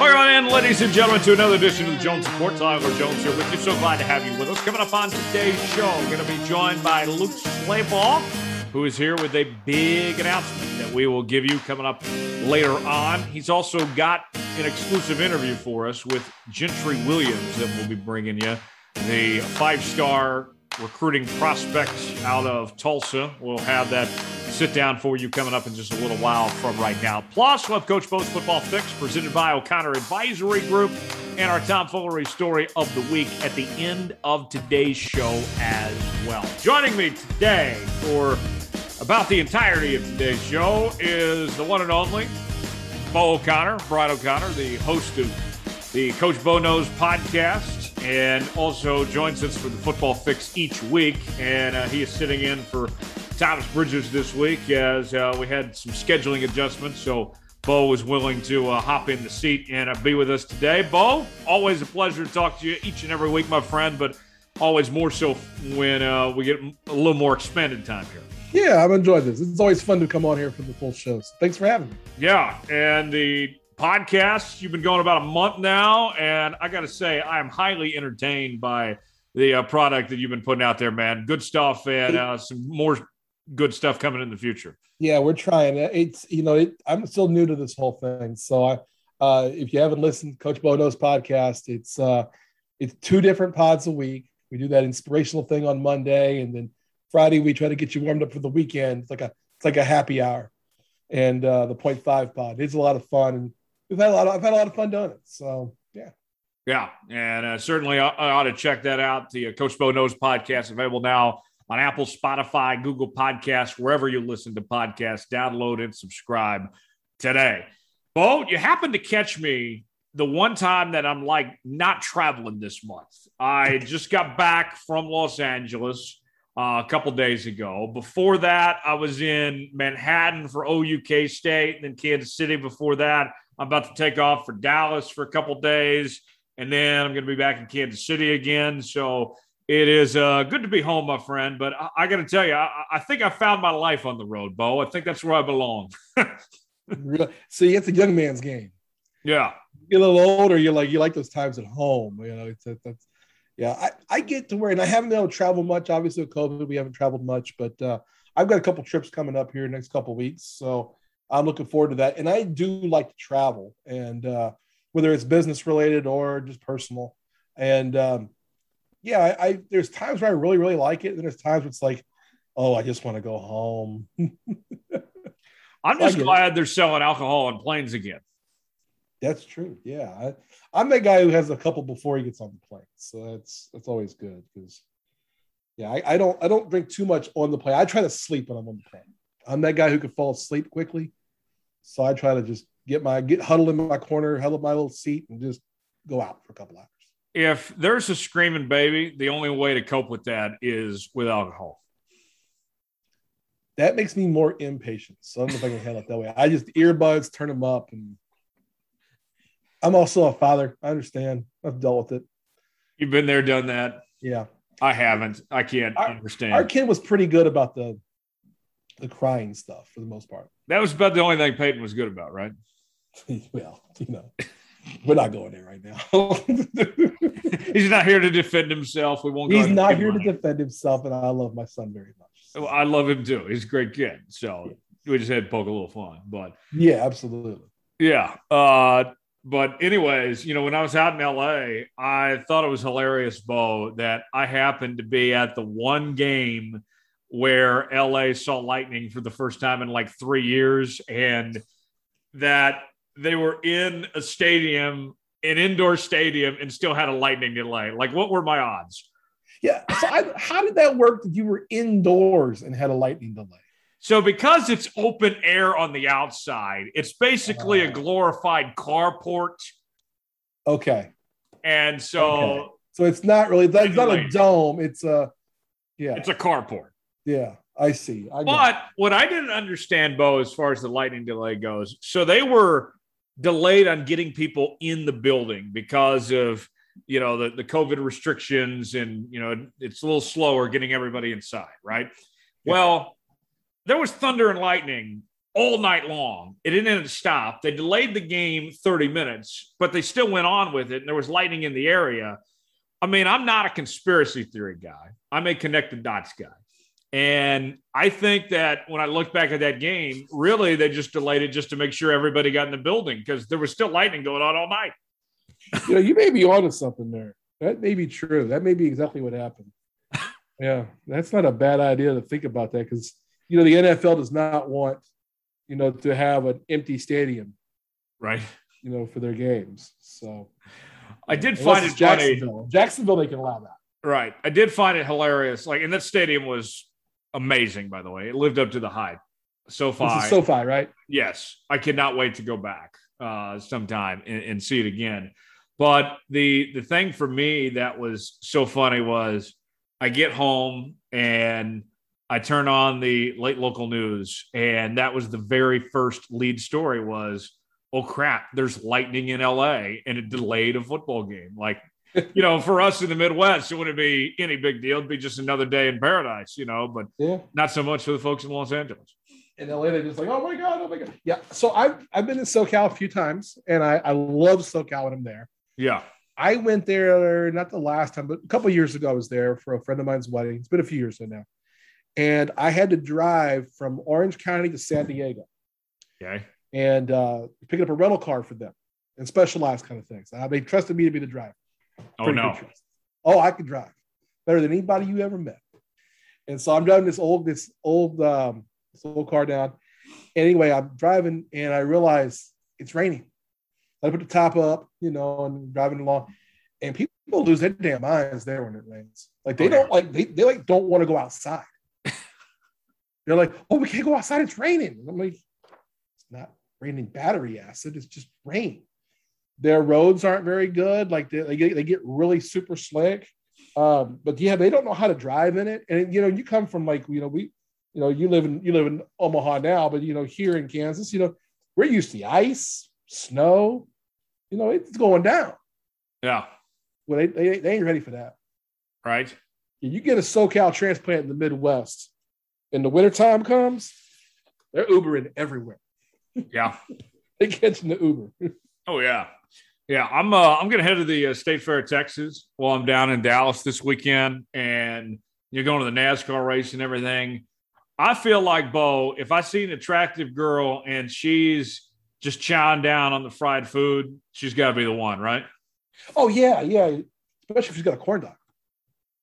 Welcome in, ladies and gentlemen, to another edition of the Jones Report. Tyler Jones here with you. So glad to have you with us. Coming up on today's show, we're going to be joined by Luke Slabaugh, who is here with a big announcement that we will give you coming up later on. He's also got an exclusive interview for us with Gentry Williams that we'll be bringing you, the five-star recruiting prospects out of Tulsa. We'll have that sit down for you coming up in just a little while from right now. Plus, we'll have Coach Bo's Football Fix presented by O'Connor Advisory Group and our Tom Foolery story of the week at the end of today's show as well. Joining me today for about the entirety of today's show is the one and only Bo O'Connor, Bryan O'Connor, the host of the Coach Bo Knows podcast and also joins us for the football fix each week. And uh, he is sitting in for Thomas Bridges this week as uh, we had some scheduling adjustments. So Bo was willing to uh, hop in the seat and uh, be with us today. Bo, always a pleasure to talk to you each and every week, my friend, but always more so when uh, we get a little more expanded time here. Yeah, I've enjoyed this. It's always fun to come on here for the full shows. Thanks for having me. Yeah, and the podcast. You've been going about a month now, and I got to say, I am highly entertained by the uh, product that you've been putting out there, man. Good stuff, and uh, some more good stuff coming in the future. Yeah, we're trying. It's you know, it, I'm still new to this whole thing, so I, uh, if you haven't listened, Coach Bo Knows podcast, it's uh, it's two different pods a week. We do that inspirational thing on Monday, and then Friday we try to get you warmed up for the weekend. It's like a it's like a happy hour, and uh, the point five pod. It's a lot of fun, and we've had a lot. Of, I've had a lot of fun doing it. So yeah. Yeah, and uh, certainly I, I ought to check that out. The uh, Coach Bo Knows podcast available now on Apple, Spotify, Google Podcasts, wherever you listen to podcasts. Download and subscribe today. Bo, you happen to catch me the one time that I'm like not traveling this month. I just got back from Los Angeles uh, a couple days ago. Before that, I was in Manhattan for OUK State, and then Kansas City before that. I'm about to take off for Dallas for a couple days, and then I'm going to be back in Kansas City again. So it is uh, good to be home, my friend. But I, I got to tell you, I, I, think I found my life on the road, Bo. I think that's where I belong. See, it's a young man's game. Yeah, you're a little older. You're like you like those times at home. You know, it's that's yeah. I, I get to where, and I haven't been able to travel much. Obviously, with COVID, we haven't traveled much, but uh, I've got a couple trips coming up here next couple weeks. So I'm looking forward to that. And I do like to travel, and uh, whether it's business related or just personal. And um, yeah, I, I, there's times where I really really like it, and there's times where it's like, oh, I just want to go home. I'm just glad they're selling alcohol on planes again. That's true. Yeah, I, am that guy who has a couple before he gets on the plane, so that's that's always good because yeah, I, I don't I don't drink too much on the plane. I try to sleep when I'm on the plane. I'm that guy who can fall asleep quickly. So I try to just get my get huddled in my corner, huddle my little seat, and just go out for a couple hours. If there's a screaming baby, the only way to cope with that is with alcohol. That makes me more impatient. So I don't know if I can handle it that way. I just earbuds, turn them up, and I'm also a father. I understand. I've dealt with it. You've been there, done that. Yeah. I haven't. I can't our, understand. Our kid was pretty good about the the crying stuff for the most part. That was about the only thing Peyton was good about, right? well, you know, we're not going there right now. He's not here to defend himself. We won't. He's not here to defend himself, and I love my son very much. So. I love him too. He's a great kid. So yeah. we just had to poke a little fun, but yeah, absolutely. Yeah. Uh, but anyways, you know, when I was out in LA, I thought it was hilarious, Bo, that I happened to be at the one game where LA saw lightning for the first time in like three years, and that they were in a stadium, an indoor stadium, and still had a lightning delay. Like, what were my odds? Yeah. So, I, how did that work? That you were indoors and had a lightning delay? So, because it's open air on the outside, it's basically uh, a glorified carport. Okay. And so, okay. so it's not really, it's not a dome. It's a, yeah, it's a carport. Yeah, I see. I but what I didn't understand, Bo, as far as the lightning delay goes, so they were delayed on getting people in the building because of you know the, the COVID restrictions, and you know it's a little slower getting everybody inside, right? Yeah. Well, there was thunder and lightning all night long. It didn't stop. They delayed the game 30 minutes, but they still went on with it. And there was lightning in the area. I mean, I'm not a conspiracy theory guy. I'm a connected dots guy. And I think that when I look back at that game, really they just delayed it just to make sure everybody got in the building because there was still lightning going on all night. You know, you may be onto something there. That may be true. That may be exactly what happened. Yeah, that's not a bad idea to think about that because you know the NFL does not want you know to have an empty stadium, right? You know, for their games. So I did find it Jacksonville. funny. Jacksonville, they can allow that. Right. I did find it hilarious. Like, and that stadium was amazing, by the way. It lived up to the hype. SoFi. This is SoFi, right? Yes. I cannot wait to go back uh, sometime and, and see it again. But the the thing for me that was so funny was I get home and I turn on the late local news, and that was the very first lead story was, oh crap, there's lightning in LA and it delayed a football game. Like, you know, for us in the Midwest, it wouldn't be any big deal. It'd be just another day in paradise, you know, but yeah. not so much for the folks in Los Angeles. In LA, they're just like, oh my God, oh my God. Yeah. So I've I've been in SoCal a few times and I, I love SoCal when I'm there. Yeah. I went there not the last time, but a couple years ago. I was there for a friend of mine's wedding. It's been a few years now, and I had to drive from Orange County to San Diego. Okay. And uh, pick up a rental car for them and specialized kind of things. Uh, they trusted me to be the driver. Oh no. Oh, I could drive better than anybody you ever met. And so I'm driving this old this old um, this old car down. Anyway, I'm driving and I realize it's raining. I put the top up, you know, and driving along, and people lose their damn minds there when it rains. Like they don't like they, they like don't want to go outside. They're like, oh, we can't go outside. It's raining. And I'm like, it's not raining battery acid. It's just rain. Their roads aren't very good. Like they, they get they get really super slick. Um, but yeah, they don't know how to drive in it. And you know, you come from like you know we, you know, you live in you live in Omaha now, but you know here in Kansas, you know, we're used to ice, snow, you know, it's going down. Yeah. Well, they, they, they ain't ready for that. Right. You get a SoCal transplant in the Midwest, and the wintertime comes, they're Ubering everywhere. Yeah. they catching the Uber. oh, yeah. Yeah, I'm uh, I'm gonna head to the uh, State Fair, of Texas, while I'm down in Dallas this weekend, and you're going to the NASCAR race and everything. I feel like Bo, if I see an attractive girl and she's just chowing down on the fried food, she's got to be the one, right? Oh yeah, yeah. Especially if she's got a corn dog,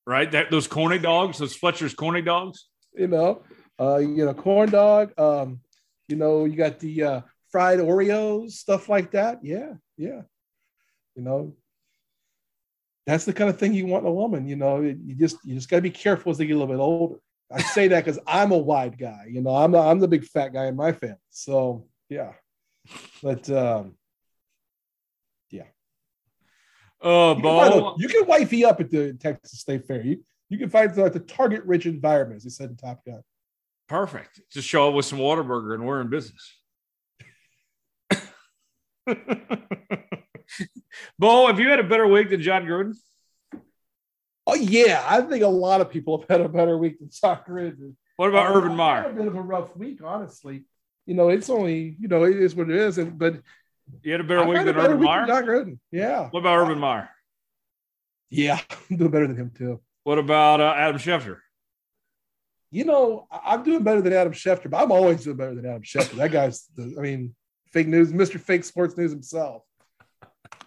right? That those corny dogs, those Fletcher's corny dogs. You know, uh, you know, corn dog. Um, you know, you got the uh, fried Oreos, stuff like that. Yeah, yeah. You know, that's the kind of thing you want in a woman. You know, you just you just got to be careful as they get a little bit older. I say that because I'm a wide guy. You know, I'm the, I'm the big fat guy in my family. So yeah. But um, yeah. Oh, you Bo. Can you can wifey up at the Texas State Fair. You you can find like the target rich environment, as they said in Top Gun. Perfect. Just show up with some Whataburger and we're in business. Bo, have you had a better week than Jon Gruden? Oh yeah, I think a lot of people have had a better week than Jon Gruden. What about uh, Urban Meyer? A bit of a rough week, honestly you know, it's only, you know, it is what it is. And but you had a better week than Urban Meyer? Jon Gruden. Yeah. What about Urban Meyer? Yeah, I'm doing better than him too. What about uh, Adam Schefter? You know, I'm doing better than Adam Schefter, but I'm always doing better than Adam Schefter. That guy's, the, I mean, fake news, Mr. Fake Sports News himself.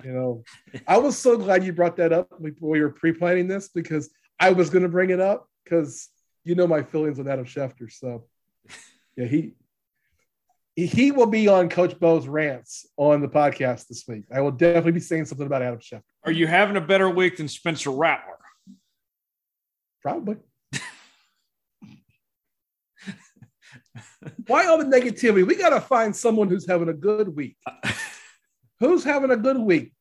You know, I was so glad you brought that up when we were pre-planning this because I was going to bring it up because you know my feelings on Adam Schefter. So, yeah, he he will be on Coach Bo's rants on the podcast this week. I will definitely be saying something about Adam Schefter. Are you having a better week than Spencer Rattler? Probably. Why all the negativity? We got to find someone who's having a good week. who's having a good week?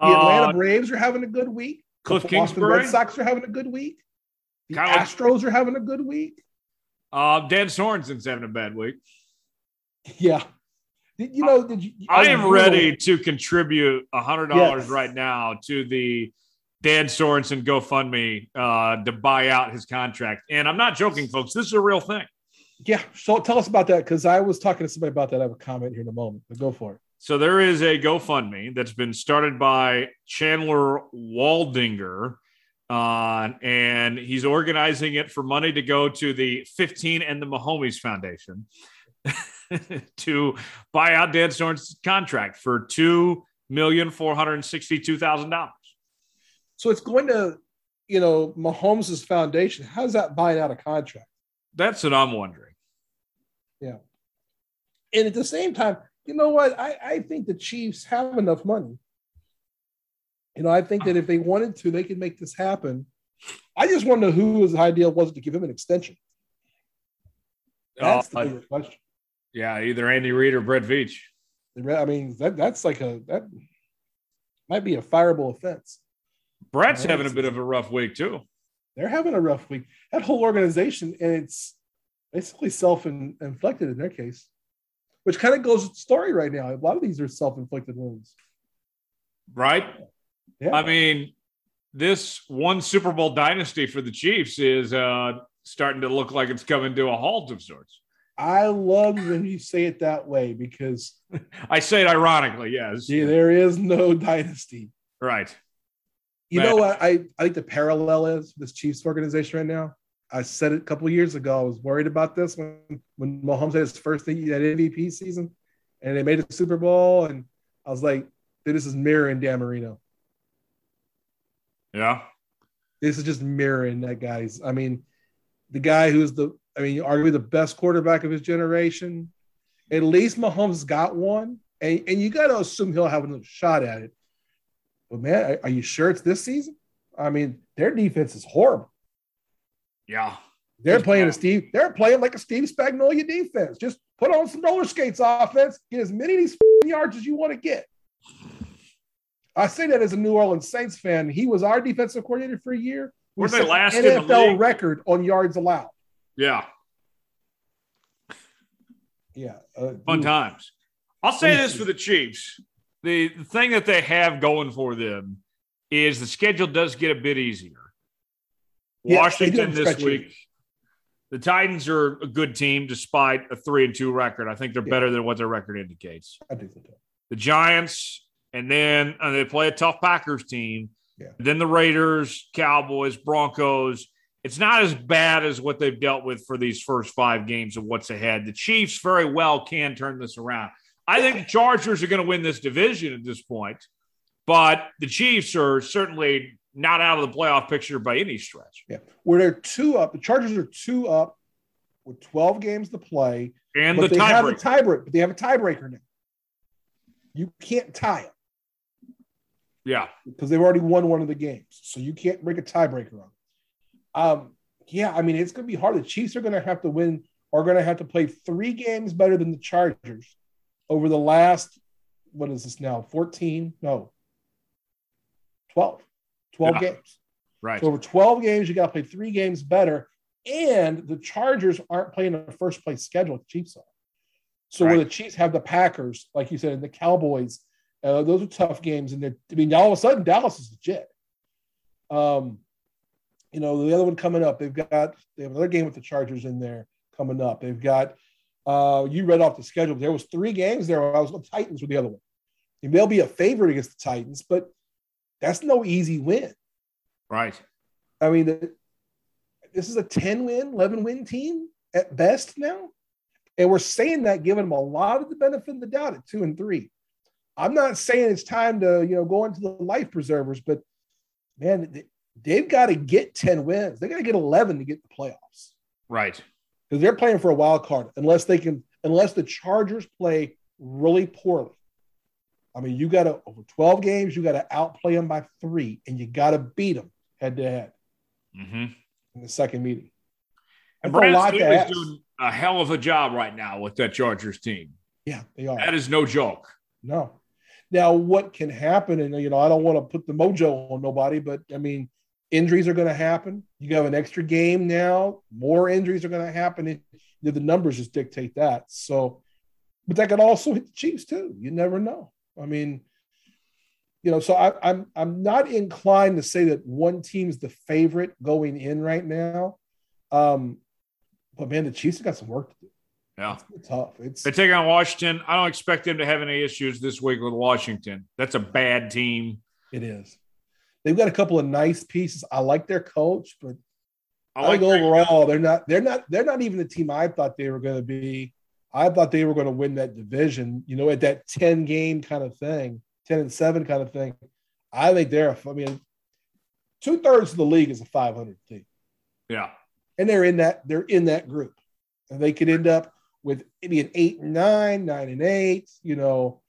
The Atlanta uh, Braves are having a good week. Cliff the Kingsbury. Red Sox are having a good week. The Kyle Astros are having a good week. Uh, Dan Sorensen's having a bad week. Yeah. You know, did you, I am ready to contribute a hundred dollars yes. right now to the Dan Sorensen GoFundMe uh, to buy out his contract. And I'm not joking, folks. This is a real thing. Yeah. So tell us about that because I was talking to somebody about that. I have a comment here in a moment, but go for it. So there is a GoFundMe that's been started by Chandler Waldinger. Uh, and he's organizing it for money to go to the 15 and the Mahomies Foundation to buy out Dan Sorensen's contract for two million four hundred sixty-two thousand dollars. So it's going to, you know, Mahomes' foundation. How's that buying out a contract? That's what I'm wondering. Yeah. And at the same time, you know what? I, I think the Chiefs have enough money. You know, I think that if they wanted to, they could make this happen. I just wonder who his idea was to give him an extension. That's uh, the bigger question. Yeah, either Andy Reid or Brett Veach. I mean, that that's like a that might be a fireable offense. Brett's having a bit of a rough week too. They're having a rough week. That whole organization, and it's basically self-inflicted in their case, which kind of goes with the story right now. A lot of these are self-inflicted wounds. Right. Yeah. I mean, this one Super Bowl dynasty for the Chiefs is uh, starting to look like it's coming to a halt of sorts. I love when you say it that way because I say it ironically, yes. Yeah, there is no dynasty. Right. You Man. know what I, I think the parallel is this Chiefs organization right now. I said it a couple years ago. I was worried about this when when Mahomes had his first that MVP season and they made a Super Bowl. And I was like, this is mirroring Dan Marino. Yeah. This is just mirroring that guy's. I mean, the guy who's the I mean, arguably the best quarterback of his generation. At least Mahomes got one, and, and you got to assume he'll have a shot at it. But man, are, are you sure it's this season? I mean, their defense is horrible. Yeah, they're playing a Steve. They're playing like a Steve Spagnuolo defense. Just put on some roller skates offense. Get as many of these yards as you want to get. I say that as a New Orleans Saints fan. He was our defensive coordinator for a year. Were they last NFL the record on yards allowed? Yeah. Yeah. Uh, Fun ooh. times. I'll say this for the Chiefs. The, the thing that they have going for them is the schedule does get a bit easier. Yes, Washington this week. The Titans are a good team despite a three and two record. I think they're yeah. better than what their record indicates. I do think so. The Giants, and then uh, they play a tough Packers team. Yeah. Then the Raiders, Cowboys, Broncos, it's not as bad as what they've dealt with for these first five games of what's ahead. The Chiefs very well can turn this around. I think the Chargers are going to win this division at this point, but the Chiefs are certainly not out of the playoff picture by any stretch. Yeah, where they're two up, the Chargers are two up with 12 games to play, and the they tie have a tiebreaker. But they have a tiebreaker now. You can't tie it. Yeah, because they've already won one of the games, so you can't break a tiebreaker on. Um, yeah, I mean, it's going to be hard. The Chiefs are going to have to win, are going to have to play three games better than the Chargers over the last, what is this now? 14? No, 12. 12 yeah. games. Right. So over 12 games, you got to play three games better. And the Chargers aren't playing a first place schedule, the Chiefs are. So right. where the Chiefs have the Packers, like you said, and the Cowboys, uh, those are tough games. And I mean, all of a sudden, Dallas is legit. Um, you know, the other one coming up, they've got they have another game with the Chargers in there coming up. They've got uh you read off the schedule. There was three games there. I was the Titans with the other one. And they'll be a favorite against the Titans, but that's no easy win. Right. I mean, this is a 10 win, 11 win team at best now. And we're saying that giving them a lot of the benefit of the doubt at two and three. I'm not saying it's time to, you know, go into the life preservers, but man, they've got to get 10 wins. They got to get 11 to get the playoffs. Right. Because they're playing for a wild card unless they can, unless the Chargers play really poorly. I mean, you got to, over 12 games, you got to outplay them by three and you got to beat them head to head mm-hmm. in the second meeting. And Brad Staley's doing a hell of a job right now with that Chargers team. Yeah, they are. That is no joke. No. Now, what can happen, and you know, I don't want to put the mojo on nobody, but I mean, injuries are going to happen. You have an extra game now. More injuries are going to happen. It, the numbers just dictate that. So, but that could also hit the Chiefs too. You never know. I mean, you know, so I, I'm I'm not inclined to say that one team's the favorite going in right now. Um, But man, the Chiefs have got some work to do. Yeah. It's tough. It's They take on Washington. I don't expect them to have any issues this week with Washington. That's a bad team. it is. They've got a couple of nice pieces. I like their coach, but I I like think overall they're not they're not they're not even the team I thought they were going to be. I thought they were going to win that division, you know, at that 10 game kind of thing, 10 and 7 kind of thing. I think they're I mean two thirds of the league is a 500 team. Yeah. And they're in that they're in that group. And they could end up with maybe an eight and nine, nine and eight, you know.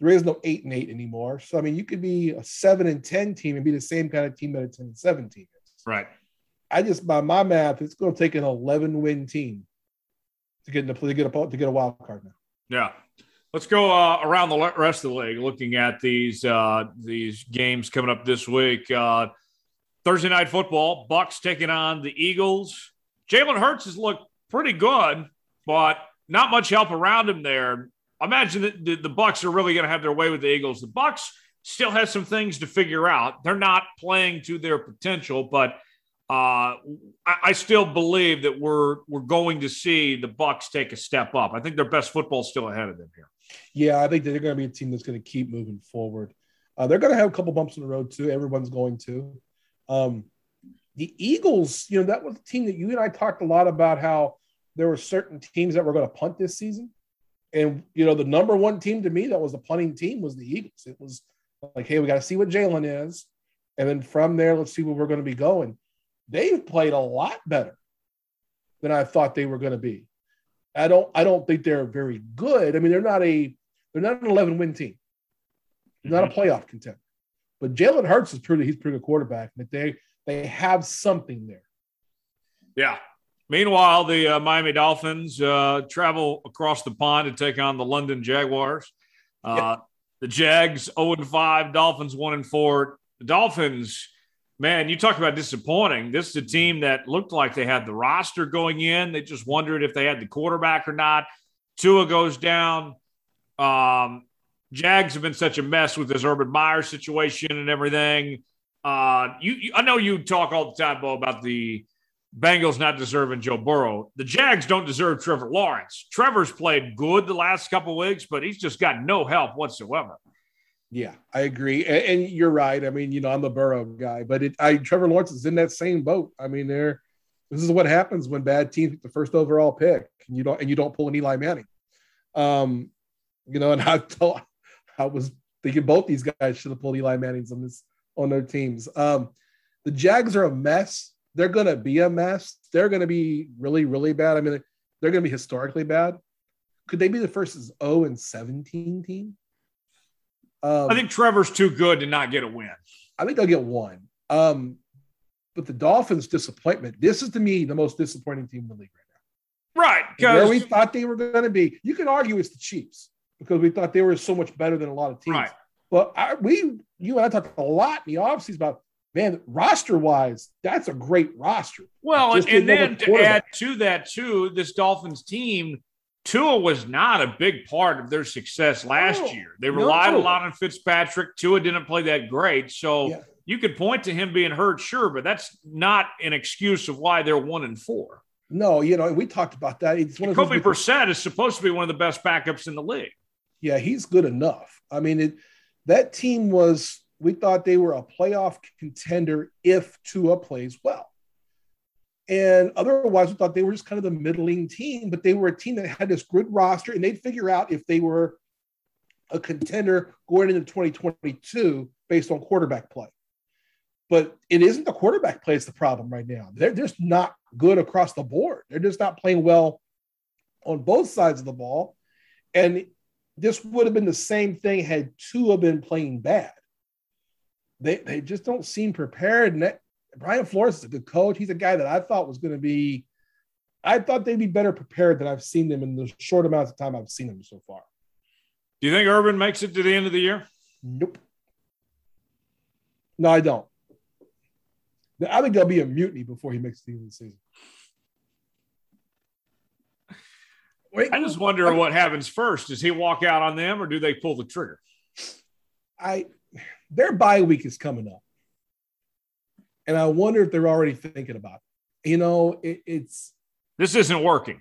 There is no eight and eight anymore. So I mean you could be a seven and ten team and be the same kind of team that a 10 and 7 team is. Right. I just by my math, it's going to take an 11 win team to get in the to get a to get a wild card now. Yeah. Let's go uh, around the rest of the league, looking at these uh, these games coming up this week. Uh, Thursday night football, Bucks taking on the Eagles. Jalen Hurts has looked pretty good, but not much help around him there. Imagine that the, the Bucks are really going to have their way with the Eagles. The Bucks still has some things to figure out. They're not playing to their potential, but uh, I, I still believe that we're we're going to see the Bucks take a step up. I think their best football is still ahead of them here. Yeah, I think they're going to be a team that's going to keep moving forward. Uh, they're going to have a couple bumps in the road too. Everyone's going to. Um, the Eagles, you know, that was a team that you and I talked a lot about how there were certain teams that were going to punt this season. And, you know, the number one team to me that was the punting team was the Eagles. It was like, hey, we got to see what Jalen is. And then from there, let's see where we're going to be going. They've played a lot better than I thought they were going to be. I don't I don't think they're very good. I mean, they're not a they're not an 11 win team. They're not a playoff contender. But Jalen Hurts is pretty he's pretty good quarterback. But they they have something there. Yeah. Meanwhile, the uh, Miami Dolphins uh, travel across the pond to take on the London Jaguars. Uh, Yeah. The Jags 0 and 5, Dolphins 1 and 4. The Dolphins, man, you talk about disappointing. This is a team that looked like they had the roster going in. They just wondered if they had the quarterback or not. Tua goes down. Um, Jags have been such a mess with this Urban Meyer situation and everything. Uh, you, you, I know you talk all the time, Bo, about the Bengals not deserving Joe Burrow. The Jags don't deserve Trevor Lawrence. Trevor's played good the last couple weeks, but he's just got no help whatsoever. Yeah, I agree. And, and you're right. I mean, you know, I'm a Burrow guy, but it I Trevor Lawrence is in that same boat. I mean, they're this is what happens when bad teams get the first overall pick and you don't and you don't pull an Eli Manning. Um, you know, and I thought I was thinking both these guys should have pulled Eli Manning's on this on their teams. Um, the Jags are a mess. They're gonna be a mess. They're gonna be really, really bad. I mean, they're gonna be historically bad. Could they be the first 0 and 17 team? Um, I think Trevor's too good to not get a win. I think they'll get one. Um, but the Dolphins' disappointment. This is to me the most disappointing team in the league right now. Right. Where we thought they were going to be. You can argue it's the Chiefs because we thought they were so much better than a lot of teams. Right. But I, we, you and I talked a lot in the offseason about man, roster wise, that's a great roster. well, and, Just and then to add to that too, this Dolphins team, Tua was not a big part of their success last No, year. They no. relied a lot on Fitzpatrick. Tua didn't play that great, so Yeah. you could point to him being hurt, sure, but that's not an excuse of why they're one and four. No, you know, we talked about that. It's one of Kobe Brissett is supposed to be one of the best backups in the league. yeah, he's good enough. I mean, it, that team was, we thought they were a playoff contender if Tua plays well. And otherwise, we thought they were just kind of the middling team, but they were a team that had this good roster and they'd figure out if they were a contender going into 2022 based on quarterback play. But it isn't the quarterback play, it's the problem right now. They're just not good across the board. They're just not playing well on both sides of the ball. And this would have been the same thing had Tua been playing bad. They, they just don't seem prepared. And that, Brian Flores is a good coach. He's a guy that I thought was going to be, I thought they'd be better prepared than I've seen them in the short amounts of time I've seen them so far. Do you think Urban makes it to the end of the year? Nope. No, I don't. I think there'll be a mutiny before he makes the end of the season. Wait, I just wonder what happens first. Does he walk out on them or do they pull the trigger? I their bye week is coming up, and I wonder if they're already thinking about it. You know, it, it's This isn't working.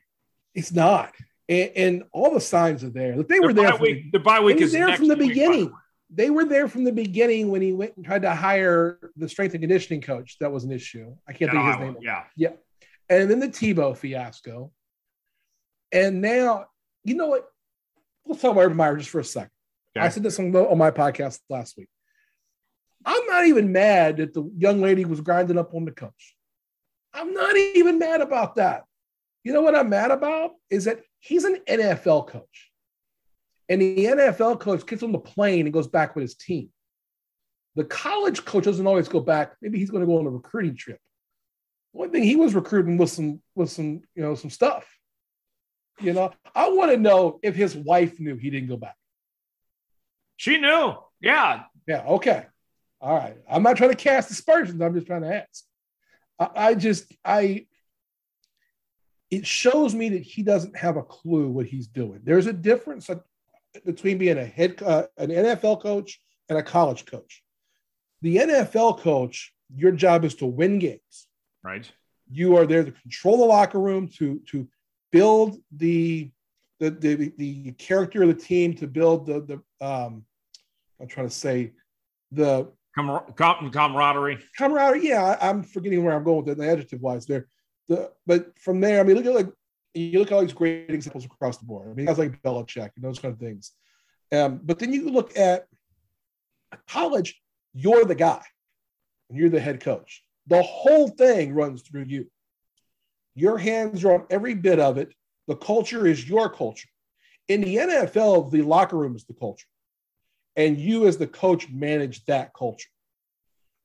It's not. And, and all the signs are there. They were the there. Week, the, the bye week is there from the beginning. They were there from the beginning when he went and tried to hire the strength and conditioning coach. That was an issue. I can't think of his name. Yeah. Yeah. And then the Tebow fiasco. And now, you know what? Let's talk about Urban Meyer just for a second. Okay. I said this on, on my podcast last week. I'm not even mad that the young lady was grinding up on the coach. I'm not even mad about that. You know what I'm mad about is that he's an NFL coach. And the NFL coach gets on the plane and goes back with his team. The college coach doesn't always go back. Maybe he's going to go on a recruiting trip. One thing he was recruiting was some was some you know some stuff. You know, I want to know if his wife knew he didn't go back. She knew. Yeah. Yeah. Okay. All right. I'm not trying to cast aspersions. I'm just trying to ask. I, I just I it shows me that he doesn't have a clue what he's doing. There's a difference between being a head uh, an NFL coach and a college coach. The NFL coach, your job is to win games. Right. You are there to control the locker room, to to build the the the, the character of the team, to build the the um, I'm trying to say the Com- com- camaraderie. Camaraderie. Yeah, I, am forgetting where I'm going with it, the adjective wise there. The but from there, I mean, look at like you look at all these great examples across the board. I mean, guys like Belichick and those kind of things. Um, but then you look at college, you're the guy and you're the head coach. The whole thing runs through you. Your hands are on every bit of it. The culture is your culture. In the NFL, the locker room is the culture. And you, as the coach, manage that culture.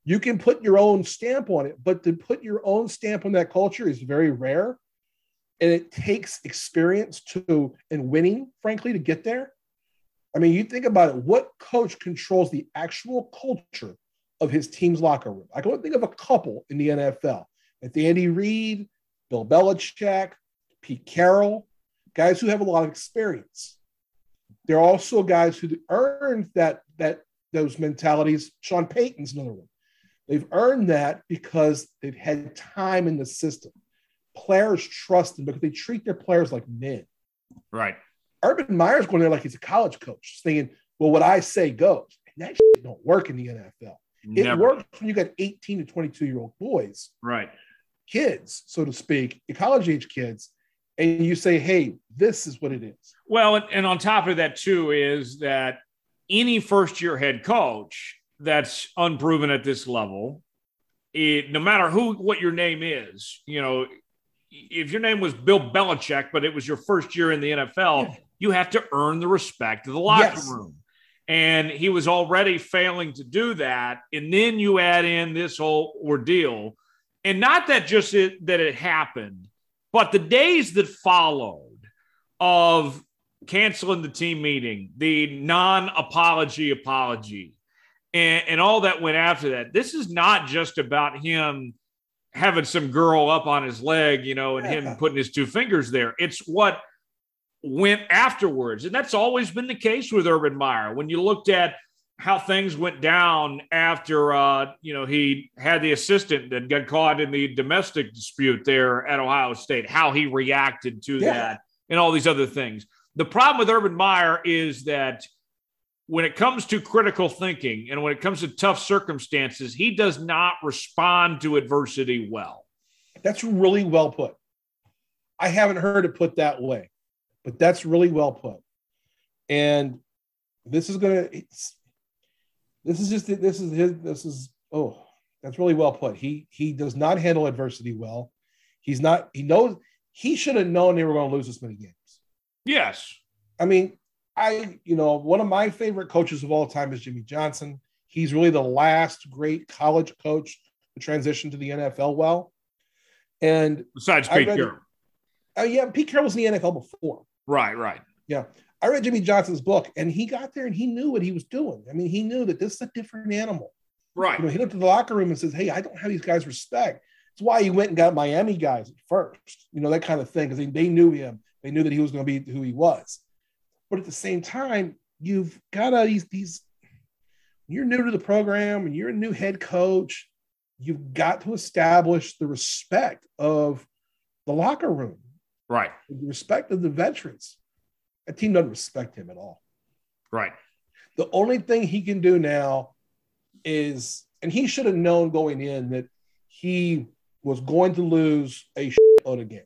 You can put your own stamp on it, but to put your own stamp on that culture is very rare and it takes experience to and winning, frankly, to get there. I mean, you think about it, what coach controls the actual culture of his team's locker room? I can think of a couple in the NFL. It's Andy Reid, Bill Belichick, Pete Carroll, guys who have a lot of experience. They're also guys who earned that that those mentalities. Sean Payton's another one. They've earned that because they've had time in the system players trust them because they treat their players like men. Right. Urban Meyer's going there like he's a college coach, saying, "Well, what I say goes." And that shit don't work in the NFL. Never. It works when you got 18 to 22 year old boys, right? Kids, so to speak, college age kids, and you say, "Hey, this is what it is." Well, and on top of that too is that any first year head coach that's unproven at this level, it, no matter who what your name is, you know, if your name was Bill Belichick, but it was your first year in the NFL, you have to earn the respect of the locker yes. room. And he was already failing to do that. And then you add in this whole ordeal. And not that just it, that it happened, but the days that followed of canceling the team meeting, the non apology apology, and, and all that went after that. This is not just about him having some girl up on his leg, you know, and him putting his two fingers there. It's what went afterwards. And that's always been the case with Urban Meyer. When you looked at how things went down after, uh, you know, he had the assistant that got caught in the domestic dispute there at Ohio State, how he reacted to yeah. that and all these other things. The problem with Urban Meyer is that when it comes to critical thinking and when it comes to tough circumstances, he does not respond to adversity well. That's really well put. I haven't heard it put that way, but that's really well put. And this is gonna. This is just. This is his. This is. Oh, that's really well put. He he does not handle adversity well. He's not. He knows. He should have known they were going to lose this many games. Yes. I mean, I, you know, one of my favorite coaches of all time is Jimmy Johnson. He's really the last great college coach to transition to the NFL well. And besides Pete Carroll. Uh, yeah, Pete Carroll was in the NFL before. Right, right. Yeah. I read Jimmy Johnson's book and he got there and he knew what he was doing. I mean, he knew that this is a different animal. Right. You know, he looked at the locker room and says, Hey, I don't have these guys respect. It's why he went and got Miami guys at first, you know, that kind of thing, because they, they knew him. They knew that he was going to be who he was. But at the same time, you've got to these these you're new to the program and you're a new head coach, you've got to establish the respect of the locker room, right? The respect of the veterans. A team doesn't respect him at all. Right. The only thing he can do now is, and he should have known going in that he was going to lose a load of games.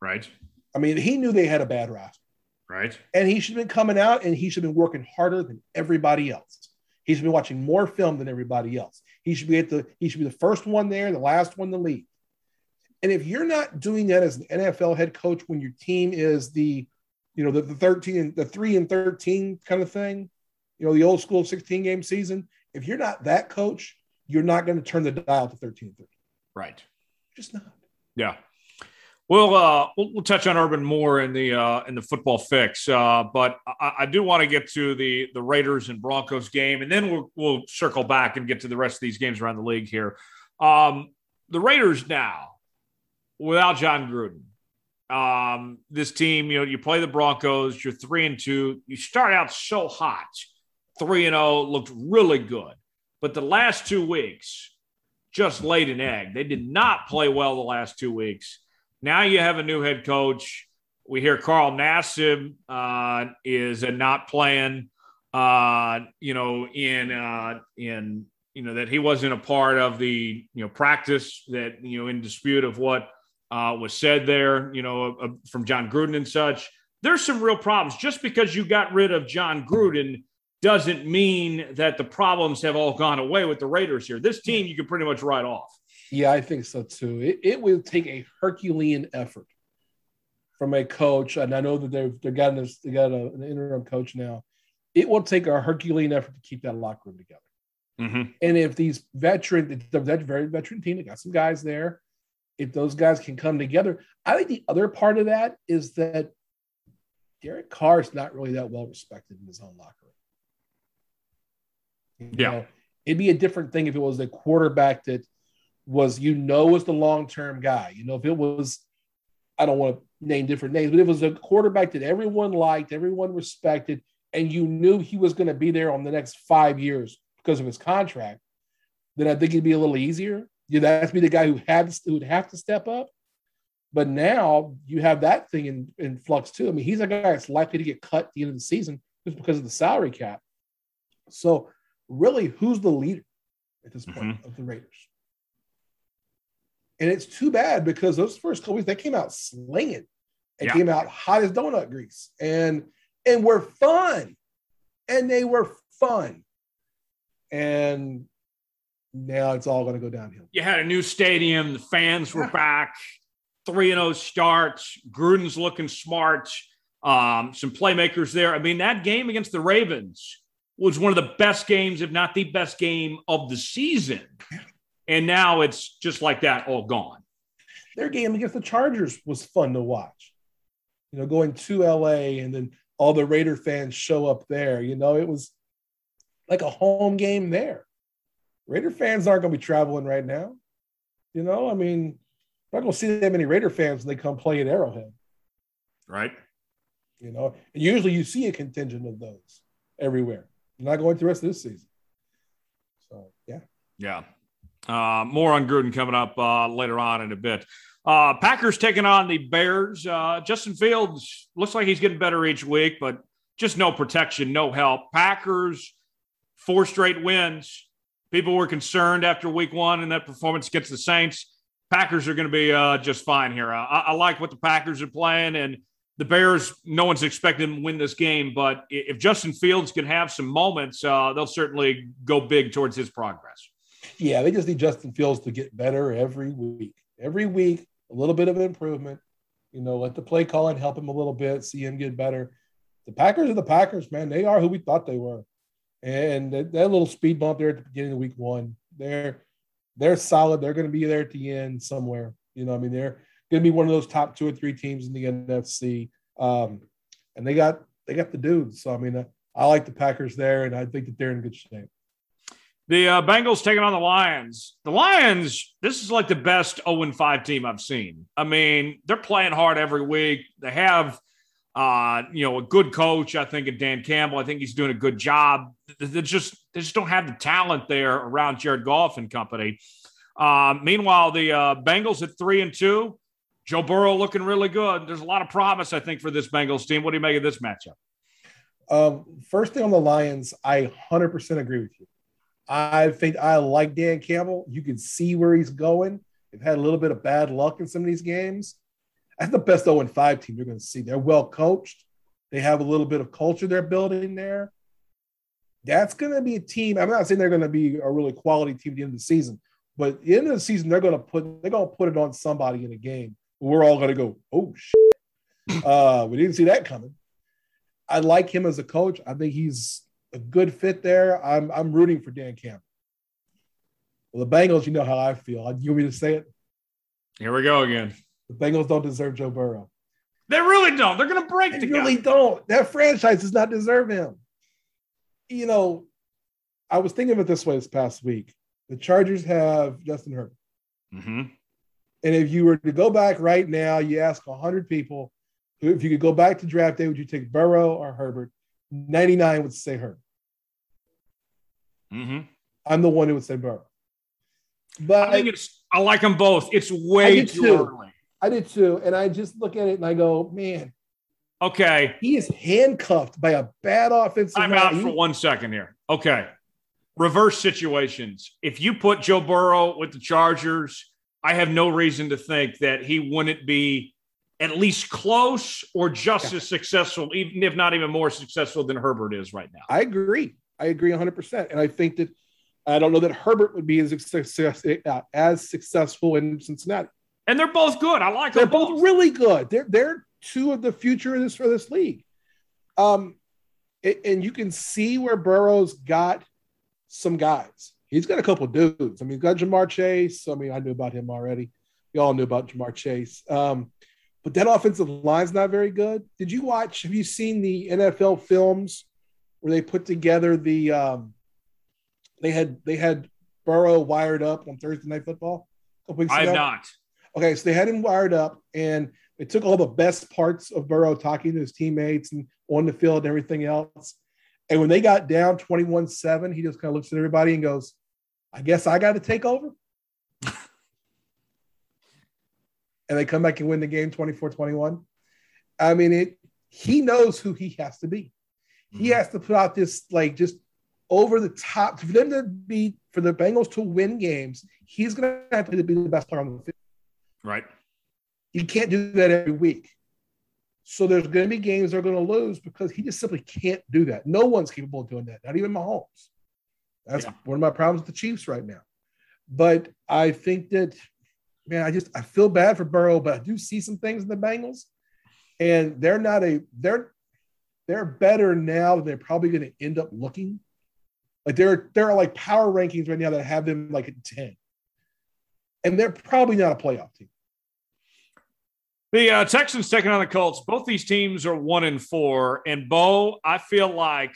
Right. I mean, he knew they had a bad roster. Right. And he should have been coming out and he should have been working harder than everybody else. He should be watching more film than everybody else. He should be at the he should be the first one there, the last one to leave. And if you're not doing that as an NFL head coach when your team is the, you know, the, the 13 the 3 and 13 kind of thing, you know, the old school 16 game season, if you're not that coach, you're not going to turn the dial to 13 and 13. Right. Just not. Yeah. We'll, uh, we'll, we'll touch on Urban more in the uh, in the football fix, uh, but I, I do want to get to the the Raiders and Broncos game, and then we'll we'll circle back and get to the rest of these games around the league here. Um, the Raiders now without Jon Gruden. Um, this team, you know, you play the Broncos, you're three and two. You start out so hot, three and zero, looked really good, but the last two weeks just laid an egg. They did not play well the last two weeks. Now you have a new head coach. We hear Carl Nassib uh, is not playing. Uh, you know, in uh, in you know that he wasn't a part of the you know practice that you know in dispute of what uh, was said there. You know, uh, from Jon Gruden and such. There's some real problems. Just because you got rid of Jon Gruden doesn't mean that the problems have all gone away with the Raiders here. This team you can pretty much write off. Yeah, I think so too. It, it will take a Herculean effort from a coach, and I know that they've they got this, they got a, an interim coach now. It will take a Herculean effort to keep that locker room together. Mm-hmm. And if these veteran, that very veteran team, they got some guys there. If those guys can come together, I think the other part of that is that Derek Carr is not really that well respected in his own locker room. You yeah, know, it'd be a different thing if it was a quarterback that was you know was the long term guy. You know, if it was, I don't want to name different names, but it was a quarterback that everyone liked, everyone respected, and you knew he was going to be there on the next five years because of his contract, then I think it'd be a little easier. You'd have to be the guy who had who would have to step up. But now you have that thing in, in flux too. I mean, he's a guy that's likely to get cut at the end of the season just because of the salary cap. So, really, who's the leader at this point mm-hmm. of the Raiders? And it's too bad because those first couple weeks they came out slinging and yeah. came out hot as donut grease and and were fun. And they were fun. And now it's all going to go downhill. You had a new stadium, the fans were back, 3 0 starts, Gruden's looking smart, um, some playmakers there. I mean, that game against the Ravens was one of the best games, if not the best game of the season. And now it's just like that, all gone. Their game against the Chargers was fun to watch. You know, going to LA and then all the Raider fans show up there. You know, it was like a home game there. Raider fans aren't going to be traveling right now. You know, I mean, I'm not going to see that many Raider fans when they come play at Arrowhead. Right. You know, and usually you see a contingent of those everywhere. You're not going to the rest of this season. So, yeah. Yeah. Uh, more on Gruden coming up uh, later on in a bit. Uh, Packers taking on the Bears. Uh, Justin Fields looks like he's getting better each week, but just no protection, no help. Packers, four straight wins. People were concerned after week one and that performance against the Saints. Packers are going to be uh, just fine here. I, I, like what the Packers are playing, and the Bears, no one's expecting to win this game, but if Justin Fields can have some moments, uh, they'll certainly go big towards his progress. Yeah, they just need Justin Fields to get better every week. Every week, a little bit of improvement. You know, let the play calling help him a little bit, see him get better. The Packers are the Packers, man. They are who we thought they were. And that, that little speed bump there at the beginning of week one, they're they're solid. They're going to be there at the end somewhere. You know, I mean, they're going to be one of those top two or three teams in the NFC. Um, and they got they got the dudes. So I mean, I like the Packers there, and I think that they're in good shape. The uh, Bengals taking on the Lions. The Lions, this is like the best 0 5 team I've seen. I mean, they're playing hard every week. They have, uh, you know, a good coach. I think, of Dan Campbell. I think he's doing a good job. They just they just don't have the talent there around Jared Goff and company. Uh, meanwhile, the uh, Bengals at three and two. Joe Burrow looking really good. There's a lot of promise, I think, for this Bengals team. What do you make of this matchup? Um, first thing on the Lions, I 100% agree with you. I think I like Dan Campbell. You can see where he's going. They've had a little bit of bad luck in some of these games. That's the best 0 5 team you're going to see. They're well coached. They have a little bit of culture they're building there. That's going to be a team. I'm not saying they're going to be a really quality team at the end of the season, but at the end of the season, they're going to put they're going to put it on somebody in a game. We're all going to go, oh shit. Uh, we didn't see that coming. I like him as a coach. I think he's a good fit there. I'm I'm rooting for Dan Campbell. Well, the Bengals, you know how I feel. You want me to say it? Here we go again. The Bengals don't deserve Joe Burrow. They really don't. They're going to break they the really guy. don't. That franchise does not deserve him. You know, I was thinking of it this way this past week. The Chargers have Justin Herbert. Mm-hmm. And if you were to go back right now, you ask 100 people, if you could go back to draft day, would you take Burrow or Herbert? 99 would say Herbert. Mm-hmm. I'm the one who would say Burrow. But I think it's. I like them both. It's way too, too. early. I did too. And I just look at it and I go, man, Okay, he is handcuffed by a bad offensive I'm out He- for one second here. Okay, reverse situations. If you put Joe Burrow with the Chargers, I have no reason to think that he wouldn't be at least close or just Yeah. as successful, even if not even more successful than Herbert is right now. I agree. I agree 100%. And I think that I don't know that Herbert would be as, success, uh, as successful in Cincinnati. And they're both good. I like them. They're them both really good. They're they're two of the future of this for this league. Um, a- and you can see where Burrow's got some guys. He's got a couple of dudes. I mean, he's got Ja'Marr Chase. I mean, I knew about him already. We all knew about Ja'Marr Chase. Um, but that offensive line's not very good. Did you watch? Have you seen the NFL films where they put together the? Um, they had they had Burrow wired up on Thursday Night Football. A couple weeks I have not. Okay, so they had him wired up, and they took all the best parts of Burrow talking to his teammates and on the field and everything else. And when they got down 21 7, he just kind of looks at everybody and goes, I guess I got to take over. and they come back and win the game 24 21. I mean, it, he knows who he has to be. He Mhm. has to put out this, like, just over the top for them to be, for the Bengals to win games. He's going to have to be the best player on the field. Right. You can't do that every week. So there's going to be games they're going to lose because he just simply can't do that. No one's capable of doing that, not even Mahomes. That's Yeah. one of my problems with the Chiefs right now. But I think that, man, I just I feel bad for Burrow, but I do see some things in the Bengals, and they're not a they're they're better now than they're probably going to end up looking. Like there there are like power rankings right now that have them like at ten, and they're probably not a playoff team. The uh, Texans taking on the Colts. Both these teams are one and four. And Bo, I feel like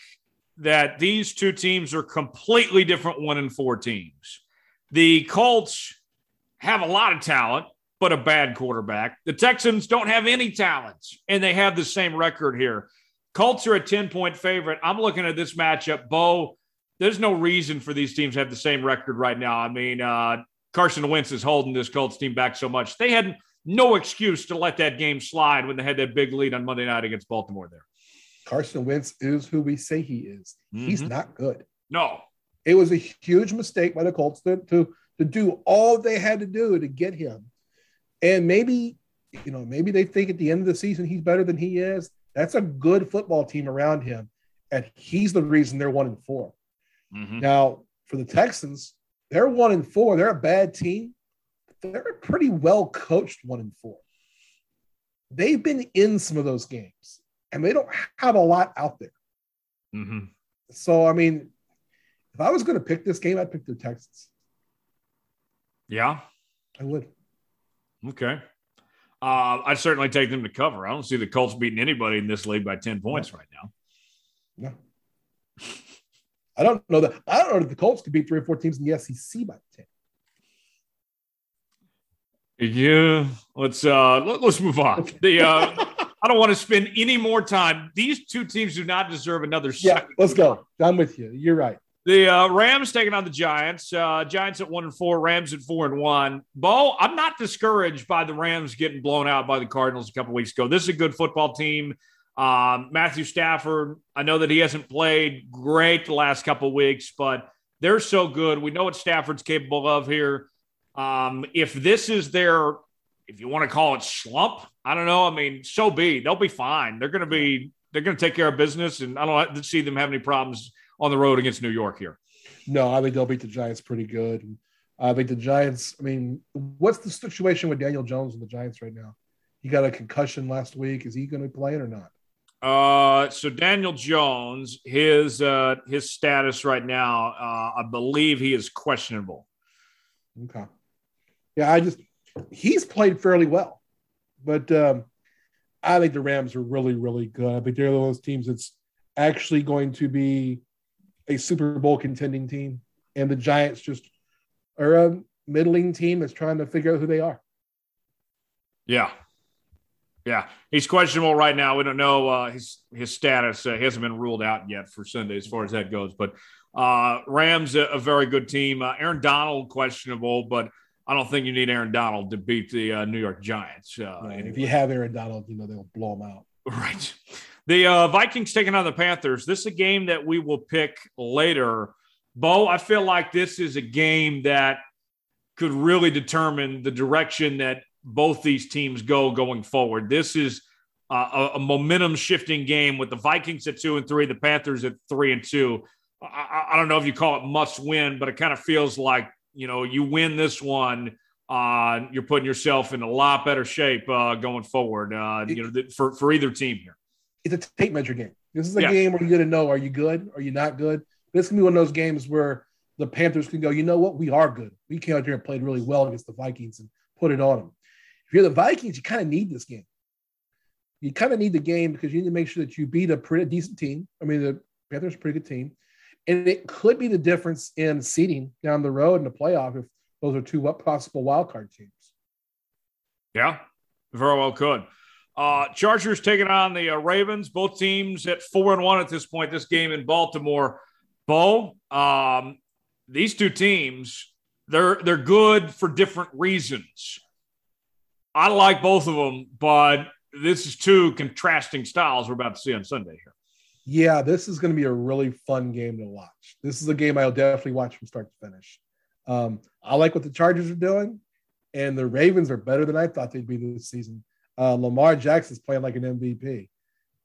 that these two teams are completely different one and four teams. The Colts have a lot of talent, but a bad quarterback. The Texans don't have any talents, and they have the same record here. Colts are a 10 point favorite. I'm looking at this matchup. Bo, there's no reason for these teams to have the same record right now. I mean, uh, Carson Wentz is holding this Colts team back so much. They had no excuse to let that game slide when they had that big lead on Monday night against Baltimore there. Carson Wentz is who we say he is. He's Mhm. not good. No. It was a huge mistake by the Colts to, to, to do all they had to do to get him. And maybe, you know, maybe they think at the end of the season he's better than he is. That's a good football team around him. And he's the reason they're one and 4 Mhm. Now, for the Texans, they're one and four. They're a bad team. They're a pretty well coached one and four. They've been in some of those games, and they don't have a lot out there. Mhm. So, I mean, if I was going to pick this game, I'd pick the Texans. Yeah. I would. Okay. Uh, I'd certainly take them to cover. I don't see the Colts beating anybody in this league by 10 points right now. No. I don't know that. I don't know if the Colts could beat three or four teams in the SEC by 10. Yeah. Let's uh let, us move on. The uh I don't want to spend any more time. These two teams do not deserve another Yeah, second. let's go. I'm with you. You're right. The uh, Rams taking on the Giants. Uh, Giants at one and four, Rams at four and one. Bo, I'm not discouraged by the Rams getting blown out by the Cardinals a couple weeks ago. This is a good football team. Um, Matthew Stafford, I know that he hasn't played great the last couple weeks, but they're so good. We know what Stafford's capable of here. Um, if this is their, if you want to call it slump, I don't know. I mean, so be. They'll be fine. They're going to be. They're going to take care of business, and I don't see them have any problems on the road against New York here. No, I think they'll beat the Giants pretty good. I think the Giants. I mean, what's the situation with Daniel Jones and the Giants right now? He got a concussion last week. Is he going to be playing or not? Uh, so Daniel Jones, his uh, his status right now, uh, I believe he is questionable. Okay. Yeah, I just he's played fairly well, but um, I think the Rams are really, really good. I think they're one of those teams that's actually going to be a Super Bowl contending team, and the Giants just are a middling team that's trying to figure out who they are. Yeah, yeah, he's questionable right now. We don't know uh, his his status. Uh, he hasn't been ruled out yet for Sunday as far as that goes. But uh, Rams a, a, very good team. Uh, Aaron Donald questionable, but I don't think you need Aaron Donald to beat the uh, New York Giants. Uh, right. Anyway. If you have Aaron Donald, you know they'll blow him out. Right. The uh, Vikings taking on the Panthers. This is a game that we will pick later. Bo, I feel like this is a game that could really determine the direction that both these teams go going forward. This is uh, a, a momentum shifting game with the Vikings at two and three, the Panthers at three and two. I, I don't know if you call it must win, but it kind of feels like you know you win this one uh, you're putting yourself in a lot better shape uh, going forward. Uh, you know, for for either team here it's a tape measure game. This is a game where you're going to know are you good? Are you not good? This can be one of those games where the Panthers can go, you know what? We are good. We came out here and played really well against the Vikings and put it on them. If you're the Vikings, you kind of need this game. You kind of need the game because you need to make sure that you beat a pretty decent team. I mean, the Panthers are a pretty good team. And it could be the difference in seeding down the road in the playoff if those are two possible wild card teams. Yeah, very well could. Uh, Chargers taking on the uh, Ravens. Both teams at four and one at this point. This game in Baltimore. Bo, um, these two teams, they're they're good for different reasons. I like both of them, but this is two contrasting styles we're about to see on Sunday here. Yeah, this is going to be a really fun game to watch. This is a game I'll definitely watch from start to finish. Um, I like what the Chargers are doing, and the Ravens are better than I thought they'd be this season. Uh, Lamar Jackson's playing like an MVP,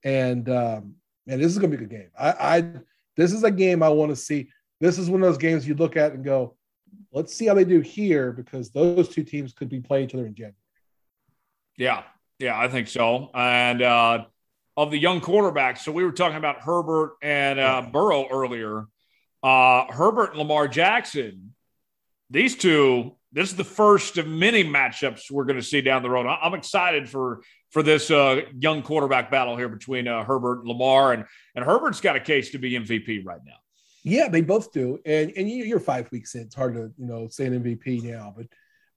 and um, man, this is gonna be a good game. I, I this is a game I want to see. This is one of those games you look at and go, let's see how they do here because those two teams could be playing each other in January. Yeah, yeah, I think so. And uh, of the young quarterbacks, so we were talking about Herbert and uh, Burrow earlier. Uh, Herbert and Lamar Jackson, these two this is the first of many matchups we're going to see down the road. I'm excited for for this uh, young quarterback battle here between uh, Herbert and Lamar, and and Herbert's got a case to be MVP right now. Yeah, they both do, and and you're five weeks in. It's hard to you know say an MVP now, but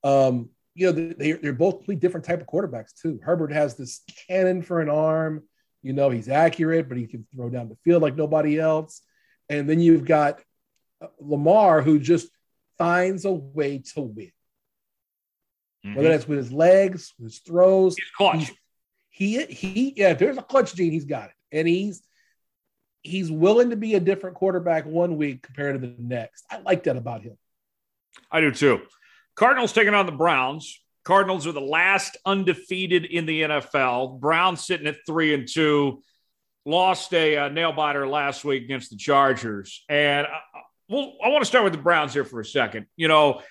um, you know they they're both completely different type of quarterbacks too. Herbert has this cannon for an arm. You know he's accurate, but he can throw down the field like nobody else. And then you've got uh, Lamar, who just finds a way to win. Mm-hmm. Whether that's with his legs, with his throws, he's clutch. He, he yeah, there's a clutch gene, he's got it. And he's he's willing to be a different quarterback one week compared to the next. I like that about him. I do too. Cardinals taking on the Browns. Cardinals are the last undefeated in the NFL. Browns sitting at three and two. Lost a uh, nail biter last week against the Chargers, and uh, well, I want to start with the Browns here for a second. You know,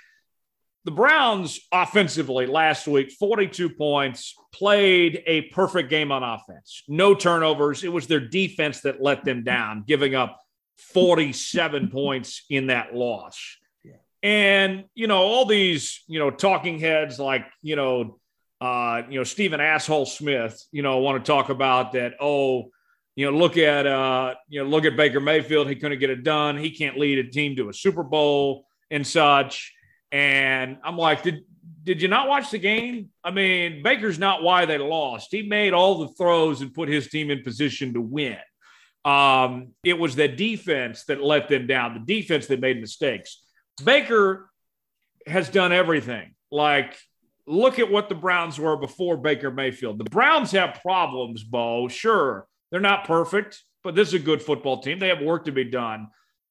the Browns offensively last week, 42 points, played a perfect game on offense. No turnovers. It was their defense that let them down, giving up 47 points in that loss. And, you know, all these, you know, talking heads like, you know, uh, you know, Stephen Asshole Smith, you know, want to talk about that, oh, you know, look at uh, you know, look at Baker Mayfield. He couldn't get it done. He can't lead a team to a Super Bowl and such. And I'm like, did did you not watch the game? I mean, Baker's not why they lost. He made all the throws and put his team in position to win. Um, it was the defense that let them down, the defense that made mistakes. Baker has done everything. Like, look at what the Browns were before Baker Mayfield. The Browns have problems, Bo. Sure, they're not perfect, but this is a good football team. They have work to be done.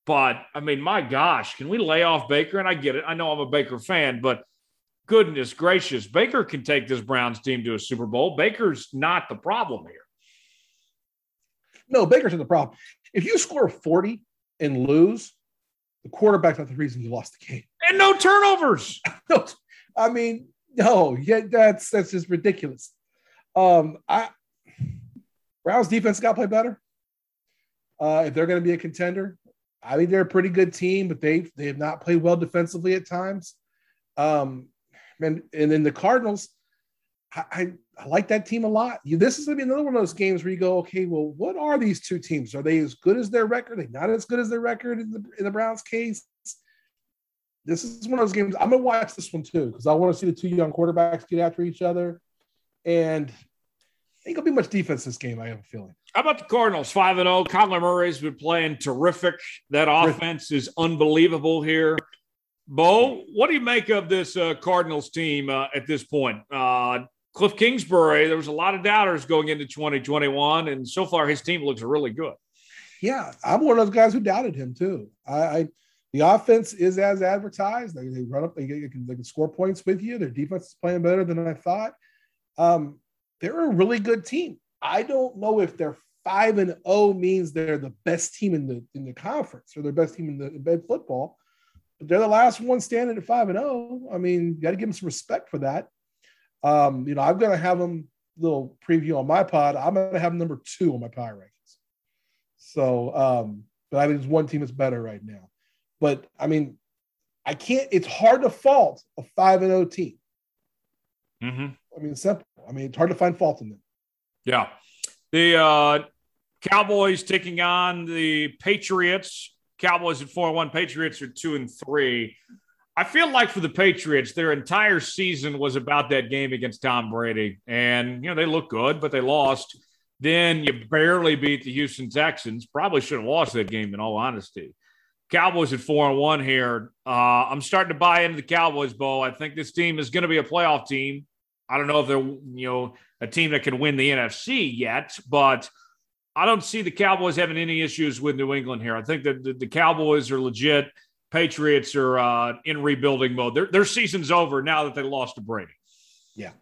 But I mean, my gosh, can we lay off Baker? And I get it. I know I'm a Baker fan, but goodness gracious, Baker can take this Browns team to a Super Bowl. Baker's not the problem here. No, Baker's not the problem. If you score 40 and lose, the quarterback's not the reason you lost the game. And no turnovers. no, I mean, no, yeah, that's that's just ridiculous. Um, I Browns defense got to play better. Uh, if they're going to be a contender, I think they're a pretty good team, but they they have not played well defensively at times. Um, and and then the Cardinals, I, I, I like that team a lot. This is going to be another one of those games where you go, okay, well, what are these two teams? Are they as good as their record? Are they not as good as their record in the in the Browns case? This is one of those games. I'm gonna watch this one too because I want to see the two young quarterbacks get after each other, and ain't gonna be much defense this game. I have a feeling. How about the Cardinals? Five and zero. Oh. Kyler Murray's been playing terrific. That offense is unbelievable here. Bo, what do you make of this uh, Cardinals team uh, at this point? Uh, Cliff Kingsbury, there was a lot of doubters going into 2021, and so far his team looks really good. Yeah, I'm one of those guys who doubted him too. I, I the offense is as advertised. They, they run up, they, they, can, they can score points with you. Their defense is playing better than I thought. Um, they're a really good team. I don't know if they're five and zero oh means they're the best team in the in the conference or their best team in the in football. But they're the last one standing at five and zero. Oh. I mean, you got to give them some respect for that. Um, you know, I'm going to have them little preview on my pod. I'm going to have number two on my power rankings. So, um, but I think there's one team that's better right now. But I mean, I can't. It's hard to fault a five and zero oh team. Mm-hmm. I mean, simple. I mean, it's hard to find fault in them. Yeah. The uh, Cowboys taking on the Patriots. Cowboys at 4 and 1, Patriots are 2 and 3. I feel like for the Patriots, their entire season was about that game against Tom Brady. And, you know, they look good, but they lost. Then you barely beat the Houston Texans. Probably should have lost that game, in all honesty. Cowboys at 4 and 1 here. Uh, I'm starting to buy into the Cowboys, Bo. I think this team is going to be a playoff team. I don't know if they're you know a team that can win the NFC yet, but I don't see the Cowboys having any issues with New England here. I think that the, the Cowboys are legit. Patriots are uh, in rebuilding mode. Their, their season's over now that they lost to Brady. Yeah.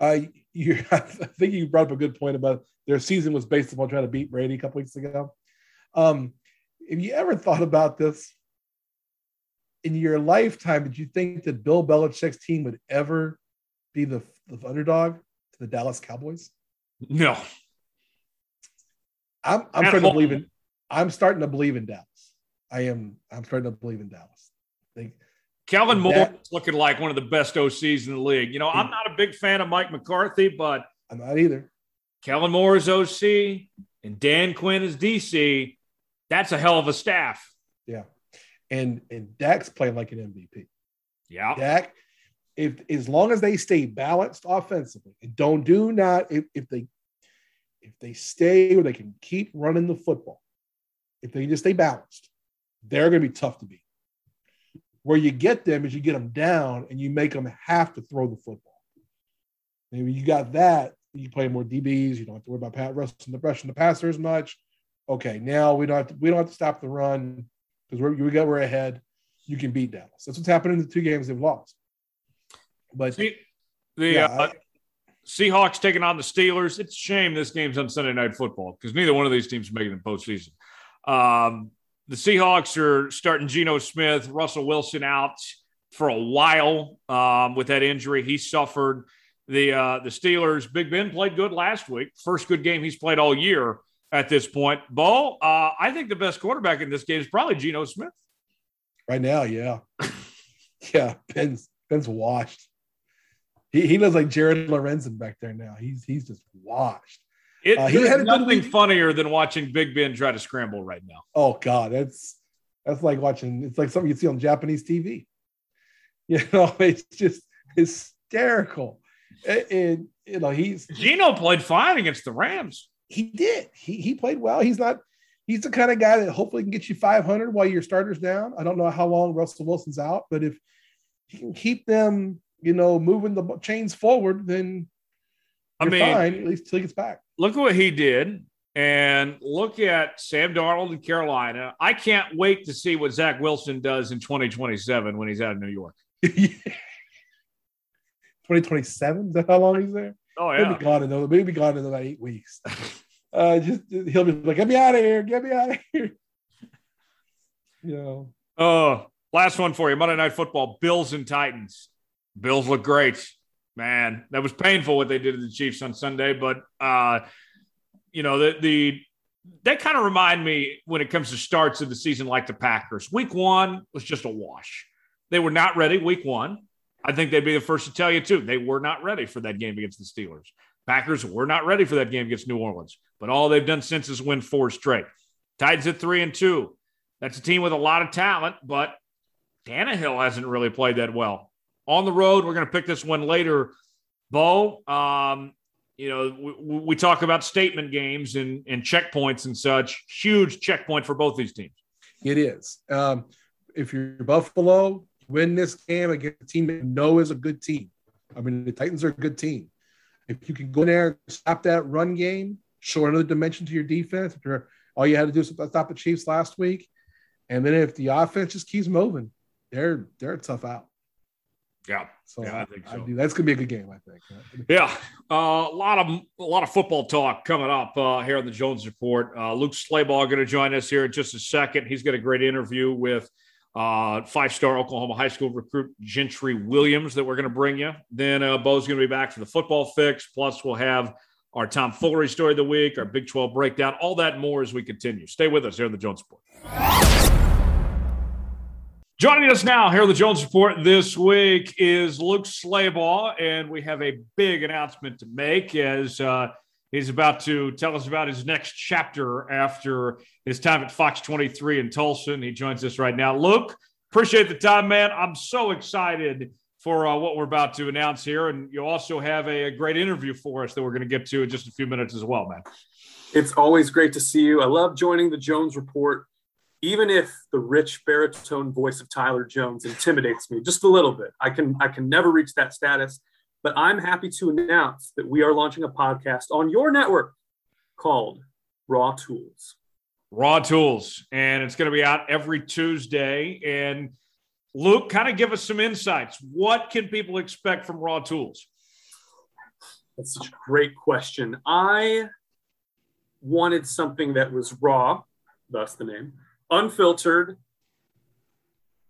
Uh, you, I think you brought up a good point about their season was based upon trying to beat Brady a couple weeks ago. Um, have you ever thought about this in your lifetime? Did you think that Bill Belichick's team would ever be the the underdog to the Dallas Cowboys? No. I'm I'm starting to believe in I'm starting to believe in Dallas. I am I'm starting to believe in Dallas. They, Kellen Moore that, is looking like one of the best OCs in the league. You know, I'm not a big fan of Mike McCarthy, but I'm not either. Kellen Moore is OC and Dan Quinn is DC. That's a hell of a staff. Yeah. And and Dak's playing like an MVP. Yeah. Dak if as long as they stay balanced offensively and don't do not if, if they if they stay or they can keep running the football, if they just stay balanced, they're going to be tough to beat. Where you get them is you get them down and you make them have to throw the football. Maybe you got that, you play more DBs. You don't have to worry about Pat Russell the rushing the passer as much. Okay, now we don't have to we don't have to stop the run because we got we're ahead. You can beat Dallas. That's what's happened in the two games they've lost. But See, the yeah, uh, I, Seahawks taking on the Steelers. It's a shame this game's on Sunday Night Football because neither one of these teams making the postseason. Um, the Seahawks are starting Geno Smith, Russell Wilson out for a while um, with that injury he suffered. The uh, the Steelers, Big Ben played good last week. First good game he's played all year at this point. Bo, uh, I think the best quarterback in this game is probably Geno Smith. Right now, yeah, yeah. Ben's Ben's washed. He, he looks like Jared Lorenzen back there now. He's he's just washed. It, uh, he had nothing funnier than watching Big Ben try to scramble right now. Oh God, that's that's like watching. It's like something you see on Japanese TV. You know, it's just hysterical. And, and you know, he's Geno played fine against the Rams. He did. He he played well. He's not. he's the kind of guy that hopefully can get you 500 while your starter's down. I don't know how long Russell Wilson's out, but if he can keep them, you know, moving the chains forward, then I mean, fine, at least till he gets back. Look at what he did. And look at Sam Darnold in Carolina. I can't wait to see what Zach Wilson does in 2027 when he's out of New York. 2027? Is that how long he's there? Oh, yeah. He'll be gone in, maybe gone in about eight weeks. Uh, just he'll be like, "Get me out of here! Get me out of here!" You know. Oh, last one for you: Monday Night Football, Bills and Titans. Bills look great, man. That was painful what they did to the Chiefs on Sunday, but uh, you know the the they kind of remind me when it comes to starts of the season, like the Packers. Week one was just a wash. They were not ready. Week one, I think they'd be the first to tell you too. They were not ready for that game against the Steelers. Packers were not ready for that game against New Orleans, but all they've done since is win four straight. Titans at three and two. That's a team with a lot of talent, but Tannehill hasn't really played that well. On the road, we're going to pick this one later. Bo, um, you know, we, we, talk about statement games and, and checkpoints and such. Huge checkpoint for both these teams. It is. Um, if you're Buffalo, win this game against a team that you know is a good team. I mean, the Titans are a good team. If you can go in there, stop that run game, show another dimension to your defense. All you had to do is stop the Chiefs last week, and then if the offense just keeps moving, they're they're tough out. Yeah, so yeah, I think so. I That's gonna be a good game, I think. Yeah, uh, a lot of a lot of football talk coming up uh, here on the Jones Report. Uh, Luke Slabaugh going to join us here in just a second. He's got a great interview with uh, five-star Oklahoma high school recruit Gentry Williams that we're going to bring you. Then uh, Bo's going to be back for the football fix. Plus, we'll have our Tom Foolery story of the week, our Big 12 breakdown, all that more as we continue. Stay with us here on the Jones Report. Joining us now here on the Jones Report this week is Luke Slabaugh, and we have a big announcement to make as uh, He's about to tell us about his next chapter after his time at Fox 23 in Tulsa. And he joins us right now. Luke, appreciate the time, man. I'm so excited for uh, what we're about to announce here. And you also have a, a great interview for us that we're going to get to in just a few minutes as well, man. It's always great to see you. I love joining the Jones Report, even if the rich baritone voice of Tyler Jones intimidates me just a little bit. I can I can never reach that status. But I'm happy to announce that we are launching a podcast on your network called Raw Tools. Raw Tools. And it's going to be out every Tuesday. And Luke, kind of give us some insights. What can people expect from Raw Tools? That's such a great question. I wanted something that was raw, thus the name, unfiltered,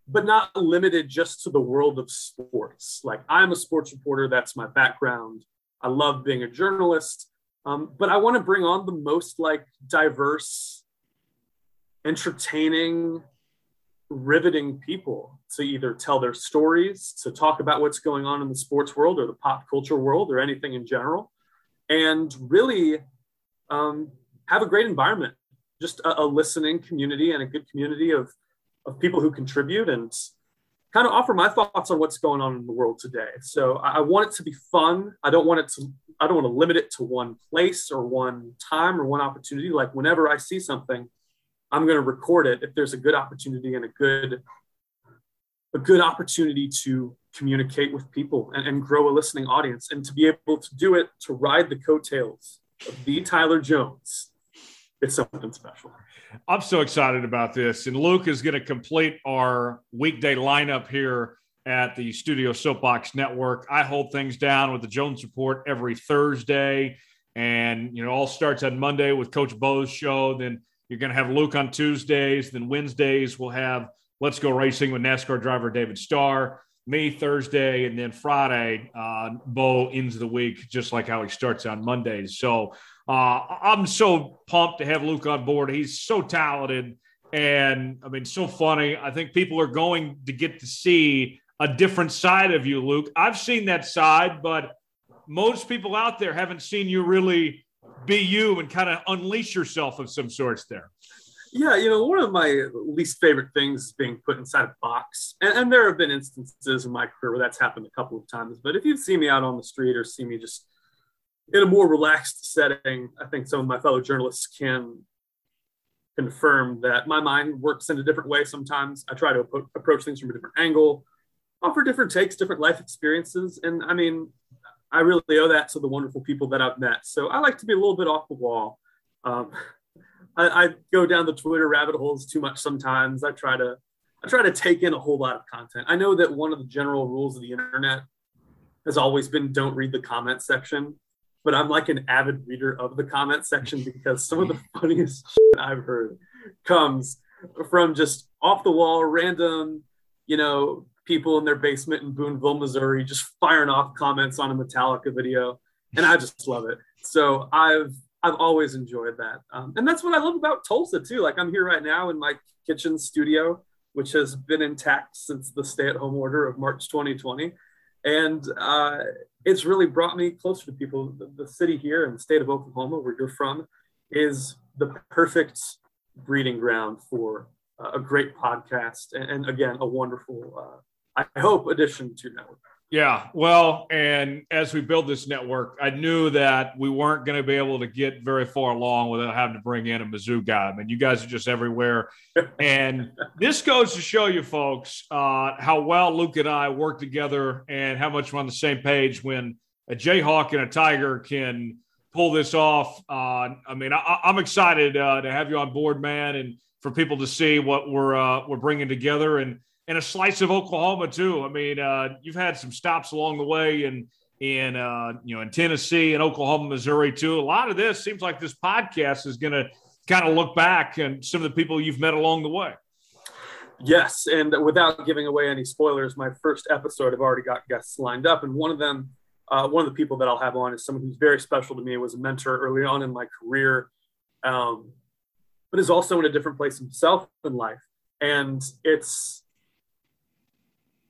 but not limited just to the world of sports. Like I'm a sports reporter, that's my background. I love being a journalist, um, but I want to bring on the most like diverse, entertaining, riveting people to either tell their stories, to talk about what's going on in the sports world or the pop culture world or anything in general, and really um, have a great environment, just a, a listening community and a good community of of people who contribute and kind of offer my thoughts on what's going on in the world today. So I want it to be fun. I don't want it to I don't want to limit it to one place or one time or one opportunity. Like whenever I see something, I'm going to record it if there's a good opportunity and a good a good opportunity to communicate with people and, and grow a listening audience and to be able to do it to ride the coattails of the Tyler Jones. It's something special. I'm so excited about this. And Luke is going to complete our weekday lineup here at the Studio Soapbox Network. I hold things down with the Jones Report every Thursday. And, you know, all starts on Monday with Coach Bo's show. Then you're going to have Luke on Tuesdays. Then Wednesdays, we'll have Let's Go Racing with NASCAR driver David Starr. Me Thursday. And then Friday, uh, Bo ends the week, just like how he starts on Mondays. So, uh, I'm so pumped to have Luke on board. He's so talented and I mean, so funny. I think people are going to get to see a different side of you, Luke. I've seen that side, but most people out there haven't seen you really be you and kind of unleash yourself of some sorts there. Yeah, you know, one of my least favorite things is being put inside a box. And, and, there have been instances in my career where that's happened a couple of times. But if you've seen me out on the street or see me just in a more relaxed setting, I think some of my fellow journalists can confirm that my mind works in a different way sometimes. I try to approach things from a different angle, offer different takes, different life experiences. And I mean, I really owe that to the wonderful people that I've met. So I like to be a little bit off the wall. Um, I, I, go down the Twitter rabbit holes too much sometimes. I try to I try to take in a whole lot of content. I know that one of the general rules of the internet has always been don't read the comment section, but I'm like an avid reader of the comment section because some of the funniest I've heard comes from just off the wall, random, you know, people in their basement in Boonville, Missouri, just firing off comments on a Metallica video, and I just love it. So I've I've always enjoyed that, um, and that's what I love about Tulsa too. Like I'm here right now in my kitchen studio, which has been intact since the stay-at-home order of March 2020, and uh, it's really brought me closer to people. The, the city here in the state of Oklahoma, where you're from, is the perfect breeding ground for uh, a great podcast and, and, again a wonderful uh, I hope, addition to network. Yeah, well, and as we build this network, I knew that we weren't going to be able to get very far along without having to bring in a Mizzou guy. I mean, you guys are just everywhere, and this goes to show you folks uh, how well Luke and I work together and how much we're on the same page when a Jayhawk and a Tiger can pull this off. Uh, I mean, I, am excited uh, to have you on board, man, and for people to see what we're uh, we're bringing together and and a slice of Oklahoma too. I mean, uh, you've had some stops along the way in in uh, you know in Tennessee and Oklahoma, Missouri too. A lot of this seems like this podcast is going to kind of look back and some of the people you've met along the way. Yes, and without giving away any spoilers, my first episode I've already got guests lined up, and one of them, uh, one of the people that I'll have on is someone who's very special to me. was a mentor early on in my career, um, but is also in a different place himself in life, and it's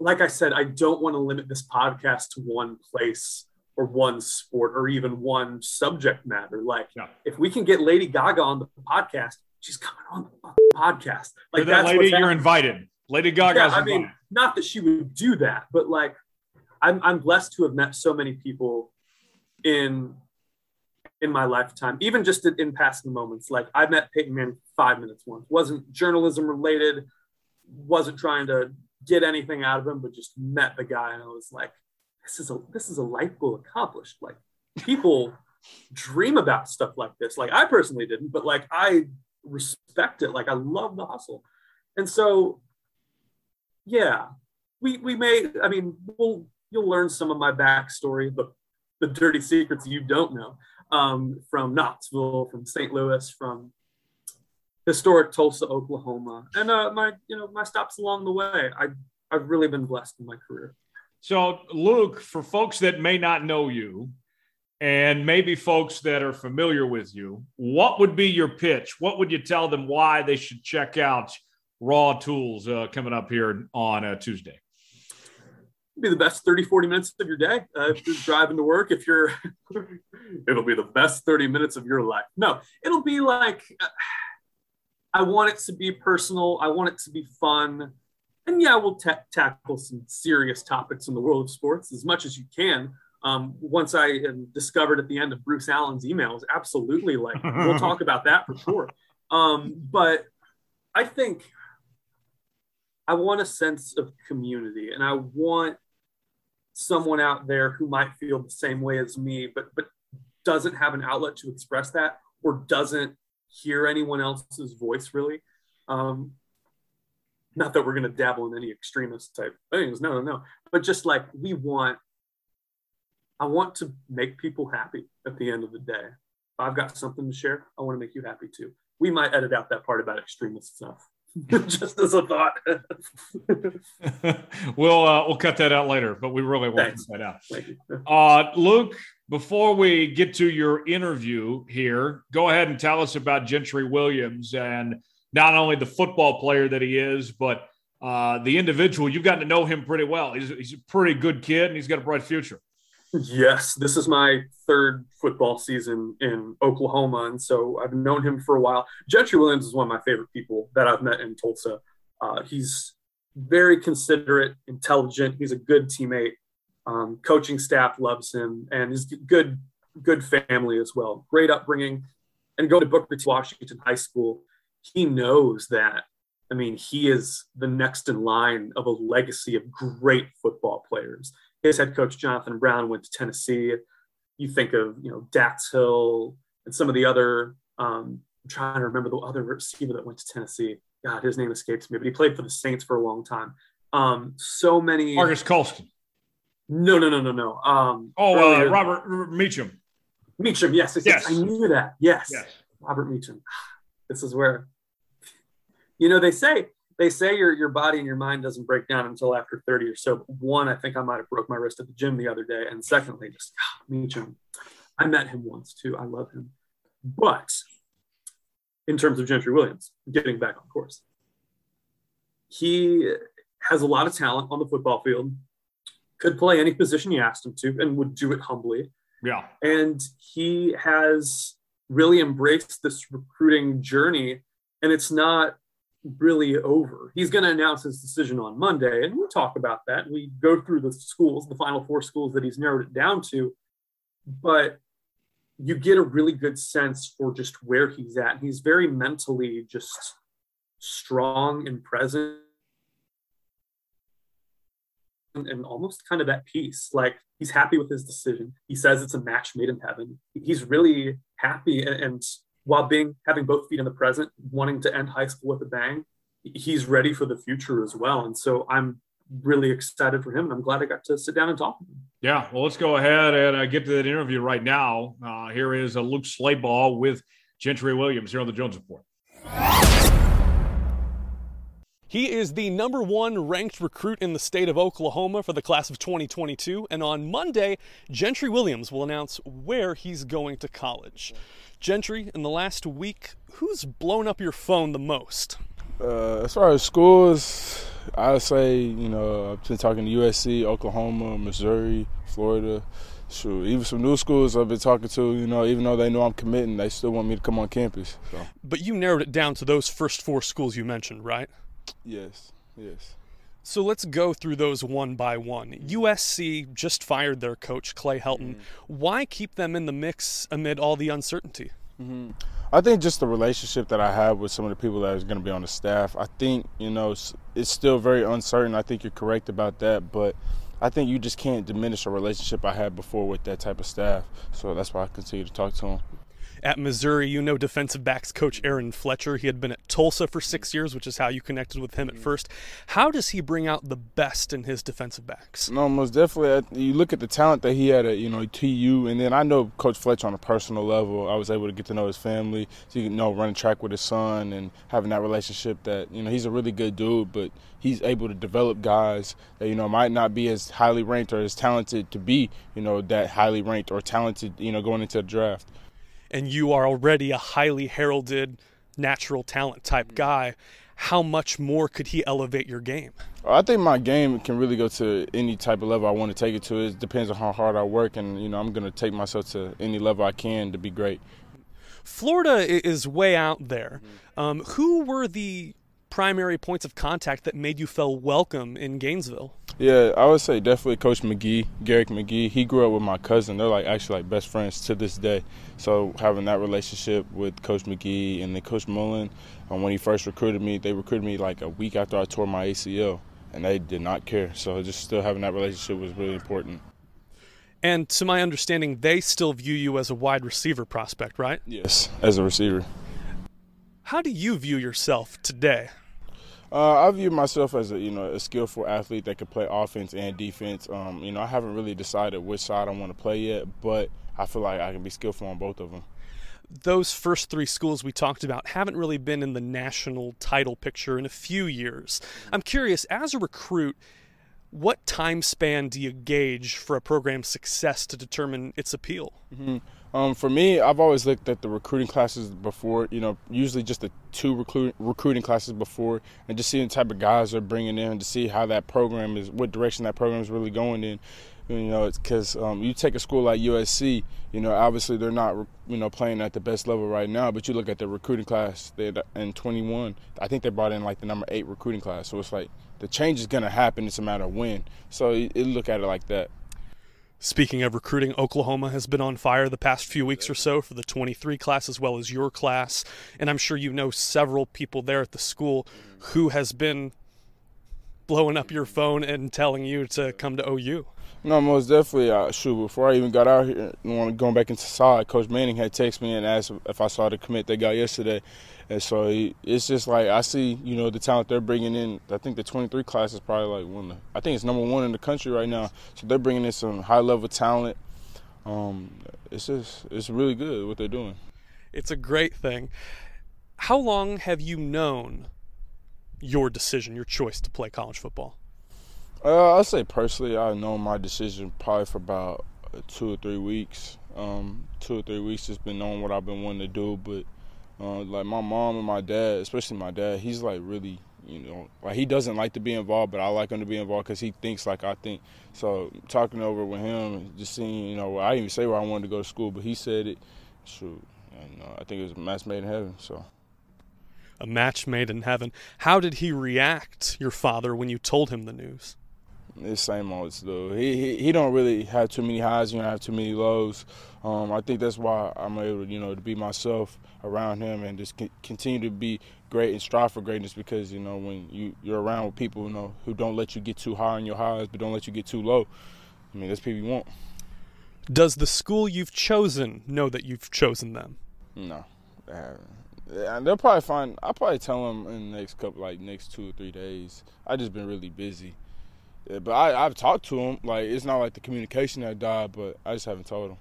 like I said, I don't want to limit this podcast to one place or one sport or even one subject matter. Like, yeah. if we can get Lady Gaga on the podcast, she's coming on the podcast. Like, that lady, you're invited. Lady Gaga. Yeah, I invited. mean, not that she would do that, but like, I'm I'm blessed to have met so many people in in my lifetime, even just in, in passing moments. Like, I met Peyton Manning five minutes once. wasn't journalism related. Wasn't trying to get anything out of him, but just met the guy and I was like, this is a this is a life goal accomplished. Like people dream about stuff like this. Like I personally didn't, but like I respect it. Like I love the hustle. And so yeah, we we may, I mean, we'll you'll learn some of my backstory, the the dirty secrets you don't know um, from Knoxville, from St. Louis, from historic Tulsa, Oklahoma, and uh, my you know my stops along the way. I I've really been blessed in my career. So, Luke, for folks that may not know you, and maybe folks that are familiar with you, what would be your pitch? What would you tell them why they should check out Raw Tools uh, coming up here on uh, Tuesday? be the best 30 40 minutes of your day uh, if you're driving to work if you're it'll be the best 30 minutes of your life no it'll be like uh, I want it to be personal. I want it to be fun. And yeah, we'll tackle some serious topics in the world of sports as much as you can. Um, once I discovered at the end of Bruce Allen's emails, absolutely, like we'll talk about that for sure. Um, but I think I want a sense of community, and I want someone out there who might feel the same way as me, but but doesn't have an outlet to express that, or doesn't hear anyone else's voice really. Um, not that we're going to dabble in any extremist type things. No, no, no. But just like we want, I want to make people happy at the end of the day. If I've got something to share, I want to make you happy too. We might edit out that part about extremist stuff. just as a thought. we'll uh, we'll cut that out later, but we really want to cut that out. Uh, Luke, before we get to your interview here, go ahead and tell us about Gentry Williams and not only the football player that he is, but uh, the individual. You've gotten to know him pretty well. He's, he's a pretty good kid, and he's got a bright future. Yes, this is my third football season in Oklahoma, and so I've known him for a while. Gentry Williams is one of my favorite people that I've met in Tulsa. Uh, he's very considerate, intelligent. He's a good teammate. Um, coaching staff loves him, and he's good, good family as well. Great upbringing, and go to Booker T. Washington High School. he knows that. I mean, he is the next in line of a legacy of great football players. His head coach Jonathan Brown went to Tennessee. You think of you know Dax Hill and some of the other. Um, I'm trying to remember the other receiver that went to Tennessee. God, his name escapes me, but he played for the Saints for a long time. Um, so many. Marques Colston. No, no, no, no, no. Um, oh, uh, Robert Meacham. Meacham, yes, yes, yes, I knew that. Yes. yes, Robert Meacham. This is where, you know, they say they say your your body and your mind doesn't break down until after thirty or so. One, I think I might have broke my wrist at the gym the other day, and secondly, just oh, Meacham. I met him once too. I love him, but in terms of Gentry Williams, getting back on course, he has a lot of talent on the football field could play any position you asked him to and would do it humbly. Yeah. And he has really embraced this recruiting journey and it's not really over. He's going to announce his decision on Monday and we'll talk about that. We go through the schools, the final four schools that he's narrowed it down to. But you get a really good sense for just where he's at. He's very mentally just strong and present and almost kind of at peace. Like he's happy with his decision. He says it's a match made in heaven. He's really happy, and, and while being having both feet in the present, wanting to end high school with a bang, he's ready for the future as well. And so I'm really excited for him, I'm glad I got to sit down and talk with him. Yeah, well, let's go ahead and uh, get to that interview right now. Uh, here is uh, Luke Slabaugh with Gentry Williams here on the Jones Report. He is the number one ranked recruit in the state of Oklahoma for the class of 2022. And on Monday, Gentry Williams will announce where he's going to college. Gentry, in the last week, who's blown up your phone the most? Uh, as far as schools, I say, you know, I've been talking to USC, Oklahoma, Missouri, Florida. Sure, even some new schools I've been talking to, you know, even though they know I'm committing, they still want me to come on campus. So. But you narrowed it down to those first four schools you mentioned, right? Yes, yes. So let's go through those one by one. USC just fired their coach, Clay Helton. Mm-hmm. Why keep them in the mix amid all the uncertainty? Mm-hmm. I think just the relationship that I have with some of the people that is going to be on the staff. I think, you know, it's still very uncertain. I think you're correct about that. But I think you just can't diminish a relationship I had before with that type of staff. So that's why I continue to talk to them. At Missouri, you know defensive backs coach Aaron Fletcher. He had been at Tulsa for six years, which is how you connected with him at mm. first. How does he bring out the best in his defensive backs? No, most definitely. You look at the talent that he had at you know TU, and then I know Coach Fletcher on a personal level. I was able to get to know his family, so you know running track with his son and having that relationship. That you know he's a really good dude, but he's able to develop guys that you know might not be as highly ranked or as talented to be you know that highly ranked or talented you know going into the draft and you are already a highly heralded natural talent type mm-hmm. guy, how much more could he elevate your game? I think my game can really go to any type of level I want to take it to. It depends on how hard I work, and you know I'm going to take myself to any level I can to be great. Florida is way out there. Mm-hmm. Um, who were the primary points of contact that made you feel welcome in Gainesville? Yeah, I would say definitely Coach McGee, Garrick McGee. He grew up with my cousin. They're like actually like best friends to this day. So having that relationship with Coach McGee and then Coach Mullen, um, when he first recruited me, they recruited me like a week after I tore my ACL, and they did not care. So just still having that relationship was really important. And to my understanding, they still view you as a wide receiver prospect, right? Yes, as a receiver. How do you view yourself today? Uh, I view myself as a you know a skillful athlete that can play offense and defense. Um, you know, I haven't really decided which side I want to play yet, but I feel like I can be skillful on both of them. Those first three schools we talked about haven't really been in the national title picture in a few years. I'm curious, as a recruit, what time span do you gauge for a program's success to determine its appeal? Mm-hmm. Um, for me, I've always looked at the recruiting classes before, you know, usually just the two recruit, recruiting classes before, and just seeing the type of guys they're bringing in to see how that program is, what direction that program is really going in. You know, it's because um, you take a school like USC, you know, obviously they're not, you know, playing at the best level right now, but you look at the recruiting class in 21, I think they brought in like the number eight recruiting class. So it's like the change is going to happen. It's a matter of when. So you, you look at it like that. Speaking of recruiting, Oklahoma has been on fire the past few weeks or so for the 23 class as well as your class. And I'm sure you know several people there at the school who has been blowing up your phone and telling you to come to OU. No, most definitely. Uh, shoot, before I even got out here, going back into side, Coach Manning had texted me and asked if I saw the commit they got yesterday. And so it's just like I see, you know, the talent they're bringing in. I think the 23 class is probably like one. Of, I think it's number one in the country right now. So they're bringing in some high level talent. Um, it's just it's really good what they're doing. It's a great thing. How long have you known your decision, your choice to play college football? Uh, I'd say personally, I've known my decision probably for about two or three weeks. Um, two or three weeks, just been knowing what I've been wanting to do, but uh, like my mom and my dad, especially my dad, he's like really, you know, like he doesn't like to be involved, but I like him to be involved because he thinks like I think. So talking over with him, and just seeing, you know, I didn't even say where I wanted to go to school, but he said it. Shoot, and uh, I think it was a match made in heaven. So. A match made in heaven. How did he react, your father, when you told him the news? It's same old though. He, he he don't really have too many highs. You don't have too many lows. Um, I think that's why I'm able, you know, to be myself around him and just continue to be great and strive for greatness. Because you know, when you you're around with people, you know, who don't let you get too high on your highs, but don't let you get too low. I mean, that's people you want. Does the school you've chosen know that you've chosen them? No, and they'll probably find. I'll probably tell them in the next couple, like next two or three days. I just been really busy. Yeah, but I, I've talked to him. Like it's not like the communication that died, but I just haven't told him.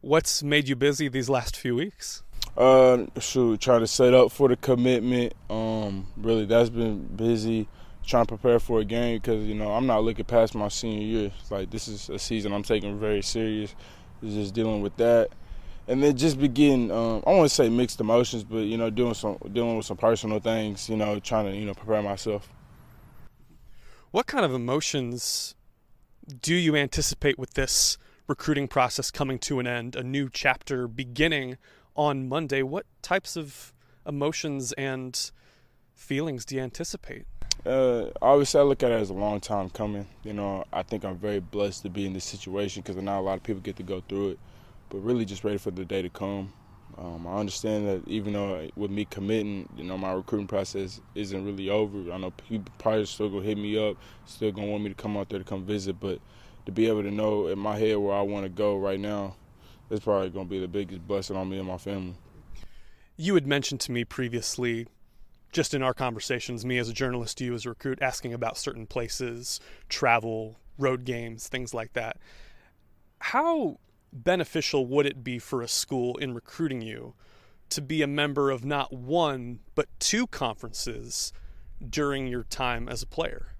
What's made you busy these last few weeks? Uh, shoot, trying to set up for the commitment. Um, really, that's been busy. Trying to prepare for a game because you know I'm not looking past my senior year. Like this is a season I'm taking very serious. It's just dealing with that, and then just begin. Um, I want to say mixed emotions, but you know, doing some dealing with some personal things. You know, trying to you know prepare myself. What kind of emotions do you anticipate with this recruiting process coming to an end, a new chapter beginning on Monday? What types of emotions and feelings do you anticipate? Uh, obviously, I look at it as a long time coming. You know, I think I'm very blessed to be in this situation because not a lot of people get to go through it. But really, just ready for the day to come. Um, I understand that even though with me committing, you know, my recruiting process isn't really over. I know people probably still gonna hit me up, still gonna want me to come out there to come visit, but to be able to know in my head where I want to go right now, it's probably gonna be the biggest blessing on me and my family. You had mentioned to me previously, just in our conversations, me as a journalist, you as a recruit, asking about certain places, travel, road games, things like that. How beneficial would it be for a school in recruiting you to be a member of not one but two conferences during your time as a player?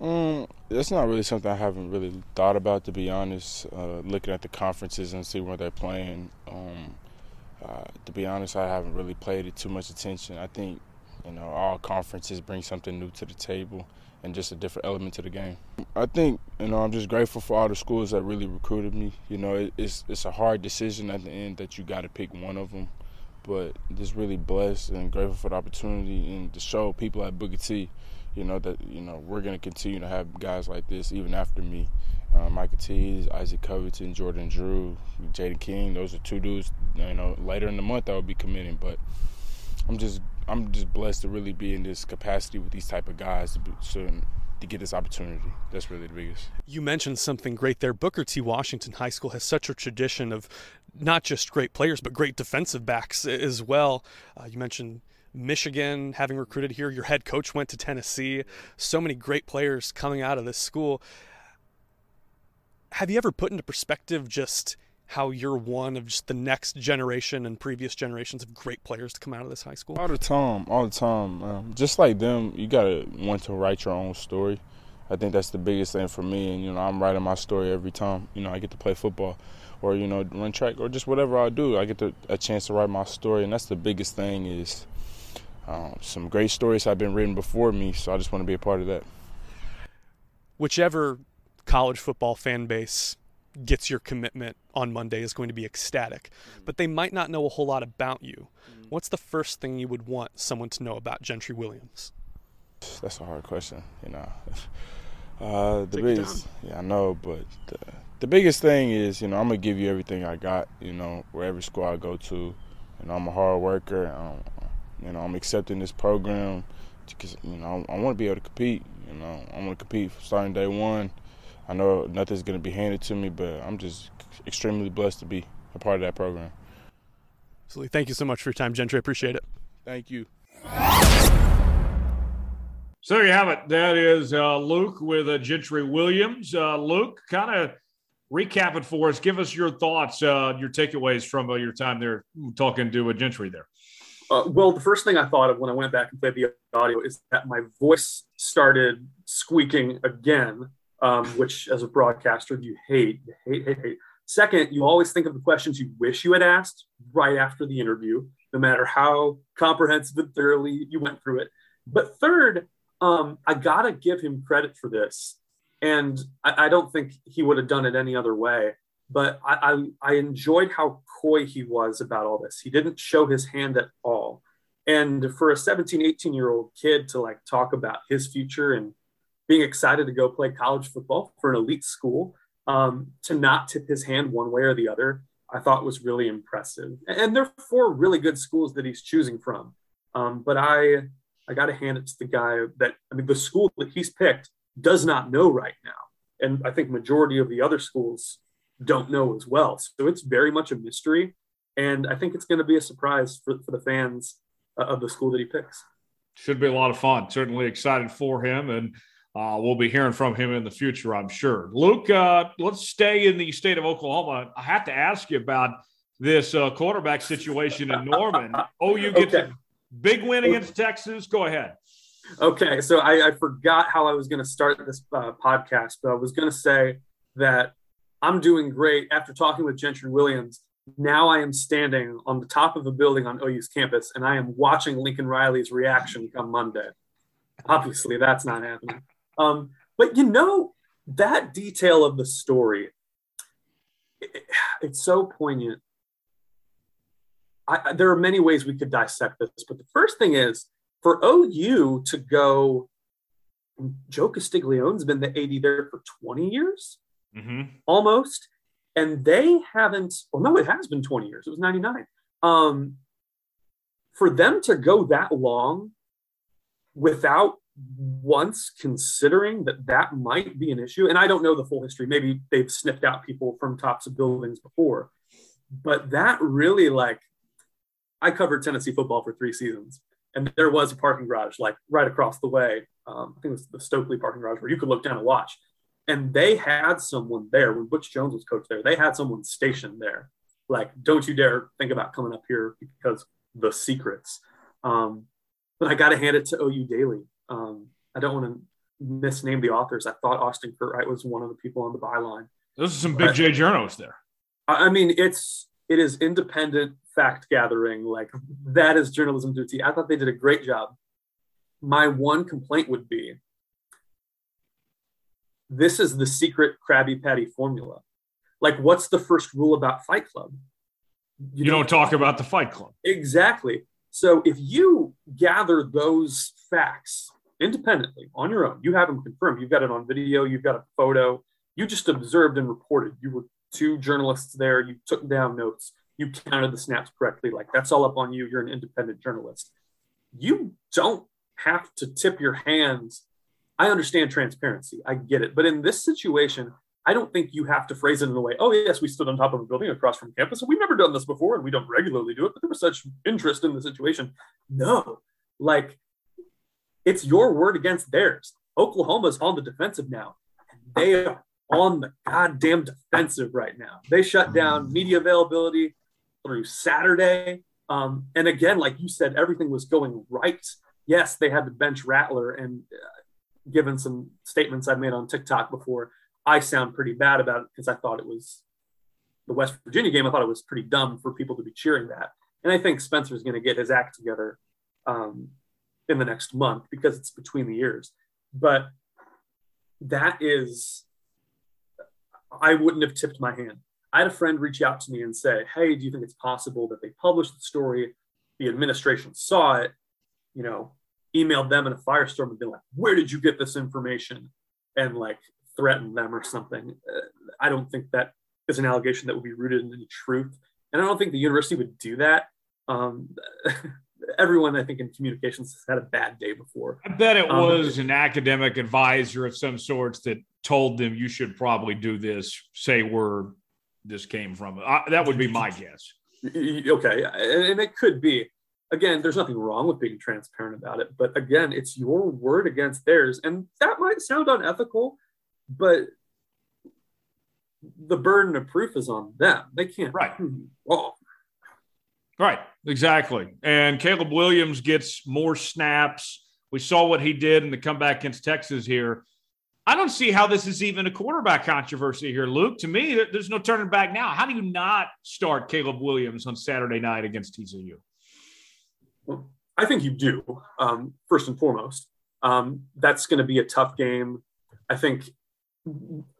Um, that's not really something I haven't really thought about, to be honest. Uh, looking at the conferences and see where they're playing. Um, uh, to be honest, I haven't really paid it too much attention. I think, you know, all conferences bring something new to the table and just a different element to the game. I think you know I'm just grateful for all the schools that really recruited me. You know, it's it's a hard decision at the end that you got to pick one of them, but just really blessed and grateful for the opportunity and to show people at Booker T, you know that you know we're gonna continue to have guys like this even after me. Uh, Michael T, Isaac Covington, Jordan Drew, Jaden King. Those are two dudes. You know, later in the month I will be committing, but I'm just I'm just blessed to really be in this capacity with these type of guys to, be, to get this opportunity. That's really the biggest. You mentioned something great there. Booker T. Washington High School has such a tradition of not just great players but great defensive backs as well. Uh, you mentioned Michigan having recruited here. Your head coach went to Tennessee. So many great players coming out of this school. Have you ever put into perspective just how you're one of just the next generation and previous generations of great players to come out of this high school? All the time, all the time. Um, just like them, you gotta want to write your own story. I think that's the biggest thing for me, and you know, I'm writing my story every time. You know, I get to play football, or you know, run track, or just whatever I do. I get to, a chance to write my story, and that's the biggest thing. Is um, some great stories have been written before me, so I just want to be a part of that. Whichever college football fan base gets your commitment on Monday is going to be ecstatic, mm-hmm. but they might not know a whole lot about you. Mm-hmm. What's the first thing you would want someone to know about Gentry Williams? That's a hard question, you know. Uh, the Take biggest, yeah, I know, but the, the biggest thing is, you know, I'm gonna give you everything I got. You know, wherever school I go to, you know, I'm a hard worker. Um, you know, I'm accepting this program because you know I, I want to be able to compete. You know, I want to compete starting day one. I know nothing's gonna be handed to me, but I'm just extremely blessed to be a part of that program. So, thank you so much for your time, Gentry. I appreciate it. Thank you. So there you have it. That is uh, Luke with uh, Gentry Williams. Uh, Luke, kind of recap it for us. Give us your thoughts, uh, your takeaways from uh, your time there talking to a Gentry there. Uh, well, the first thing I thought of when I went back and played the audio is that my voice started squeaking again, um, which as a broadcaster you hate, hate, hate, hate. Second, you always think of the questions you wish you had asked right after the interview, no matter how comprehensive and thoroughly you went through it. But third, um, I gotta give him credit for this, and I, I don't think he would have done it any other way. But I, I, I enjoyed how coy he was about all this. He didn't show his hand at all. And for a 17, 18 year old kid to like talk about his future and being excited to go play college football for an elite school, um, to not tip his hand one way or the other, I thought was really impressive. And there are four really good schools that he's choosing from. Um, but I, I got to hand it to the guy that, I mean, the school that he's picked does not know right now. And I think majority of the other schools don't know as well. So it's very much a mystery. And I think it's going to be a surprise for, for the fans uh, of the school that he picks. Should be a lot of fun. Certainly excited for him. And uh, we'll be hearing from him in the future, I'm sure. Luke, uh, let's stay in the state of Oklahoma. I have to ask you about this uh, quarterback situation in Norman. Oh, you get Okay. the big win against Texas. Go ahead. Okay, so I, I forgot how I was going to start this uh, podcast, but I was going to say that I'm doing great after talking with Gentry Williams. Now I am standing on the top of a building on OU's campus, and I am watching Lincoln Riley's reaction come Monday. Obviously, that's not happening. Um, but you know that detail of the story, it- it's so poignant. I, there are many ways we could dissect this, but the first thing is for OU to go, Joe Castiglione's been the AD there for 20 years Mm-hmm. almost. And they haven't, well, no, it has been 20 years. It was 99. Um, for them to go that long without once considering that that might be an issue, and I don't know the full history, maybe they've sniffed out people from tops of buildings before, but that really like, I covered Tennessee football for three seasons and there was a parking garage like right across the way. Um, I think it was the Stokely parking garage where you could look down and watch. And they had someone there when Butch Jones was coach there. They had someone stationed there. Like, don't you dare think about coming up here because the secrets. Um, but I got to hand it to OU Daily. Um, I don't want to misname the authors. I thought Austin Curtright was one of the people on the byline. Those are some big But- J journos there. I I mean, it's it is independent fact gathering. Like that is journalism duty. I thought they did a great job. My one complaint would be this is the secret Krabby Patty formula. Like, what's the first rule about Fight Club? You don't talk about the Fight Club. Exactly. So if you gather those facts independently on your own, you have them confirmed. You've got it on video, you've got a photo, you just observed and reported. You were two journalists there, you took down notes, you counted the snaps correctly. Like that's all up on you. You're an independent journalist. You don't have to tip your hands. I understand transparency. I get it. But in this situation, I don't think you have to phrase it in a way, oh, yes, we stood on top of a building across from campus. And we've never done this before and we don't regularly do it, but there was such interest in the situation. No, like it's your word against theirs. Oklahoma's on the defensive now. And they are on the goddamn defensive right now. They shut down media availability through Saturday. Um, and again, like you said, everything was going right. Yes, they had to bench Rattler, and uh, given some statements I've made on TikTok before, I sound pretty bad about it because I thought it was the West Virginia game. I thought it was pretty dumb for people to be cheering that. And I think Spencer's going to get his act together um, in the next month because it's between the years. But that is, I wouldn't have tipped my hand. I had a friend reach out to me and say, Hey, do you think it's possible that they published the story? The administration saw it, you know, emailed them in a firestorm and been like, Where did you get this information? and like threaten them or something. Uh, I don't think that is an allegation that would be rooted in any truth. And I don't think the university would do that. Um, everyone, I think, in communications has had a bad day before. I bet it um, was an academic advisor of some sorts that told them you should probably do this, say where this came from. I, that would be my guess. Okay. And it could be. Again, there's nothing wrong with being transparent about it. But again, it's your word against theirs. And that might sound unethical, but the burden of proof is on them. They can't right. wrong. Right, exactly. And Caleb Williams gets more snaps. We saw what he did in the comeback against Texas here. I don't see how this is even a quarterback controversy here, Luke. To me, there's no turning back now. How do you not start Caleb Williams on Saturday night against TCU? Well, I think you do, um, first and foremost. Um, that's going to be a tough game. I think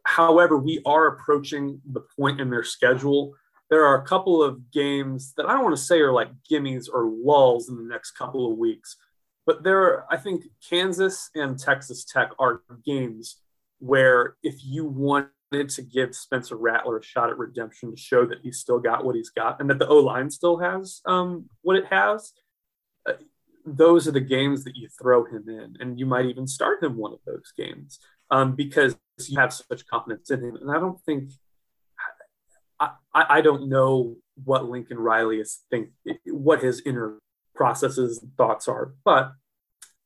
However, we are approaching the point in their schedule. There are a couple of games that I don't want to say are like gimmies or lulls in the next couple of weeks, but there are, I think Kansas and Texas Tech are games where if you wanted to give Spencer Rattler a shot at redemption to show that he's still got what he's got and that the O line still has um, what it has, uh, those are the games that you throw him in, and you might even start him one of those games um, because you have such confidence in him. And I don't think, I, I don't know what Lincoln Riley is think, what his inner processes and thoughts are, but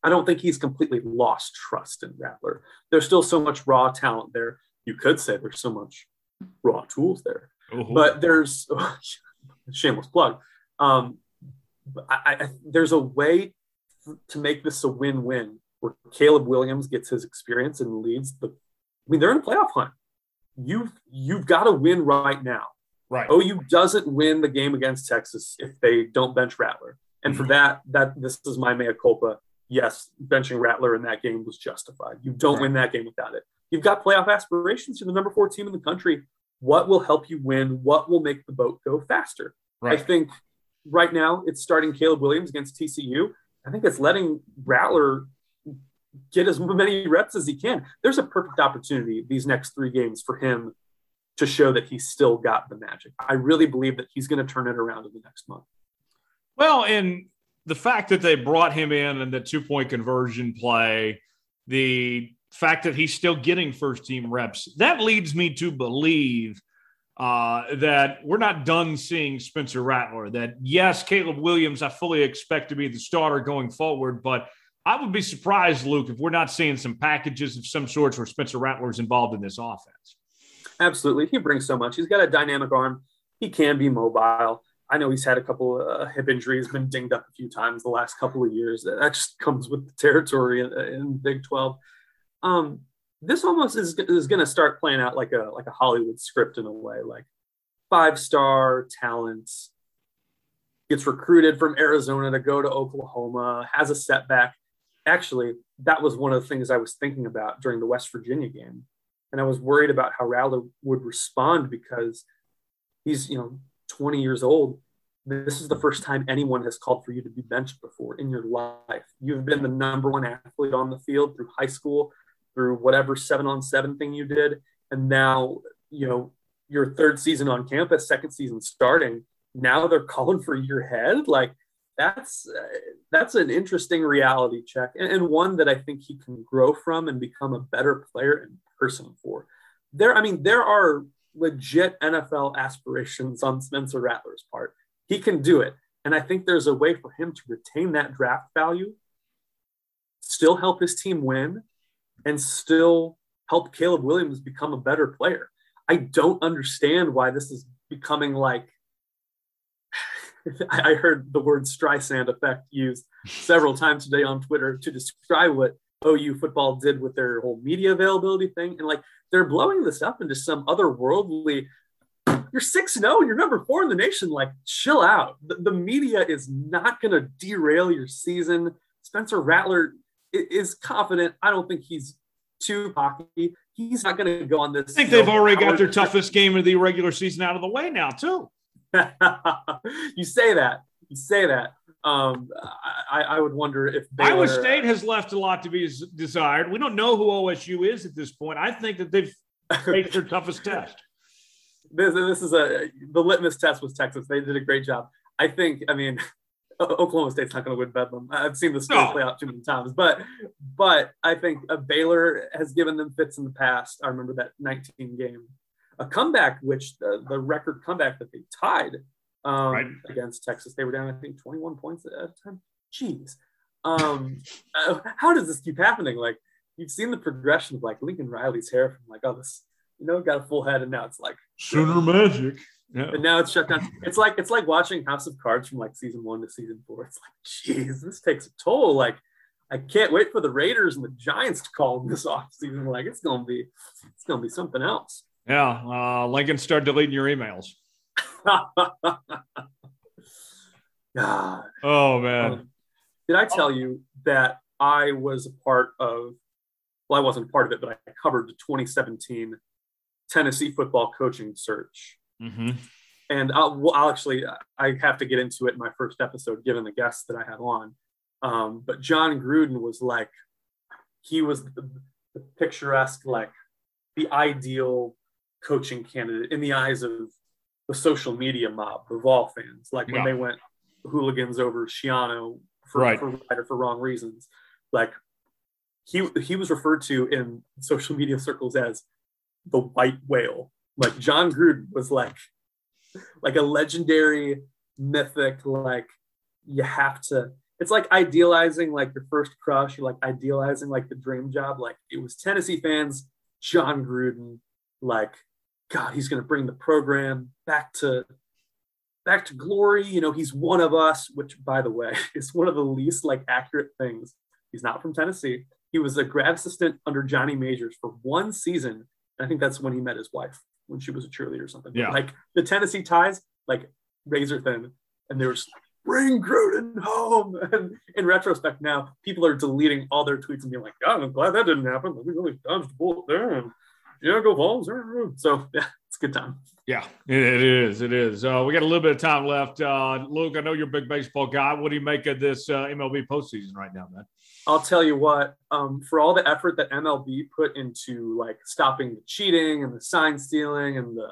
I don't think he's completely lost trust in Rattler. There's still so much raw talent there. You could say there's so much raw tools there, uh-huh. but there's oh, shameless plug. Um, I, I, there's a way to make this a win-win where Caleb Williams gets his experience and leads the. I mean, they're in a playoff hunt. You've you've got to win right now. Right. OU doesn't win the game against Texas if they don't bench Rattler, and for mm-hmm. that, that this is my mea culpa. Yes, benching Rattler in that game was justified. You don't right. win that game without it. You've got playoff aspirations. You're the number four team in the country. What will help you win? What will make the boat go faster? Right. I think right now it's starting Caleb Williams against TCU. I think it's letting Rattler get as many reps as he can. There's a perfect opportunity these next three games for him to show that he's still got the magic. I really believe that he's going to turn it around in the next month. Well, and the fact that they brought him in and the two point conversion play, the fact that he's still getting first team reps, that leads me to believe uh, that we're not done seeing Spencer Rattler. That yes, Caleb Williams, I fully expect to be the starter going forward, but I would be surprised, Luke, if we're not seeing some packages of some sorts where Spencer Rattler is involved in this offense. Absolutely. He brings so much. He's got a dynamic arm. He can be mobile. I know he's had a couple of uh, hip injuries, been dinged up a few times the last couple of years. That just comes with the territory in, in Big 12. Um, this almost is, is going to start playing out like a like a Hollywood script in a way, like five star talents gets recruited from Arizona to go to Oklahoma, has a setback, actually, that was one of the things I was thinking about during the West Virginia game. And I was worried about how Rattler would respond because he's, you know, 20 years old. This is the first time anyone has called for you to be benched before in your life. You've been the number one athlete on the field through high school, through whatever seven on seven thing you did. And now, you know, your third season on campus, second season starting. Now they're calling for your head. Like, that's uh, that's an interesting reality check and, and, one that I think he can grow from and become a better player and person for. There, I mean, there are legit NFL aspirations on Spencer Rattler's part. He can do it, and I think there's a way for him to retain that draft value, still help his team win, and still help Caleb Williams become a better player. I don't understand why this is becoming like I heard the word Streisand effect used several times today on Twitter to describe what OU football did with their whole media availability thing. And like they're blowing this up into some otherworldly. You're 6 0, you're number four in the nation. Like, chill out. The, the media is not going to derail your season. Spencer Rattler is confident. I don't think he's too cocky. He's not going to go on this. I think they've know, already got their toughest game of the regular season out of the way now, too. you say that. You say that. Um, I, I would wonder if Baylor, Iowa State has left a lot to be desired. We don't know who OSU is at this point. I think that they've faced their toughest test. This, this is a the litmus test was Texas. They did a great job. I think. I mean, Oklahoma State's not going to win Bedlam. I've seen the story no. play out too many times, but but I think a Baylor has given them fits in the past. I remember that 19 game, a comeback which the, the record comeback that they tied um, right. against Texas. They were down, I think, 21 points at a time. Jeez, um, uh, how does this keep happening? Like you've seen the progression of like Lincoln Riley's hair from like oh this you know got a full head and now it's like Sooner Magic. Yeah. And now it's shut down. It's like it's like watching House of Cards from like season one to season four. It's like, geez, this takes a toll. Like, I can't wait for the Raiders and the Giants to call this off season. Like, it's gonna be, it's gonna be something else. Yeah, uh, Lincoln, start deleting your emails. God. Oh man. Um, did I tell you that I was a part of? Well, I wasn't a part of it, but I covered the 2017 Tennessee football coaching search. Mm-hmm. And I'll, I'll, actually, I have to get into it in my first episode, given the guests that I had on. Um, but Jon Gruden was like, he was the, the picturesque, like the ideal coaching candidate in the eyes of the social media mob of all fans. Like when yeah. they went hooligans over Schiano for, right. for right or for wrong reasons. Like he he was referred to in social media circles as the white whale. Like Jon Gruden was like like a legendary mythic like you have to it's like idealizing like your first crush you like idealizing like the dream job like it was tennessee fans Jon gruden like god he's going to bring the program back to back to glory you know he's one of us which by the way is one of the least like accurate things he's not from tennessee he was a grad assistant under johnny majors for one season I think that's when he met his wife when she was a cheerleader or something. Yeah. Like the Tennessee ties, like razor thin, and they were just like, bring Gruden home. And in retrospect, now people are deleting all their tweets and being like, God, I'm glad that didn't happen. We really dodged the bullet there. And yeah, go Vols. So yeah, it's a good time. Yeah, it is. It is. Uh, we got a little bit of time left. Uh, Luke, I know you're a big baseball guy. What do you make of this uh, MLB postseason right now, man? I'll tell you what, um, for all the effort that MLB put into like stopping the cheating and the sign stealing and the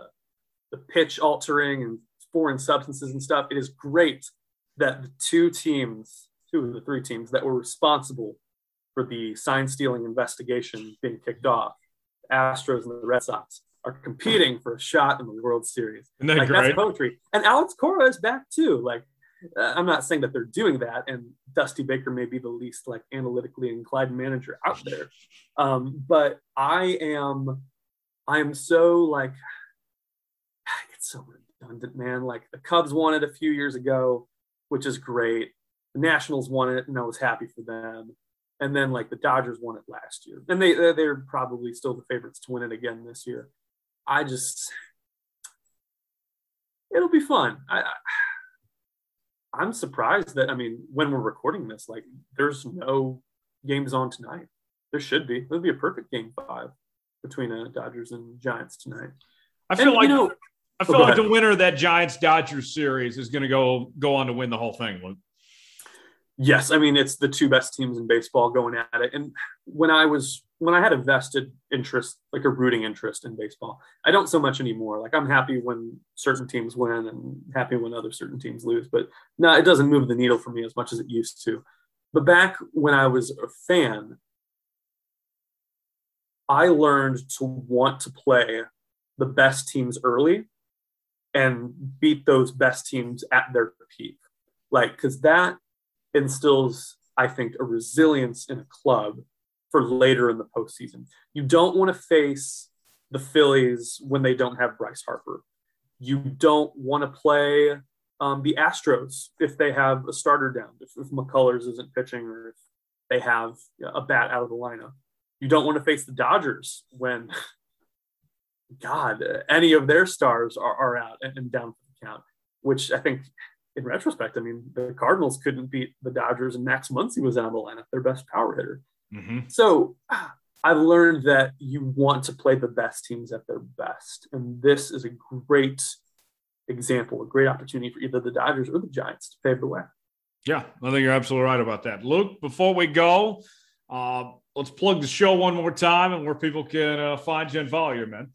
the pitch altering and foreign substances and stuff, it is great that the two teams, two of the three teams that were responsible for the sign stealing investigation being kicked off, the Astros and the Red Sox, are competing for a shot in the World Series. Isn't that like, great? That's poetry. And Alex Cora is back too. Like uh, I'm not saying that they're doing that, and Dusty Baker may be the least like analytically inclined manager out there, um, but I am, I am so like, it's so redundant, man. Like the Cubs won it a few years ago, which is great. The Nationals won it, and I was happy for them. And then like the Dodgers won it last year, and they they're probably still the favorites to win it again this year. I just, it'll be fun. I, I I'm surprised that I mean, when we're recording this, like there's no games on tonight. There should be. It'll be a perfect game five between uh, Dodgers and Giants tonight. I feel and, like you know, I oh, feel oh, like the winner of that Giants Dodgers series is going to go go on to win the whole thing. Luke. Yes, I mean it's the two best teams in baseball going at it. And when I was when I had a vested interest, like a rooting interest in baseball, I don't so much anymore. Like I'm happy when certain teams win and happy when other certain teams lose, but no, it doesn't move the needle for me as much as it used to. But back when I was a fan, I learned to want to play the best teams early and beat those best teams at their peak. Like, because that instills, I think, a resilience in a club for later in the postseason. You don't want to face the Phillies when they don't have Bryce Harper. You don't want to play um, the Astros if they have a starter down, if, if McCullers isn't pitching or if they have a bat out of the lineup. You don't want to face the Dodgers when, God, any of their stars are, are out and, and down for the count, which I think in retrospect, I mean, the Cardinals couldn't beat the Dodgers and Max Muncy was out of the lineup, their best power hitter. Mm-hmm. So I've learned that you want to play the best teams at their best. And this is a great example, a great opportunity for either the Dodgers or the Giants to pave the way. Yeah, I think you're absolutely right about that. Luke, before we go, uh, let's plug the show one more time and where people can uh, find you and follow you, man.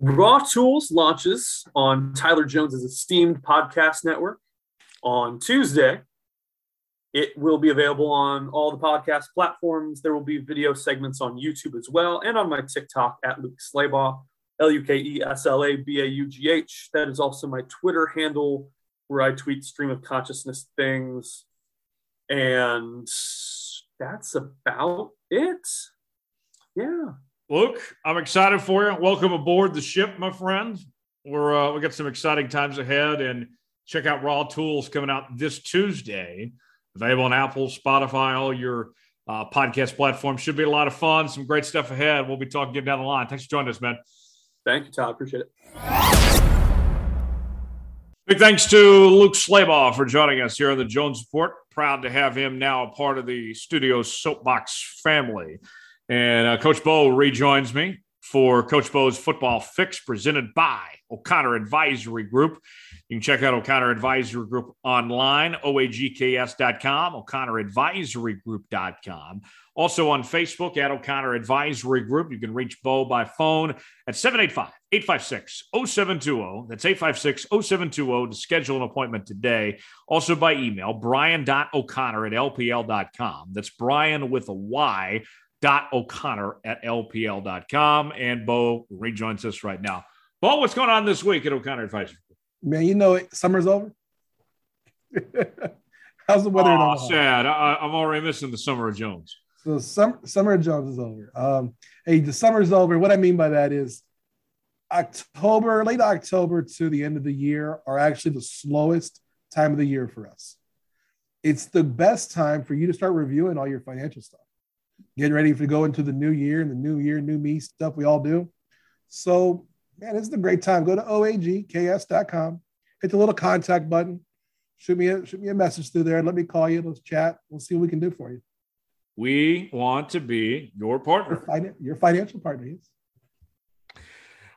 Raw Tools launches on Tyler Jones's esteemed podcast network on Tuesday. It will be available on all the podcast platforms. There will be video segments on YouTube as well and on my TikTok at Luke Slabaugh, L U K E S L A B A U G H. That is also my Twitter handle where I tweet stream of consciousness things. And that's about it. Yeah. Luke, I'm excited for you. Welcome aboard the ship, my friend. We're uh, we got some exciting times ahead, and check out Raw Tools coming out this Tuesday. Available on Apple, Spotify, all your uh, podcast platforms. Should be a lot of fun. Some great stuff ahead. We'll be talking down the line. Thanks for joining us, man. Thank you, Todd. Appreciate it. Big thanks to Luke Slabaugh for joining us here on the Jones Report. Proud to have him now a part of the studio soapbox family. And uh, Coach Bo rejoins me for Coach Bo's football fix presented by O'Connor Advisory Group. You can check out O'Connor Advisory Group online, oagks.com, o'connoradvisorygroup.com. Also on Facebook at O'Connor Advisory Group. You can reach Bo by phone at 785 856 0720. That's 856 0720 to schedule an appointment today. Also by email, bryan.o'connor at lpl.com. That's Brian with a Y O'Connor at LPL.com. And Bo rejoins us right now. Bo, what's going on this week at O'Connor Advisory? Man, you know it. Summer's over. How's the weather? Oh, sad. I, I'm already missing the summer of Jones. So summer, summer of Jones is over. Um, hey, the summer's over. What I mean by that is October, late October to the end of the year are actually the slowest time of the year for us. It's the best time for you to start reviewing all your financial stuff. Getting ready to go into the new year and the new year, new me stuff we all do. So, man, this is a great time. Go to oagks.com, hit the little contact button, shoot me a, shoot me a message through there. Let me call you. Let's chat. We'll see what we can do for you. We want to be your partner. Your, fin- your financial partner, yes.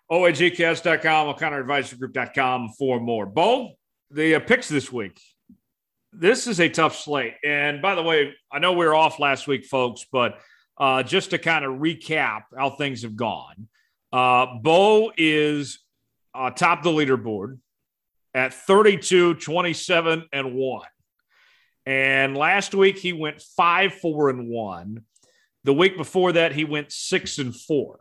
OAGKS.com, O'ConnorAdvisoryGroup.com for more. Bo, the uh, picks this week. This is a tough slate. And by the way, I know we were off last week, folks, but uh, just to kind of recap how things have gone, uh, Bo is uh, top the leaderboard at 32, 27, and 1. And last week he went 5, 4, and 1. The week before that, he went 6 and 4.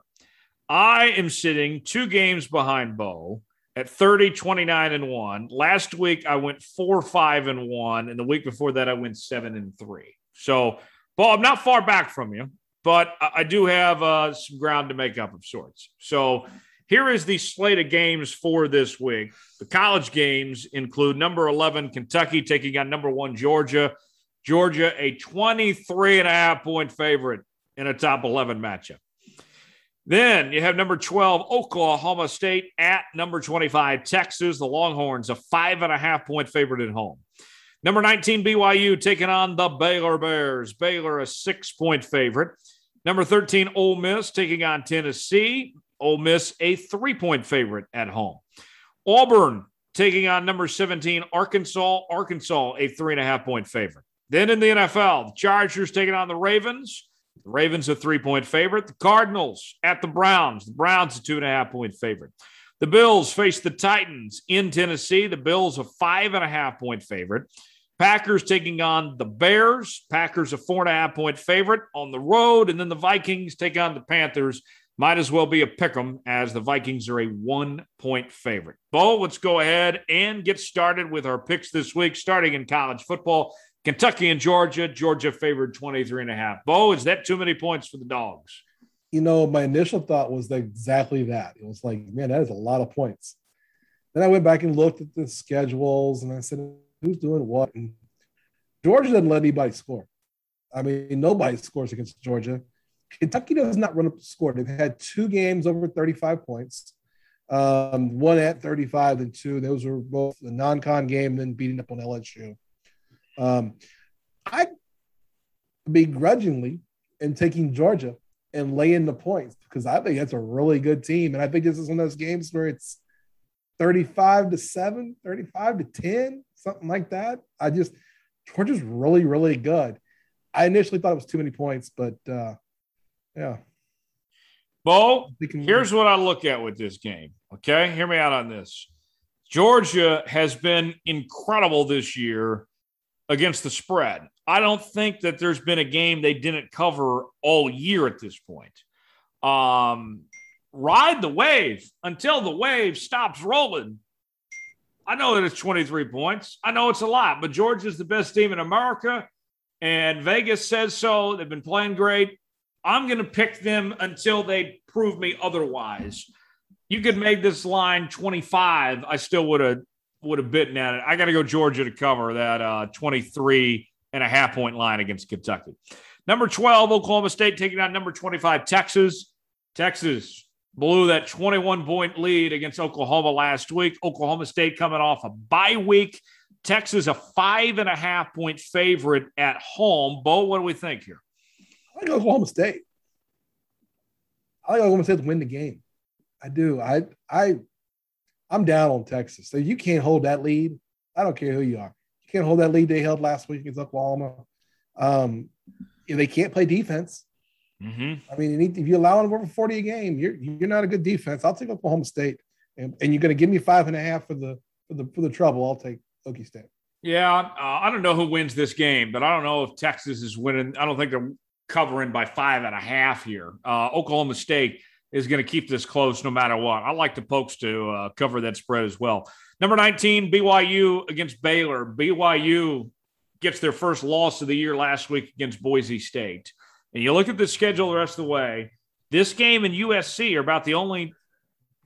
I am sitting two games behind Bo at 30, 29, and 1. Last week I went 4, 5, and 1. And the week before that, I went 7 and 3. So, Bo, I'm not far back from you, but I do have uh, some ground to make up of sorts. So, here is the slate of games for this week. The college games include number 11, Kentucky taking on number one, Georgia. Georgia, a 23 and a half point favorite in a top 11 matchup. Then you have number 12, Oklahoma State at number 25, Texas. The Longhorns, a five and a half point favorite at home. Number 19, BYU taking on the Baylor Bears. Baylor, a six point favorite. Number 13, Ole Miss taking on Tennessee. Ole Miss, a three point favorite at home. Auburn taking on number 17, Arkansas. Arkansas, a three and a half point favorite. Then in the NFL, the Chargers taking on the Ravens. The Ravens, a three point favorite. The Cardinals at the Browns. The Browns, a two and a half point favorite. The Bills face the Titans in Tennessee. The Bills, a five and a half point favorite. Packers taking on the Bears. Packers, a four and a half point favorite on the road. And then the Vikings take on the Panthers. Might as well be a pick 'em as the Vikings are a one point favorite. Bo, let's go ahead and get started with our picks this week, starting in college football. Kentucky and Georgia. Georgia favored 23 and a half. Bo, is that too many points for the dogs? You know, my initial thought was exactly that. It was like, man, that is a lot of points. Then I went back and looked at the schedules and I said, who's doing what? And Georgia doesn't let anybody score. I mean, nobody scores against Georgia. Kentucky does not run up the score. They've had two games over 35 points, um, one at 35 and two. Those were both the non-con game, then beating up on LSU. Um, I begrudgingly am taking Georgia and laying the points because I think that's a really good team. And I think this is one of those games where it's 35 to 7, 35 to 10, something like that. I just Georgia's really, really good. I initially thought it was too many points, but uh, yeah. Bo, here's what I look at with this game. Okay, hear me out on this. Georgia has been incredible this year against the spread. I don't think that there's been a game they didn't cover all year at this point. Um, ride the wave until the wave stops rolling. I know that it's 23 points. I know it's a lot, but Georgia's the best team in America, and Vegas says so. They've been playing great. I'm going to pick them until they prove me otherwise. You could make this line 25. I still would have would have bitten at it. I got to go Georgia to cover that uh, 23 and a half point line against Kentucky. Number 12, Oklahoma State taking on number 25, Texas. Texas blew that 21 point lead against Oklahoma last week. Oklahoma State coming off a bye week. Texas, a five and a half point favorite at home. Bo, what do we think here? I like Oklahoma State. I like Oklahoma State to win the game. I do. I I I'm down on Texas. So you can't hold that lead. I don't care who you are. You can't hold that lead they held last week against Oklahoma. Um, they can't play defense. Mm-hmm. I mean, if you allow them over 40 a game, you're you're not a good defense. I'll take Oklahoma State, and, and you're going to give me five and a half for the for the for the trouble. I'll take Okie State. Yeah, uh, I don't know who wins this game, but I don't know if Texas is winning. I don't think they're covering by five and a half here. Uh, Oklahoma State is going to keep this close no matter what. I like the Pokes to uh, cover that spread as well. Number 19, BYU against Baylor. BYU gets their first loss of the year last week against Boise State. And you look at the schedule the rest of the way, this game and USC are about the only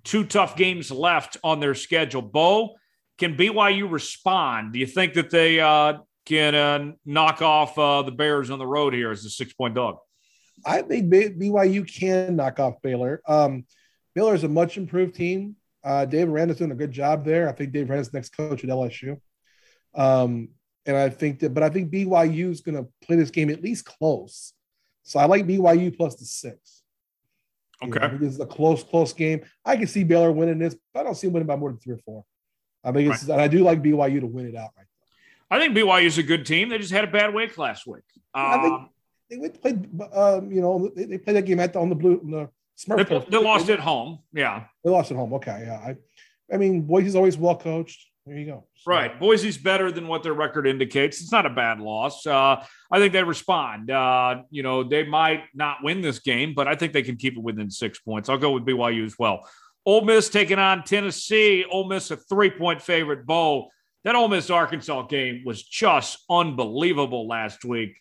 two tough games left on their schedule. Bo, can BYU respond? Do you think that they uh, can uh, knock off uh, the Bears on the road here as a six point dog? I think BYU can knock off Baylor. Um, Baylor is a much improved team. Uh, Dave Aranda's doing a good job there. I think Dave Rand Aranda's next coach at LSU. Um, and I think that, but I think BYU is going to play this game at least close. So I like BYU plus the six. Okay. You know, this is a close, close game. I can see Baylor winning this, but I don't see them winning by more than three or four. I think it's, right. and I do like BYU to win it outright. I think BYU is a good team. They just had a bad week last week. Um, I think they played, um, you know, they, they played that game at the, on the blue, the Smurf. They, they lost they, at home. Yeah, they lost at home. Okay, yeah. I, I mean, Boise's always well coached. There you go. So, right, Boise's better than what their record indicates. It's not a bad loss. Uh, I think they respond. Uh, you know, they might not win this game, but I think they can keep it within six points. I'll go with BYU as well. Ole Miss taking on Tennessee. Ole Miss a three point favorite. Bo, that Ole Miss Arkansas game was just unbelievable last week.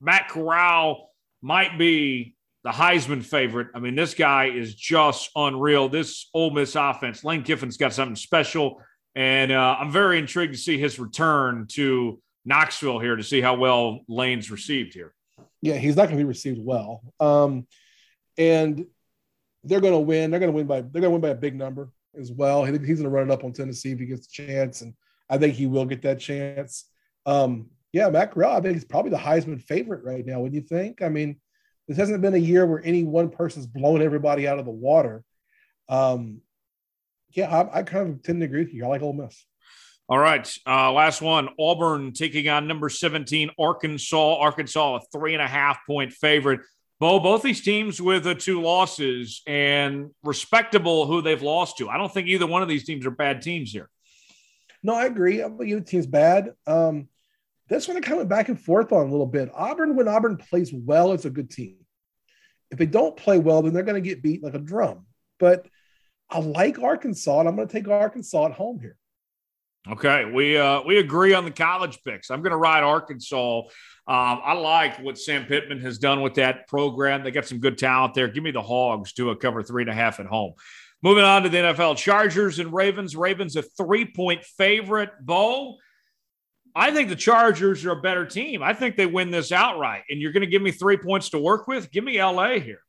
Matt Corral might be the Heisman favorite. I mean, this guy is just unreal. This Ole Miss offense, Lane Kiffin's got something special, and uh, I'm very intrigued to see his return to Knoxville here to see how well Lane's received here. Yeah, he's not going to be received well, um, and they're going to win. They're going to win by they're going to win by a big number as well. He's going to run it up on Tennessee if he gets a chance, and I think he will get that chance. Um, yeah, Matt Corral, I think he's probably the Heisman favorite right now. Do you think? I mean, this hasn't been a year where any one person's blown everybody out of the water. Um, yeah, I, I kind of tend to agree with you. I like Ole Miss. All right. Uh, last one Auburn taking on number 17, Arkansas. Arkansas, a three and a half point favorite. Bo, both these teams with the two losses and respectable who they've lost to. I don't think either one of these teams are bad teams here. No, I agree. I don't think either team's bad. Um, that's what I'm coming back and forth on a little bit. Auburn, when Auburn plays well, it's a good team. If they don't play well, then they're going to get beat like a drum. But I like Arkansas, and I'm going to take Arkansas at home here. Okay, we uh, we agree on the college picks. I'm going to ride Arkansas. Um, I like what Sam Pittman has done with that program. They got some good talent there. Give me the Hogs to a cover three and a half at home. Moving on to the NFL, Chargers and Ravens. Ravens a three point favorite. Bo, I think the Chargers are a better team. I think they win this outright. And you're going to give me three points to work with? Give me LA here.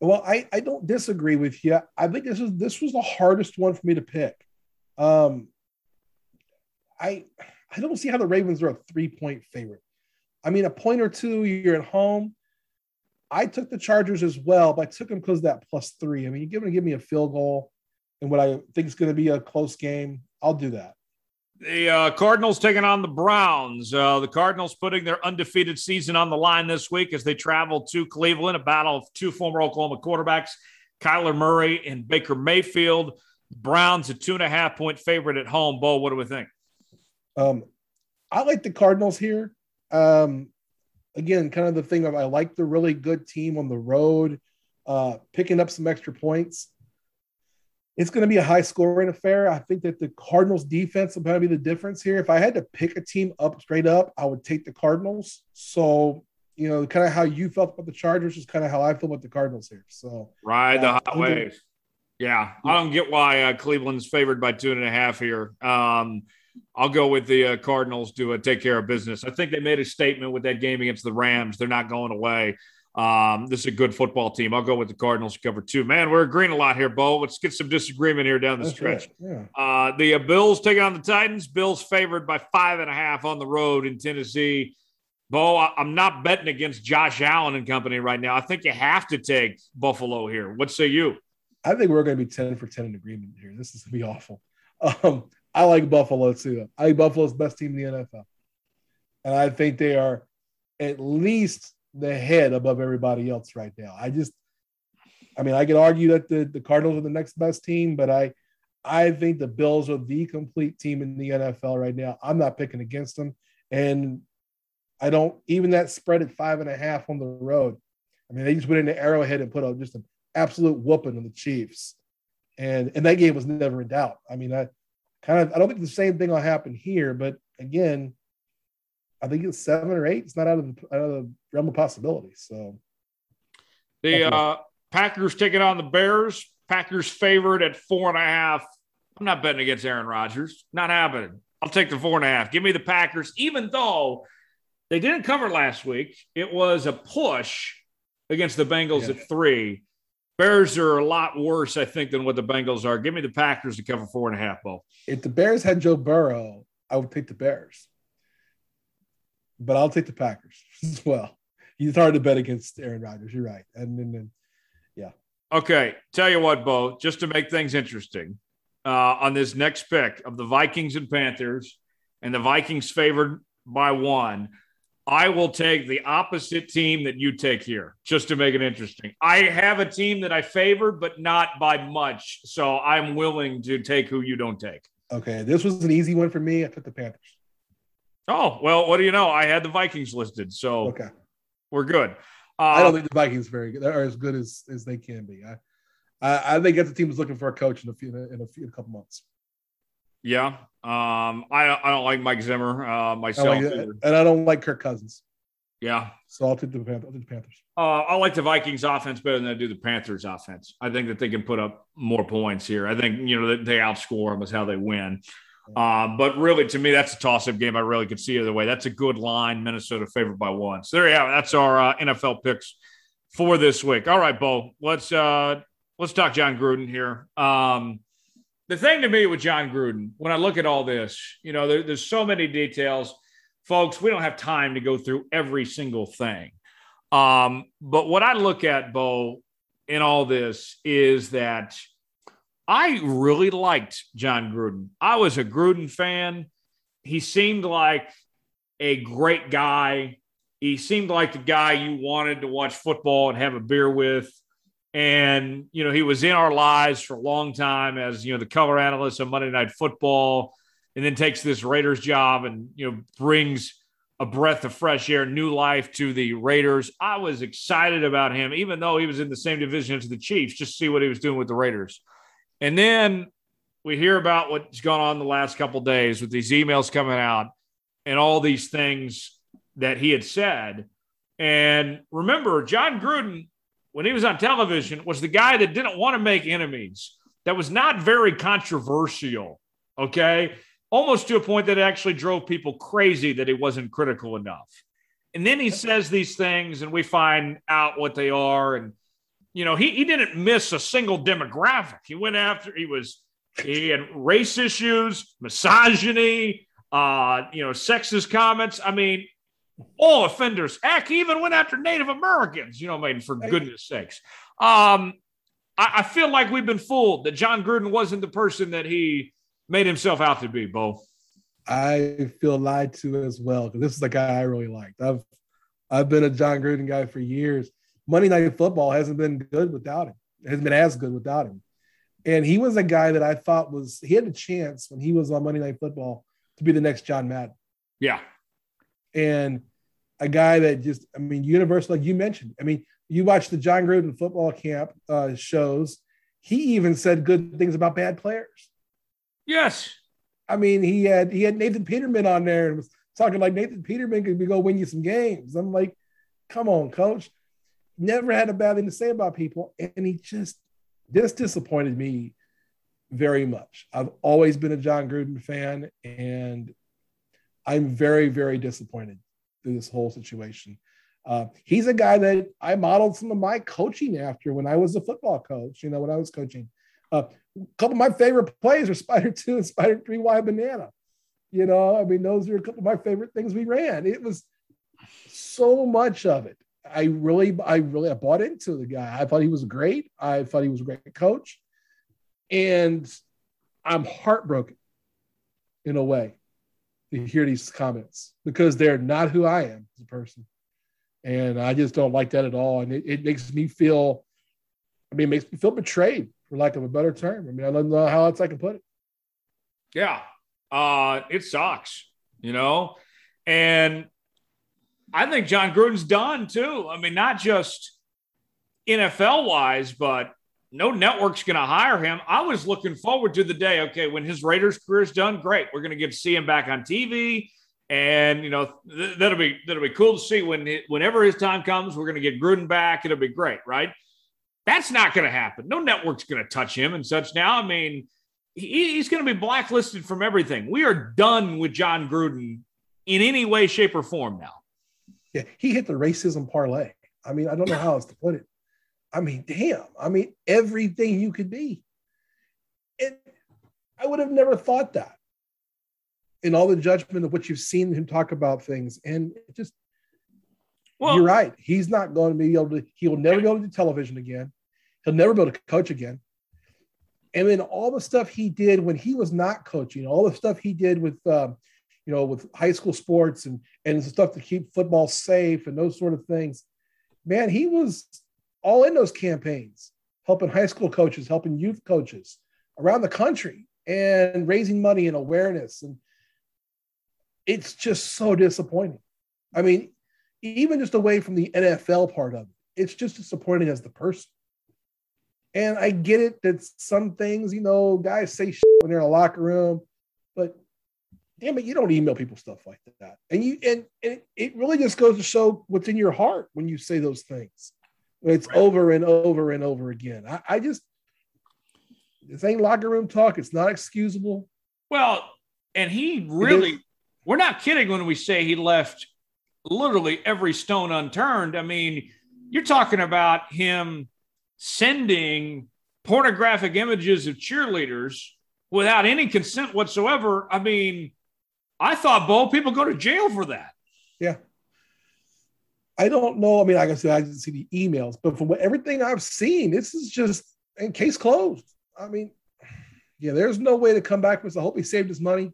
Well, I, I don't disagree with you. I think this is this was the hardest one for me to pick. Um, I I don't see how the Ravens are a three point favorite. I mean, a point or two, you're at home. I took the Chargers as well, but I took them because that plus three. I mean, you're going to give me a field goal and what I think is going to be a close game. I'll do that. The uh, Cardinals taking on the Browns. Uh, the Cardinals putting their undefeated season on the line this week as they travel to Cleveland, a battle of two former Oklahoma quarterbacks, Kyler Murray and Baker Mayfield. Browns a two and a half point favorite at home. Bo, what do we think? Um, I like the Cardinals here. Um, again, kind of the thing of I like the really good team on the road, uh, picking up some extra points. It's going to be a high scoring affair. I think that the Cardinals defense will probably be the difference here. If I had to pick a team up straight up, I would take the Cardinals. So, you know, kind of how you felt about the Chargers is kind of how I feel about the Cardinals here. So, ride the uh, hot waves. Yeah, I don't get why uh, Cleveland's favored by two and a half here. Um, I'll go with the uh, Cardinals to uh, take care of business. I think they made a statement with that game against the Rams. They're not going away. Um, this is a good football team. I'll go with the Cardinals cover two. Man, we're agreeing a lot here, Bo. Let's get some disagreement here down the That's stretch. Right. Yeah. Uh, the uh, Bills taking on the Titans. Bills favored by five and a half on the road in Tennessee. Bo, I- I'm not betting against Josh Allen and company right now. I think you have to take Buffalo here. What say you? I think we're going to be 10 for 10 in agreement here. This is going to be awful. Um, I like Buffalo too. I think Buffalo's best team in the NFL. And I think they are at least the head above everybody else right now. I just, I mean, I could argue that the, the Cardinals are the next best team, but I, I think the Bills are the complete team in the NFL right now. I'm not picking against them. And I don't, even that spread at five and a half on the road. I mean, they just went into Arrowhead and put out just an absolute whooping on the Chiefs. And, and that game was never in doubt. I mean, I, kind of, I don't think the same thing will happen here, but again, I think it's seven or eight. It's not out of the, out of the realm of possibility. So the uh, Packers taking on the Bears. Packers favored at four and a half. I'm not betting against Aaron Rodgers. Not happening. I'll take the four and a half. Give me the Packers, even though they didn't cover last week. It was a push against the Bengals yeah. at three. Bears are a lot worse, I think, than what the Bengals are. Give me the Packers to cover four and a half, Bo. If the Bears had Joe Burrow, I would take the Bears. But I'll take the Packers as well. He's hard to bet against Aaron Rodgers. You're right. And then, yeah. Okay. Tell you what, Bo, just to make things interesting, uh, on this next pick of the Vikings and Panthers, and the Vikings favored by one. I will take the opposite team that you take here, just to make it interesting. I have a team that I favor, but not by much. So I'm willing to take who you don't take. Okay. This was an easy one for me. I took the Panthers. Oh, well, what do you know? I had the Vikings listed. So okay. we're good. Uh, I don't think the Vikings very good. They're as good as, as they can be. I, I, I think that the team is looking for a coach in a few in a few in a couple months. Yeah, um, I I don't like Mike Zimmer uh, myself, I like and I don't like Kirk Cousins. Yeah, so I'll take the, I'll take the Panthers. Uh, I like the Vikings offense better than I do the Panthers offense. I think that they can put up more points here. I think you know they outscore them is how they win. Uh, but really, to me, that's a toss-up game. I really could see either way. That's a good line. Minnesota favored by one. So there you have it. That's our uh, NFL picks for this week. All right, Bo. Let's uh, let's talk Jon Gruden here. Um, the thing to me with Jon Gruden, when I look at all this, you know, there, there's so many details. Folks, we don't have time to go through every single thing. Um, but what I look at, Bo, in all this is that I really liked Jon Gruden. I was a Gruden fan. He seemed like a great guy. He seemed like the guy you wanted to watch football and have a beer with. And, you know, he was in our lives for a long time as, you know, the color analyst on Monday Night Football, and then takes this Raiders job and, you know, brings a breath of fresh air, new life to the Raiders. I was excited about him, even though he was in the same division as the Chiefs, just to see what he was doing with the Raiders. And then we hear about what's gone on the last couple days with these emails coming out and all these things that he had said. And remember, Jon Gruden when he was on television was the guy that didn't want to make enemies, that was not very controversial. Okay. Almost to a point that actually drove people crazy that he wasn't critical enough. And then he says these things, and we find out what they are. And, you know, he, he didn't miss a single demographic. He went after, he was, he had race issues, misogyny, uh, you know, sexist comments. I mean, all offenders. Heck, he even went after Native Americans, you know, I mean, for goodness sakes. Um, I, I, feel like we've been fooled that Jon Gruden wasn't the person that he made himself out to be, Bo. I feel lied to as well because this is the guy I really liked. I've I've been a Jon Gruden guy for years. Monday Night Football hasn't been good without him. It hasn't been as good without him. And he was a guy that I thought was he had a chance when he was on Monday Night Football to be the next John Madden. Yeah. And a guy that just, I mean, universal, like you mentioned. I mean, you watch the Jon Gruden football camp uh, shows. He even said good things about bad players. Yes. I mean, he had he had Nathan Peterman on there and was talking like Nathan Peterman could go win you some games. I'm like, come on, coach. Never had a bad thing to say about people, and he just this disappointed me very much. I've always been a Jon Gruden fan, and I'm very, very disappointed through this whole situation. Uh, he's a guy that I modeled some of my coaching after when I was a football coach. You know, when I was coaching, uh, a couple of my favorite plays are Spider Two and Spider Three Y Banana. You know, I mean, those are a couple of my favorite things we ran. It was so much of it. I really, I really, I bought into the guy. I thought he was great. I thought he was a great coach, and I'm heartbroken in a way to hear these comments because they're not who I am as a person. And I just don't like that at all. And it, it makes me feel, I mean, it makes me feel betrayed for lack of a better term. I mean, I don't know how else I can put it. Yeah. Uh, it sucks, you know? And I think Jon Gruden's done too. I mean, not just NFL wise, but no network's going to hire him. I was looking forward to the day, okay, when his Raiders career is done, great. We're going to get to see him back on TV. And you know th- that'll be that'll be cool to see when it, whenever his time comes. We're going to get Gruden back. It'll be great, right? That's not going to happen. No network's going to touch him and such. Now, I mean, he, he's going to be blacklisted from everything. We are done with Jon Gruden in any way, shape, or form now. Yeah, he hit the racism parlay. I mean, I don't know how else to put it. I mean, damn. I mean, everything you could be. And I would have never thought that in all the judgment of what you've seen him talk about things. And just, well, you're right. He's not going to be able to, he'll never go to television again. He'll never be able to coach again. And then all the stuff he did when he was not coaching, all the stuff he did with, um, you know, with high school sports and and stuff to keep football safe and those sort of things. Man, he was all in those campaigns, helping high school coaches, helping youth coaches around the country, and raising money and awareness. And it's just so disappointing. I mean, even just away from the NFL part of it, it's just disappointing as the person. And I get it that some things, you know, guys say when they're in a locker room, damn it, you don't email people stuff like that. And you and, and it really just goes to show what's in your heart when you say those things. It's right. over and over and over again. I, I just this ain't locker room talk. It's not excusable. Well, and he really we're not kidding when we say he left literally every stone unturned. I mean, you're talking about him sending pornographic images of cheerleaders without any consent whatsoever. I mean, I thought, Bo, people go to jail for that. Yeah. I don't know. I mean, like I said, I didn't see the emails, but from what, everything I've seen, this is just in case closed. I mean, yeah, there's no way to come back this. I hope he saved his money.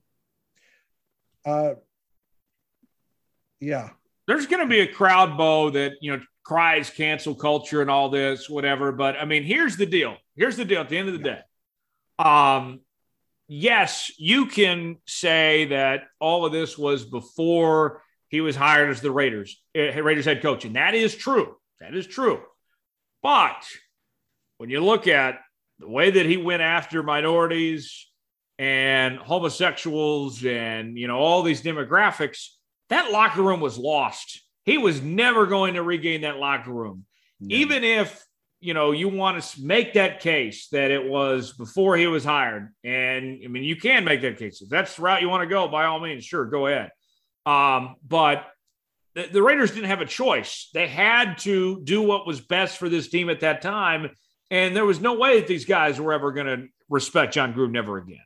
Uh, yeah. There's going to be a crowd, Bo, that, you know, cries cancel culture and all this, whatever. But I mean, here's the deal. Here's the deal at the end of the day. Um, yes, you can say that all of this was before he was hired as the Raiders, uh, Raiders head coach. And that is true. That is true. But when you look at the way that he went after minorities, and homosexuals and you know all these demographics that locker room was lost he was never going to regain that locker room even if you know you want to make that case that it was before he was hired. And i mean you can make that case. If that's the route you want to go by all means sure go ahead. Um, but the, the raiders didn't have a choice. They had to do what was best for this team at that time. And there was no way that these guys were ever going to respect Jon gruden ever again.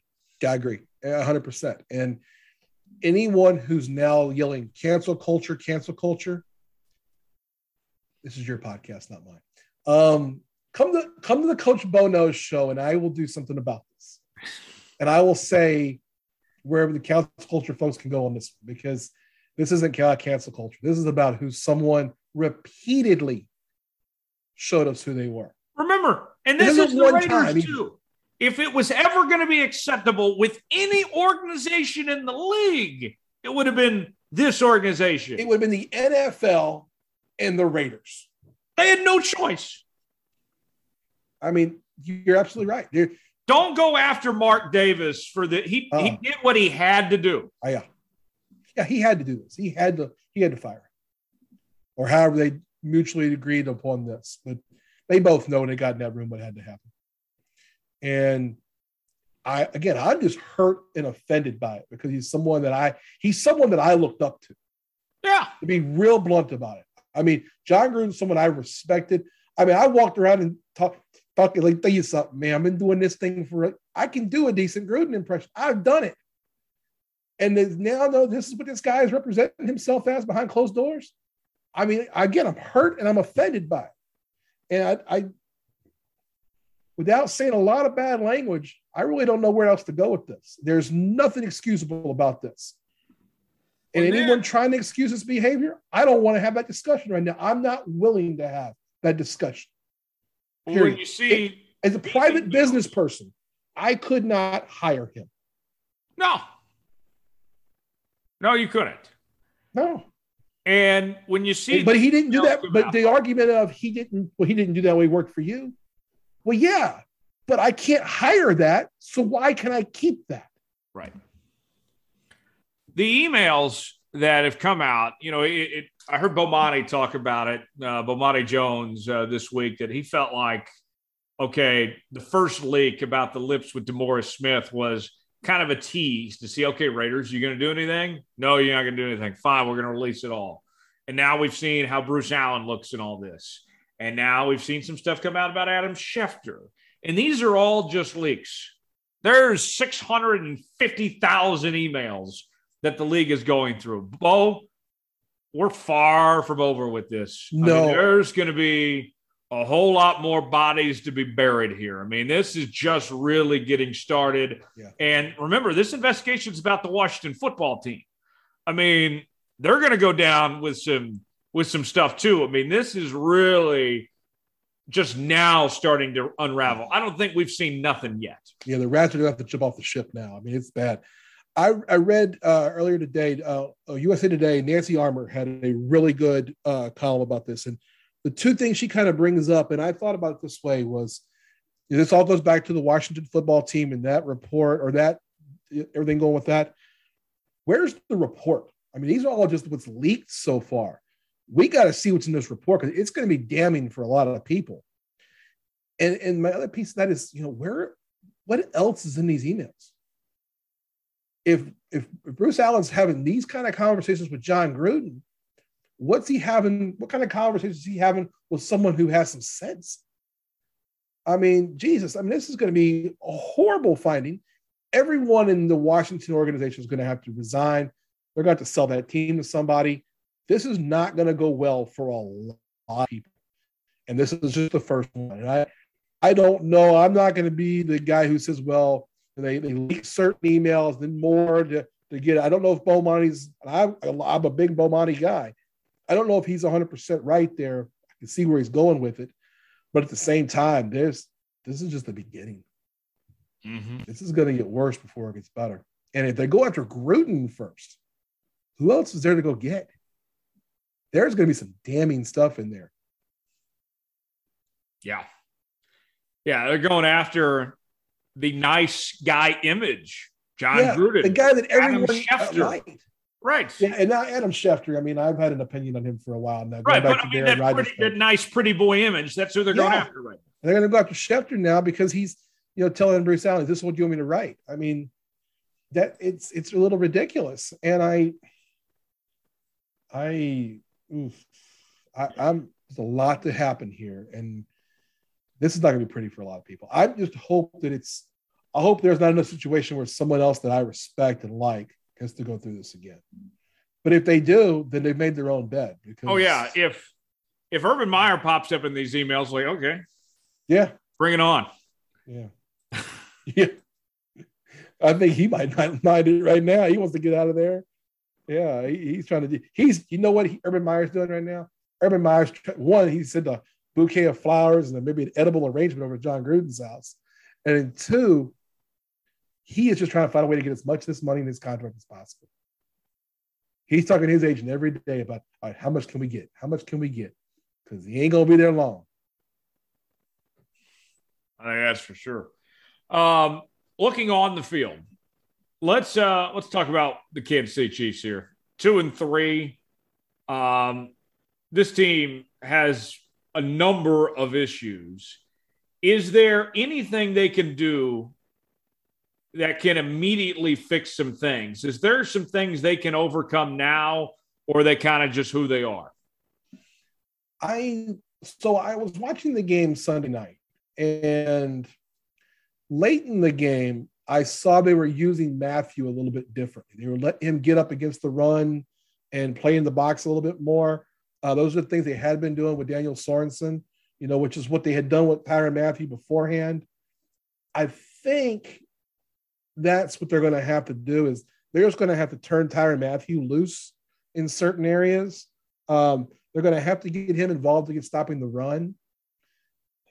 I agree, hundred percent. And anyone who's now yelling "cancel culture, cancel culture," this is your podcast, not mine. Um, come to come to the Coach Bo Knows show, and I will do something about this. And I will say, wherever the cancel culture folks can go on this because this isn't cancel culture. This is about who someone repeatedly showed us who they were. Remember, and this, this is the Raiders time. too. If it was ever going to be acceptable with any organization in the league, it would have been this organization. It would have been the NFL and the Raiders. They had no choice. I mean, you're absolutely right. You're, Don't go after Mark Davis for the he uh, he uh-uh. did what he had to do. Oh, yeah. Yeah, he had to do this. He had to he had to fire. Or however they mutually agreed upon this. But they both know when they got in that room what had to happen. And I again, I'm just hurt and offended by it because he's someone that I he's someone that I looked up to. Yeah. To be real blunt about it. I mean, Jon Gruden's someone I respected. I mean, I walked around and talked talking like tell you something, man. I've been doing this thing for I can do a decent Gruden impression. I've done it. And now though this is what this guy is representing himself as behind closed doors. I mean, again, I'm hurt and I'm offended by it. And I, I without saying a lot of bad language, I really don't know where else to go with this. There's nothing excusable about this. And well, anyone trying to excuse this behavior, I don't want to have that discussion right now. I'm not willing to have that discussion. Well, when you see, as a private business person, I could not hire him. No. No, you couldn't. No. And when you see, but he didn't do that. But the argument of he didn't, well, he didn't do that way worked for you. Well, yeah, but I can't hire that. So why can I keep that? Right. The emails that have come out, you know, it, it I heard Bomani talk about it, uh, Bomani Jones uh, this week, that he felt like, okay, the first leak about the lips with DeMaurice Smith was kind of a tease to see, okay, Raiders, you going to do anything? No, you're not going to do anything. Fine, we're going to release it all. And now we've seen how Bruce Allen looks in all this. And now we've seen some stuff come out about Adam Schefter. And these are all just leaks. There's 650,000 emails that the league is going through. Bo, we're far from over with this. No, I mean, there's going to be a whole lot more bodies to be buried here. I mean, this is just really getting started. Yeah. And remember, this investigation is about the Washington football team. I mean, they're going to go down with some with some stuff too. I mean, this is really just now starting to unravel. I don't think we've seen nothing yet. Yeah, the rats are going to have to jump off the ship now. I mean, it's bad. I, I read uh, earlier today, uh, USA Today, Nancy Armour had a really good uh, column about this. And the two things she kind of brings up, and I thought about it this way, was this all goes back to the Washington football team and that report or that everything going with that. Where's the report? I mean, these are all just what's leaked so far. We got to see what's in this report because it's going to be damning for a lot of people. And and my other piece of that is, you know, where what else is in these emails? If if Bruce Allen's having these kind of conversations with Jon Gruden, what's he having? What kind of conversations he having with someone who has some sense? I mean, Jesus, I mean, this is going to be a horrible finding. Everyone in the Washington organization is going to have to resign. They're going to have to sell that team to somebody. This is not going to go well for a lot of people. And this is just the first one. And I, I don't know. I'm not going to be the guy who says, well, they, they leak certain emails, then more to, to get. I don't know if Bomani's, I'm, I'm a big Bomani guy. I don't know if he's 100% right there. I can see where he's going with it. But at the same time, there's this is just the beginning. Mm-hmm. This is going to get worse before it gets better. And if they go after Gruden first, who else is there to go get? There's going to be some damning stuff in there. Yeah. Yeah, they're going after the nice guy image, Jon yeah, Gruden, the guy that everyone liked. Right. Yeah, and now Adam Schefter. I mean, I've had an opinion on him for a while now. Right, but I mean, that, pretty, that nice, pretty boy image. That's who they're yeah. going after, right? And they're going to go after Schefter now because he's, you know, telling Bruce Allen, "This is what you want me to write." I mean, that it's it's a little ridiculous, and I I, oof, I I'm there's a lot to happen here, and this is not going to be pretty for a lot of people. I just hope that it's. I hope there's not another situation where someone else that I respect and like has to go through this again. But if they do, then they've made their own bed. Because oh yeah, if if Urban Meyer pops up in these emails, like okay, yeah, bring it on. Yeah, yeah. I think he might not mind it right now. He wants to get out of there. Yeah, he, he's trying to do. He's you know what he, Urban Meyer's doing right now. Urban Meyer's one. He said a bouquet of flowers and maybe an edible arrangement over Jon Gruden's house, and then two, he is just trying to find a way to get as much of this money in his contract as possible. He's talking to his agent every day about all right, how much can we get? How much can we get? Because he ain't gonna be there long. I think that's for sure. Um, looking on the field, let's uh let's talk about the Kansas City Chiefs here. Two and three. Um, this team has a number of issues. Is there anything they can do that can immediately fix some things? Is there some things they can overcome now, or they kind of just who they are? I so I was watching the game Sunday night, and late in the game, I saw they were using Mathieu a little bit differently. They were letting him get up against the run and play in the box a little bit more. Uh, those are the things they had been doing with Daniel Sorensen, you know, which is what they had done with Tyrann Mathieu beforehand. I think that's what they're going to have to do is they're just going to have to turn Tyrann Mathieu loose in certain areas. Um, they're going to have to get him involved to get stopping the run.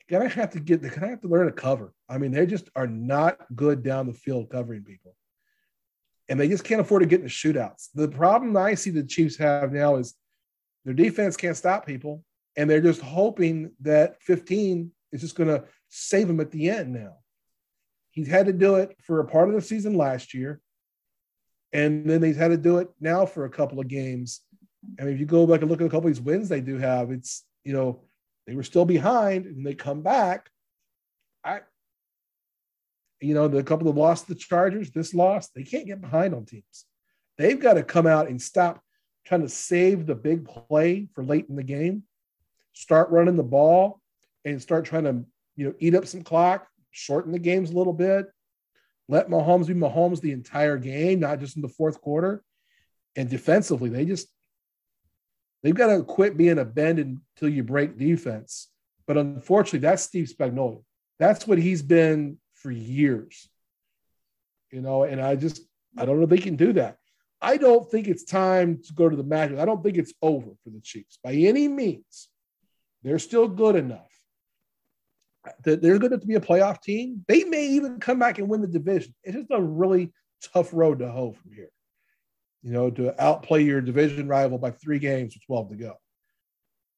They're going to have to get. They're going to have to learn to cover. I mean, they just are not good down the field covering people, and they just can't afford to get into shootouts. The problem I see the Chiefs have now is their defense can't stop people, and they're just hoping that 15 is just going to save them at the end now. He's had to do it for a part of the season last year. And then he's had to do it now for a couple of games. I mean, if you go back and look at a couple of these wins they do have, it's, you know, they were still behind and they come back. I, you know, the couple of lost the Chargers, this loss, they can't get behind on teams. They've got to come out and stop trying to save the big play for late in the game, start running the ball, and start trying to, you know, eat up some clock, shorten the games a little bit, let Mahomes be Mahomes the entire game, not just in the fourth quarter. And defensively, they just they've got to quit being a bend until you break defense. But unfortunately, that's Steve Spagnuolo. That's what he's been for years. You know, and I just I don't know if they can do that. I don't think it's time to go to the match. I don't think it's over for the Chiefs by any means. They're still good enough they're going to be a playoff team. They may even come back and win the division. It's just a really tough road to hoe from here. You know, to outplay your division rival by three games with 12 to go.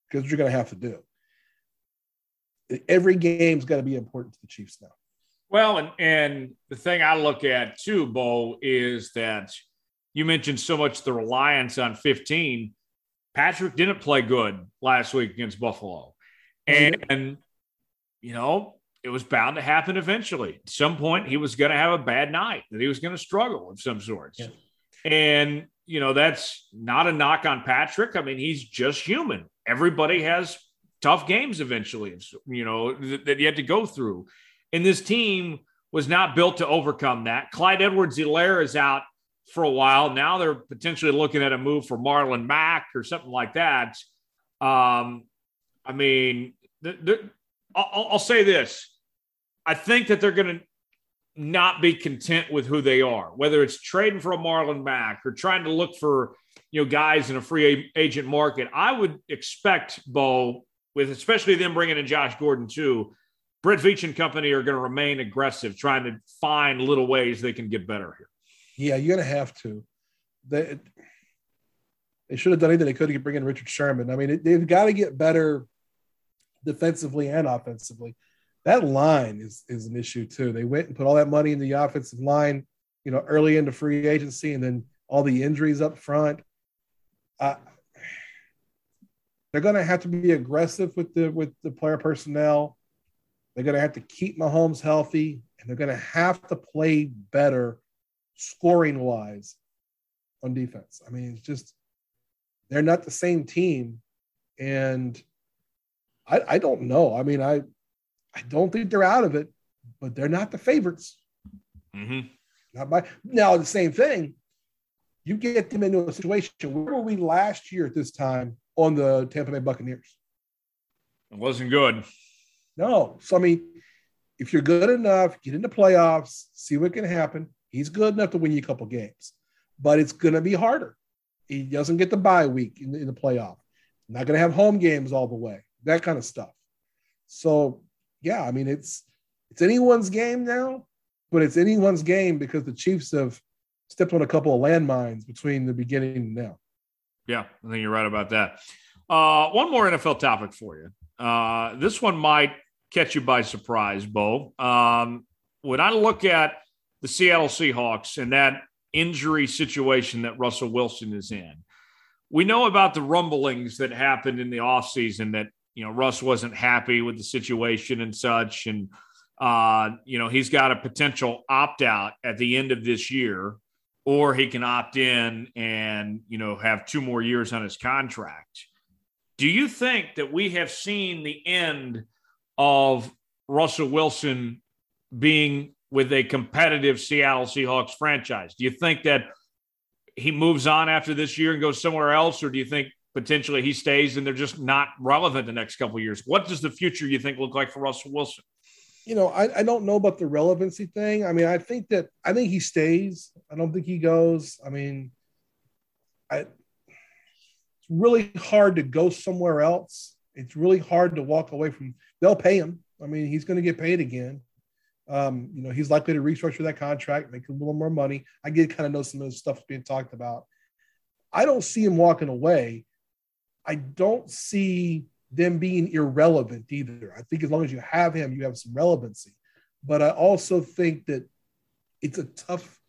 Because you're going to have to do. Every game's got to be important to the Chiefs now. Well, and and the thing I look at too, Bo, is that you mentioned so much the reliance on 15. Patrick didn't play good last week against Buffalo. And, and you know, it was bound to happen eventually. At some point, he was going to have a bad night, that he was going to struggle of some sorts. Yeah. And, you know, that's not a knock on Patrick. I mean, he's just human. Everybody has tough games eventually, you know, that, you had to go through. And this team was not built to overcome that. Clyde Edwards Helaire is out for a while. Now they're potentially looking at a move for Marlon Mack or something like that. Um, I mean, I'll, I'll say this. I think that they're going to not be content with who they are, whether it's trading for a Marlon Mack or trying to look for you know guys in a free agent market. I would expect Bo, with especially them bringing in Josh Gordon too. Brett Veach and company are going to remain aggressive, trying to find little ways they can get better here. Yeah, you're to have to. They they should have done anything they could to bring in Richard Sherman. I mean, they've got to get better defensively and offensively. That line is is an issue too. They went and put all that money in the offensive line, you know, early into free agency, and then all the injuries up front. Uh, they're going to have to be aggressive with the with the player personnel. They're going to have to keep Mahomes healthy, and they're going to have to play better, scoring wise, on defense. I mean, it's just they're not the same team, and I, I don't know. I mean, I I don't think they're out of it, but they're not the favorites. Mm-hmm. Not by now. The same thing. You get them into a situation. Where were we last year at this time on the Tampa Bay Buccaneers? It wasn't good. No. So I mean, if you're good enough, get into playoffs, see what can happen. He's good enough to win you a couple games, but it's going to be harder. He doesn't get the bye week in the, in the playoff. Not going to have home games all the way. That kind of stuff. So yeah, I mean it's it's anyone's game now, but it's anyone's game because the Chiefs have stepped on a couple of landmines between the beginning and now. Yeah, I think you're right about that. Uh, one more NFL topic for you. Uh, this one might catch you by surprise, Bo. Um, when I look at the Seattle Seahawks and that injury situation that Russell Wilson is in, we know about the rumblings that happened in the offseason that, you know, Russ wasn't happy with the situation and such. And, uh, you know, he's got a potential opt out at the end of this year, or he can opt in and, you know, have two more years on his contract. Do you think that we have seen the end of Russell Wilson being with a competitive Seattle Seahawks franchise? Do you think that he moves on after this year and goes somewhere else, or do you think potentially he stays and they're just not relevant the next couple years? What does the future you think look like for Russell Wilson? You know, I, I don't know about the relevancy thing. I mean, I think that I think he stays. I don't think he goes. I mean, I it's really hard to go somewhere else. It's really hard to walk away from. They'll pay him. I mean, he's going to get paid again. Um, you know, he's likely to restructure that contract, make a little more money. I get kind of know some of the stuff being talked about. I don't see him walking away. I don't see them being irrelevant either. I think as long as you have him, you have some relevancy. But I also think that it's a tough,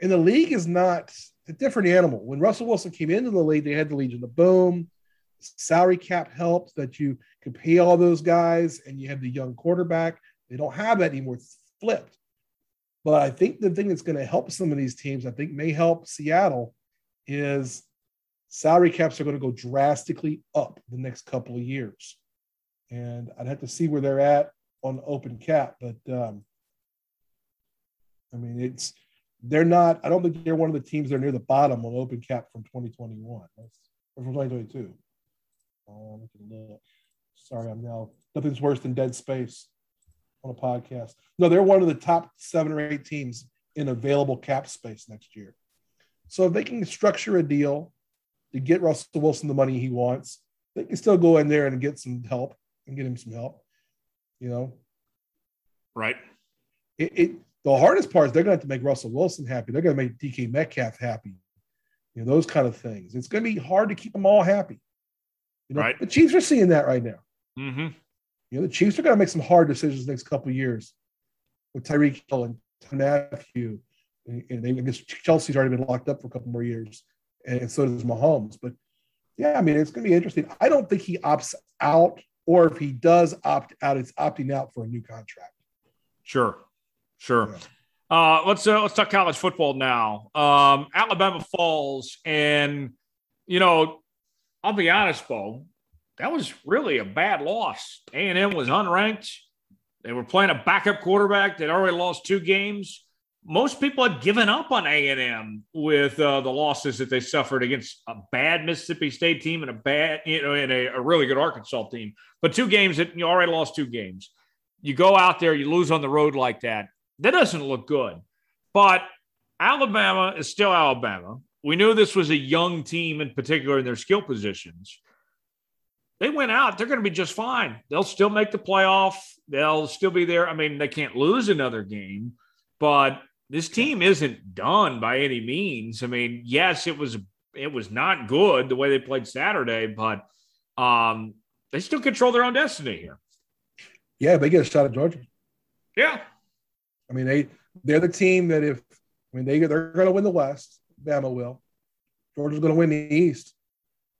and the league is not a different animal. When Russell Wilson came into the league, they had the Legion of Boom. Salary cap helped that you could pay all those guys, and you have the young quarterback. They don't have that anymore. It's flipped. But I think the thing that's going to help some of these teams, I think may help Seattle, is salary caps are going to go drastically up the next couple of years. And I'd have to see where they're at on open cap. But um, I mean, it's they're not. I don't think they're one of the teams that are near the bottom on open cap from 2021 That's, or from 2022. Um. Sorry, I'm now nothing's worse than dead space on a podcast. No, they're one of the top seven or eight teams in available cap space next year. So if they can structure a deal to get Russell Wilson the money he wants, they can still go in there and get some help and get him some help. You know, right? It, it the hardest part is they're going to have to make Russell Wilson happy. They're going to make DK Metcalf happy. You know, those kind of things. It's going to be hard to keep them all happy. You know, right. the Chiefs are seeing that right now. Mm-hmm. You know, the Chiefs are going to make some hard decisions next couple years with Tyreek Hill and Mathieu. And, and they, I guess Kelce's already been locked up for a couple more years, and so does Mahomes. But yeah, I mean, it's going to be interesting. I don't think he opts out, or if he does opt out, it's opting out for a new contract. Sure. Sure. Yeah. Uh, let's uh, let's talk college football now. Um, Alabama falls, and you know, I'll be honest, Bo, that was really a bad loss. A and M was unranked. They were playing a backup quarterback. They'd already lost two games. Most people had given up on A and M with uh, the losses that they suffered against a bad Mississippi State team and a bad, you know, and a, a really good Arkansas team. But two games that you already lost two games. You go out there, you lose on the road like that that doesn't look good. But Alabama is still Alabama. We knew this was a young team, in particular in their skill positions. They went out, they're going to be just fine. They'll still make the playoff. They'll still be there. I mean, they can't lose another game, but this team isn't done by any means. I mean, yes, it was it was not good the way they played Saturday, but um, they still control their own destiny here. Yeah, they get a shot at Georgia. Yeah, I mean, they they're the team that if I mean they they're going to win the West, Bama will. Georgia's going to win the East.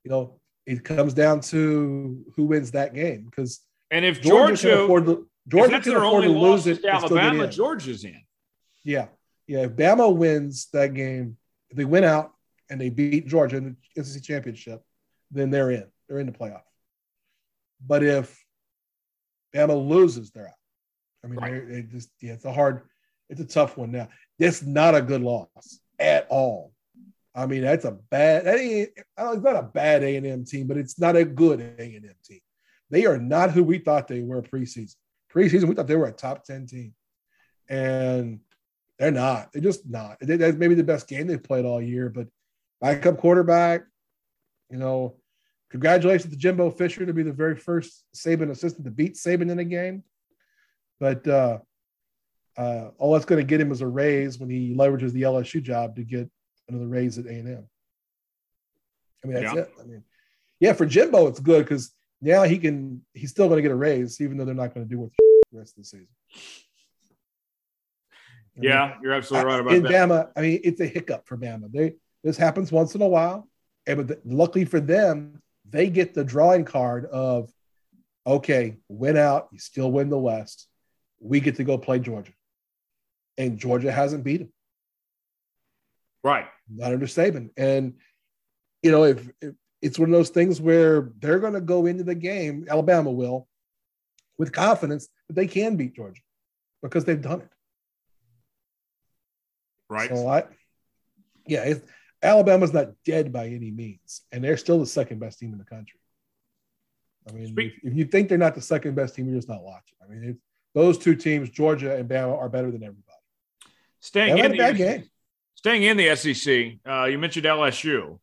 You know, it comes down to who wins that game because and if Georgia, Georgia can afford to, Georgia can afford to lose it, Alabama, Georgia's in. Yeah, yeah. If Bama wins that game, if they win out and they beat Georgia in the SEC championship, then they're in. They're in the playoff. But if Bama loses, they're out. I mean, right. they just yeah, it's a hard, it's a tough one now. It's not a good loss at all. I mean, that's a bad. That ain't, it's not a bad A and M team, but it's not a good A and M team. They are not who we thought they were preseason. Preseason, we thought they were a top ten team, and They're not. They're just not. They, that's maybe the best game they've played all year, but backup quarterback, you know, congratulations to Jimbo Fisher to be the very first Saban assistant to beat Saban in a game. But uh, uh, all that's going to get him is a raise when he leverages the LSU job to get another raise at A&M. I mean, that's yeah. it. I mean, yeah, for Jimbo, it's good because now he can, he's still going to get a raise, even though they're not going to do with the rest of the season. I yeah, mean, you're absolutely right about that. in that. Bama, I mean, it's a hiccup for Bama. They this happens once in a while, and but the, luckily for them, they get the drawing card of, okay, win out, you still win the West. We get to go play Georgia, and Georgia hasn't beat them. Right, not under Saban, and you know if, if it's one of those things where they're going to go into the game, Alabama will, with confidence that they can beat Georgia because they've done it. Right. So I, yeah, Alabama's not dead by any means, and they're still the second best team in the country. I mean, if, if, you think they're not the second best team, you're just not watching. I mean, those two teams, Georgia and Bama, are better than everybody. Staying in the bad game. Staying in the SEC, uh, you mentioned LSU.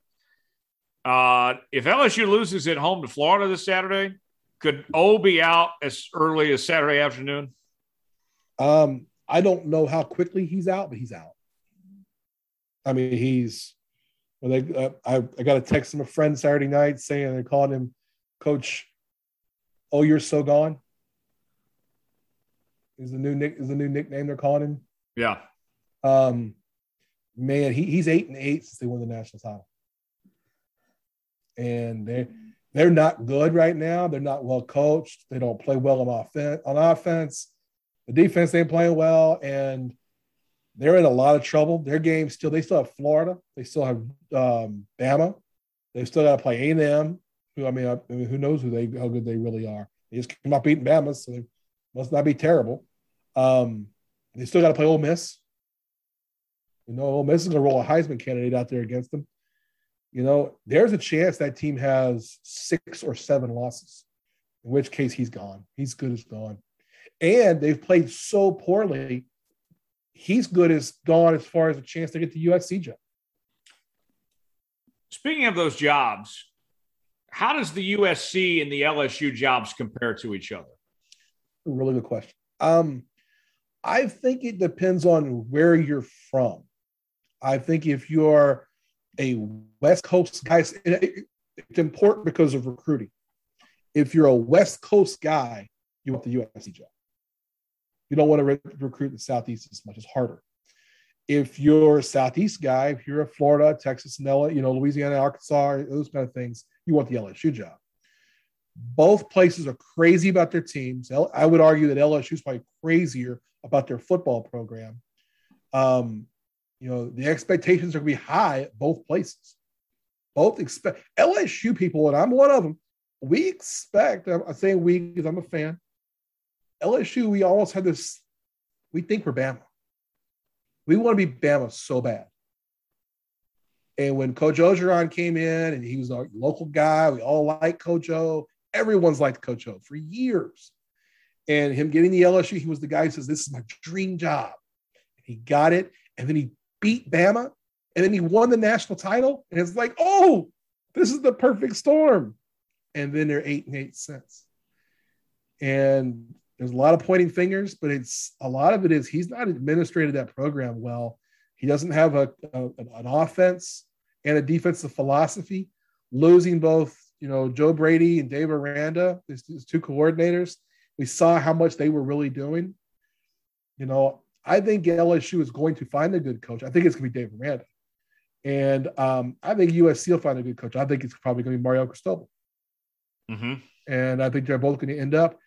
Uh, if LSU loses at home to Florida this Saturday, could O be out as early as Saturday afternoon? Um, I don't know how quickly he's out, but he's out. I mean, he's. They, uh, I, I got a text from a friend Saturday night saying they called him Coach. Oh, you're so gone. Is the new nick is the new nickname they're calling him? Yeah. Um, man, he, he's eight and eight since they won the national title, and they they're not good right now. They're not well coached. They don't play well on offense. On offense, the defense ain't playing well, and they're in a lot of trouble. Their game still, they still have Florida. They still have um, Bama. They've still got to play A&M, who, I mean, I, I mean, who knows who they, how good they really are. They just came out beating Bama, so they must not be terrible. Um, they still got to play Ole Miss. You know, Ole Miss is going to roll a Heisman candidate out there against them. You know, there's a chance that team has six or seven losses, in which case he's gone. He's good as gone. And they've played so poorly he's good as gone as far as a chance to get the USC job. Speaking of those jobs, how does the USC and the LSU jobs compare to each other? Really good question. Um, I think it depends on where you're from. I think if you're a West Coast guy, it's important because of recruiting. If you're a West Coast guy, you want the USC job. You don't want to re- recruit the Southeast as much. It's harder. If you're a Southeast guy, if you're a Florida, Texas, and LA, you know, Louisiana, Arkansas, those kind of things, you want the LSU job. Both places are crazy about their teams. I would argue that LSU is probably crazier about their football program. Um, you know, the expectations are going to be high at both places. Both expect LSU people, and I'm one of them. We expect. I'm saying we because I'm a fan. LSU, we almost had this. We think we're Bama. We want to be Bama so bad. And when Coach Orgeron came in and he was a local guy, we all like Coach O. Everyone's liked Coach O for years. And him getting the LSU, he was the guy who says, This is my dream job. He got it. And then he beat Bama. And then he won the national title. And it's like, oh, this is the perfect storm. And then they're eight and eight cents. And there's a lot of pointing fingers, but it's a lot of it is he's not administrated that program well. He doesn't have a, a an offense and a defensive philosophy. Losing both, you know, Joe Brady and Dave Aranda, his two coordinators, we saw how much they were really doing. You know, I think LSU is going to find a good coach. I think it's going to be Dave Aranda. And um, I think USC will find a good coach. I think it's probably going to be Mario Cristobal. Mm-hmm. And I think they're both going to end up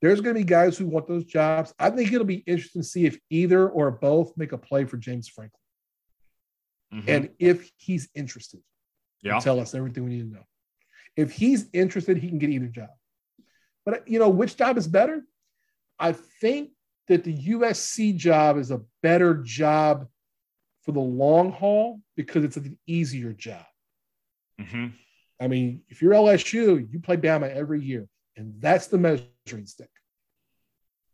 there's going to be guys who want those jobs. I think it'll be interesting to see if either or both make a play for James Franklin. Mm-hmm. And if he's interested, yeah. tell us everything we need to know. If he's interested, he can get either job. But you know, which job is better? I think that the USC job is a better job for the long haul because it's an easier job. Mm-hmm. I mean, if you're LSU, you play Bama every year, and that's the measuring stick.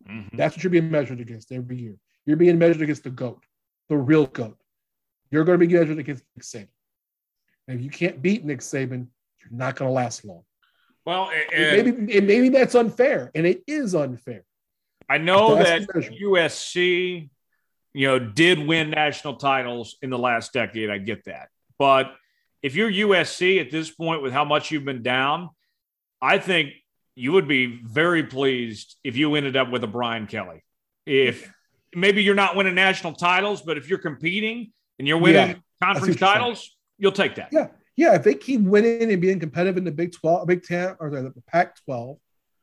Mm-hmm. That's what you're being measured against every year. You're being measured against the GOAT. the real GOAT. You're going to be measured against Nick Saban. And if you can't beat Nick Saban, you're not going to last long. Well, and, maybe and maybe that's unfair, and it is unfair. I know that USC, you know, did win national titles in the last decade. I get that, but if you're USC at this point with how much you've been down, I think you would be very pleased if you ended up with a Brian Kelly. If maybe you're not winning national titles, but if you're competing and you're winning yeah, conference titles, you'll take that. Yeah. Yeah. If they keep winning and being competitive in the Big 12, Big 10, or the Pac 12,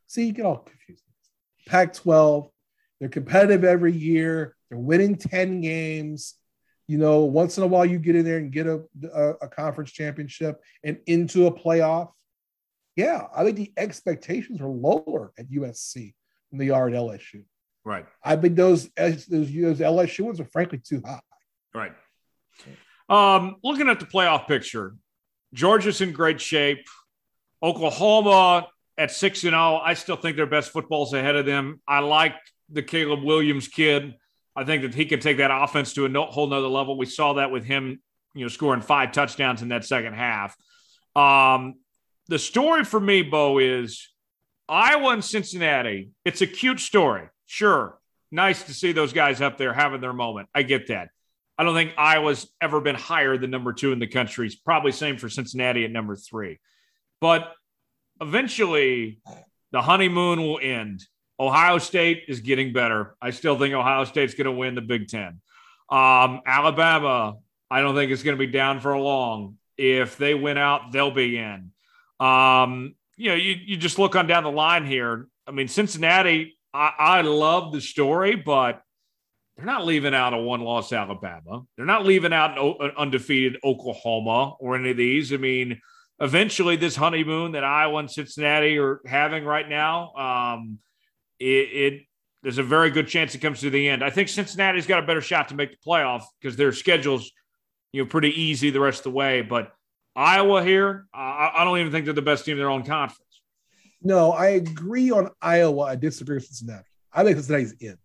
see, you get all confused. Pac 12, they're competitive every year, they're winning 10 games. You know, once in a while you get in there and get a, a, a conference championship and into a playoff yeah, I think the expectations are lower at USC than they are at LSU. Right. I think those those, those LSU ones are frankly too high. Right. Um, looking at the playoff picture, Georgia's in great shape. Oklahoma at six and zero. Oh, I still think their best football's ahead of them. I like the Caleb Williams kid. I think that he can take that offense to a whole nother level. We saw that with him, you know, scoring five touchdowns in that second half. Um, the story for me, Bo, is Iowa and Cincinnati. It's a cute story. Sure. Nice to see those guys up there having their moment. I get that. I don't think Iowa's ever been higher than number two in the country. It's probably same for Cincinnati at number three. But eventually, the honeymoon will end. Ohio State is getting better. I still think Ohio State's going to win the Big Ten. Um, Alabama, I don't think it's going to be down for long. If they win out, they'll be in. Um, you know, you, you just look on down the line here. I mean, Cincinnati, I, I love the story, but they're not leaving out a one loss Alabama. They're not leaving out an undefeated Oklahoma or any of these. I mean, eventually, this honeymoon that Iowa and Cincinnati are having right now, um, it, it there's a very good chance it comes to the end. I think Cincinnati's got a better shot to make the playoff because their schedule's you know pretty easy the rest of the way. But Iowa here, I, I don't even think they're the best team in their own conference. No, I agree on Iowa. I disagree with Cincinnati. I think Cincinnati's in.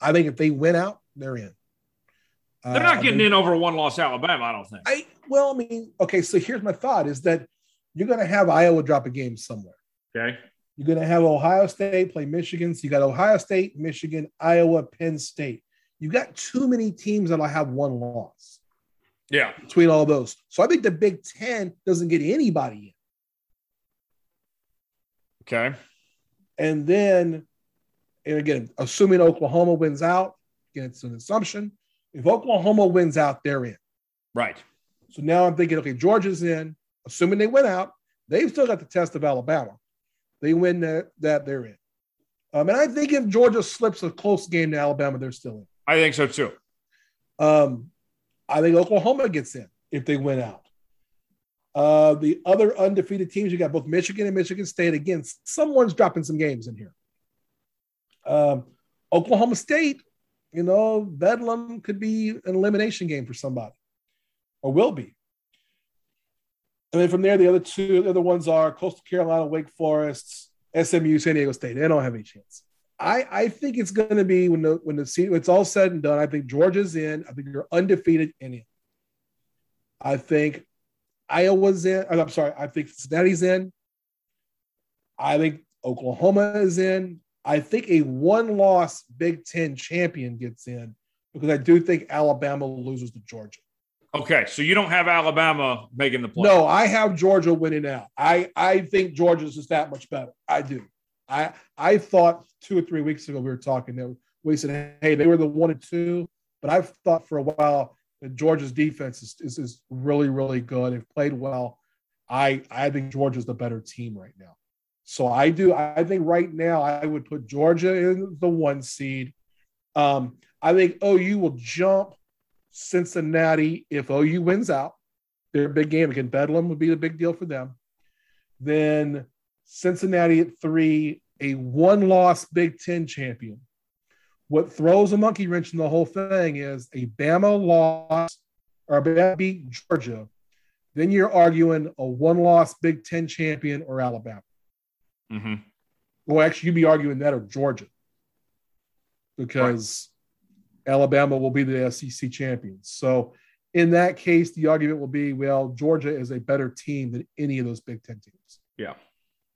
I think if they win out, they're in. They're not uh, getting in over one loss Alabama, I don't think. I well, I mean, okay, so here's my thought is that you're gonna have Iowa drop a game somewhere. Okay. You're gonna have Ohio State play Michigan. So you got Ohio State, Michigan, Iowa, Penn State. You got too many teams that'll have one loss. Yeah. Between all those. So I think the Big Ten doesn't get anybody in. Okay. And then, and again, assuming Oklahoma wins out, again, it's an assumption. If Oklahoma wins out, they're in. Right. So now I'm thinking, okay, Georgia's in. Assuming they win out, they've still got the test of Alabama. They win that, that they're in. Um, and I think if Georgia slips a close game to Alabama, they're still in. I think so too. Um, I think Oklahoma gets in if they win out. Uh, the other undefeated teams, you got both Michigan and Michigan State. Again, someone's dropping some games in here. Um, Oklahoma State, you know, Bedlam could be an elimination game for somebody, or will be. And then from there, the other two, the other ones are Coastal Carolina, Wake Forest, SMU, San Diego State. They don't have any chance. I, I think it's going to be when the when the it's all said and done. I think Georgia's in. I think you're undefeated in it. I think Iowa's in. I'm sorry. I think Cincinnati's in. I think Oklahoma is in. I think a one-loss Big Ten champion gets in because I do think Alabama loses to Georgia. Okay, so you don't have Alabama making the play. No, I have Georgia winning out. I I think Georgia's just that much better. I do. I I thought two or three weeks ago we were talking that we said, hey, they were the one and two, but I've thought for a while that Georgia's defense is, is, is really really good. They've played well. I I think Georgia's the better team right now. So I do. I think right now I would put Georgia in the one seed. Um, I think OU will jump Cincinnati if OU wins out. Their big game against Bedlam would be the big deal for them. Then Cincinnati at three, a one loss Big Ten champion. What throws a monkey wrench in the whole thing is a Bama loss or Bama beat Georgia. Then you're arguing a one loss Big Ten champion or Alabama. Mm-hmm. Well, actually, you'd be arguing that or Georgia because Alabama will be the SEC champions. So in that case, the argument will be, well, Georgia is a better team than any of those Big Ten teams. Yeah.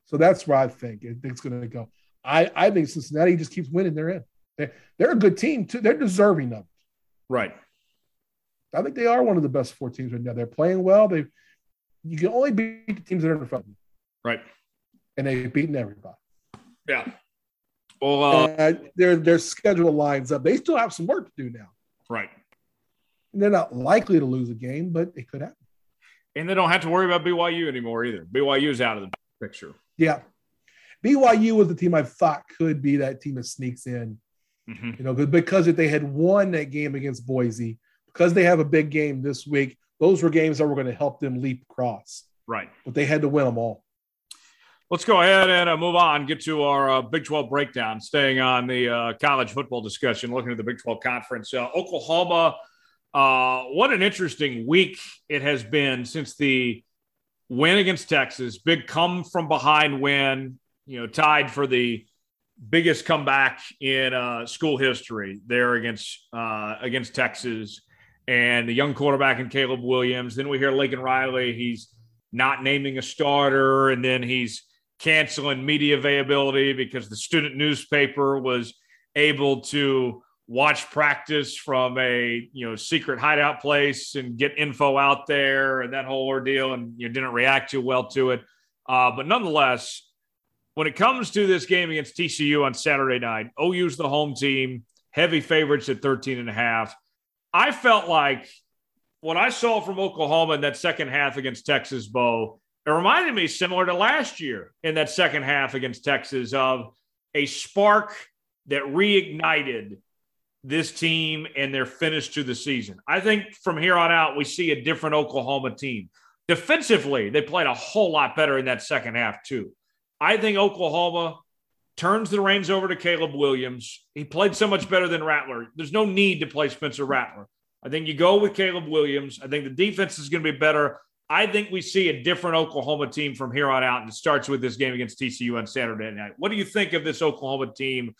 So that's where I think it's going to go. I, I think Cincinnati just keeps winning. They're in. They, they're a good team too. They're deserving of it. Right. I think they are one of the best four teams right now. They're playing well. They you can only beat the teams that are in front of you. Right. And they've beaten everybody. Yeah. Well, uh, uh, their their schedule lines up. They still have some work to do now. Right. And they're not likely to lose a game, but it could happen. And they don't have to worry about BYU anymore either. BYU is out of the picture. Yeah. BYU was the team I thought could be that team that sneaks in. Mm-hmm. You know, because if they had won that game against Boise, because they have a big game this week, those were games that were going to help them leap across. Right. But they had to win them all. Let's go ahead and uh, move on, get to our uh, Big 12 breakdown, staying on the uh, college football discussion, looking at the Big 12 conference. Uh, Oklahoma, uh, what an interesting week it has been since the win against Texas. Big come from behind win, you know, tied for the biggest comeback in uh, school history there against against Texas and the young quarterback in Caleb Williams. Then we hear Lincoln Riley, he's not naming a starter, and then he's canceling media availability because the student newspaper was able to watch practice from a you know secret hideout place and get info out there and that whole ordeal and you didn't react too well to it. Uh, but nonetheless when it comes to this game against tcu on saturday night ou's the home team heavy favorites at 13 and a half. I felt like what i saw from oklahoma in that second half against texas bo it reminded me similar to last year in that second half against Texas of a spark that reignited this team and their finish to the season. I think from here on out, we see a different Oklahoma team. Defensively, they played a whole lot better in that second half, too. I think Oklahoma turns the reins over to Caleb Williams. He played so much better than Rattler. There's no need to play Spencer Rattler. I think you go with Caleb Williams. I think the defense is going to be better. I think we see a different Oklahoma team from here on out, and it starts with this game against TCU on Saturday night. What do you think of this Oklahoma team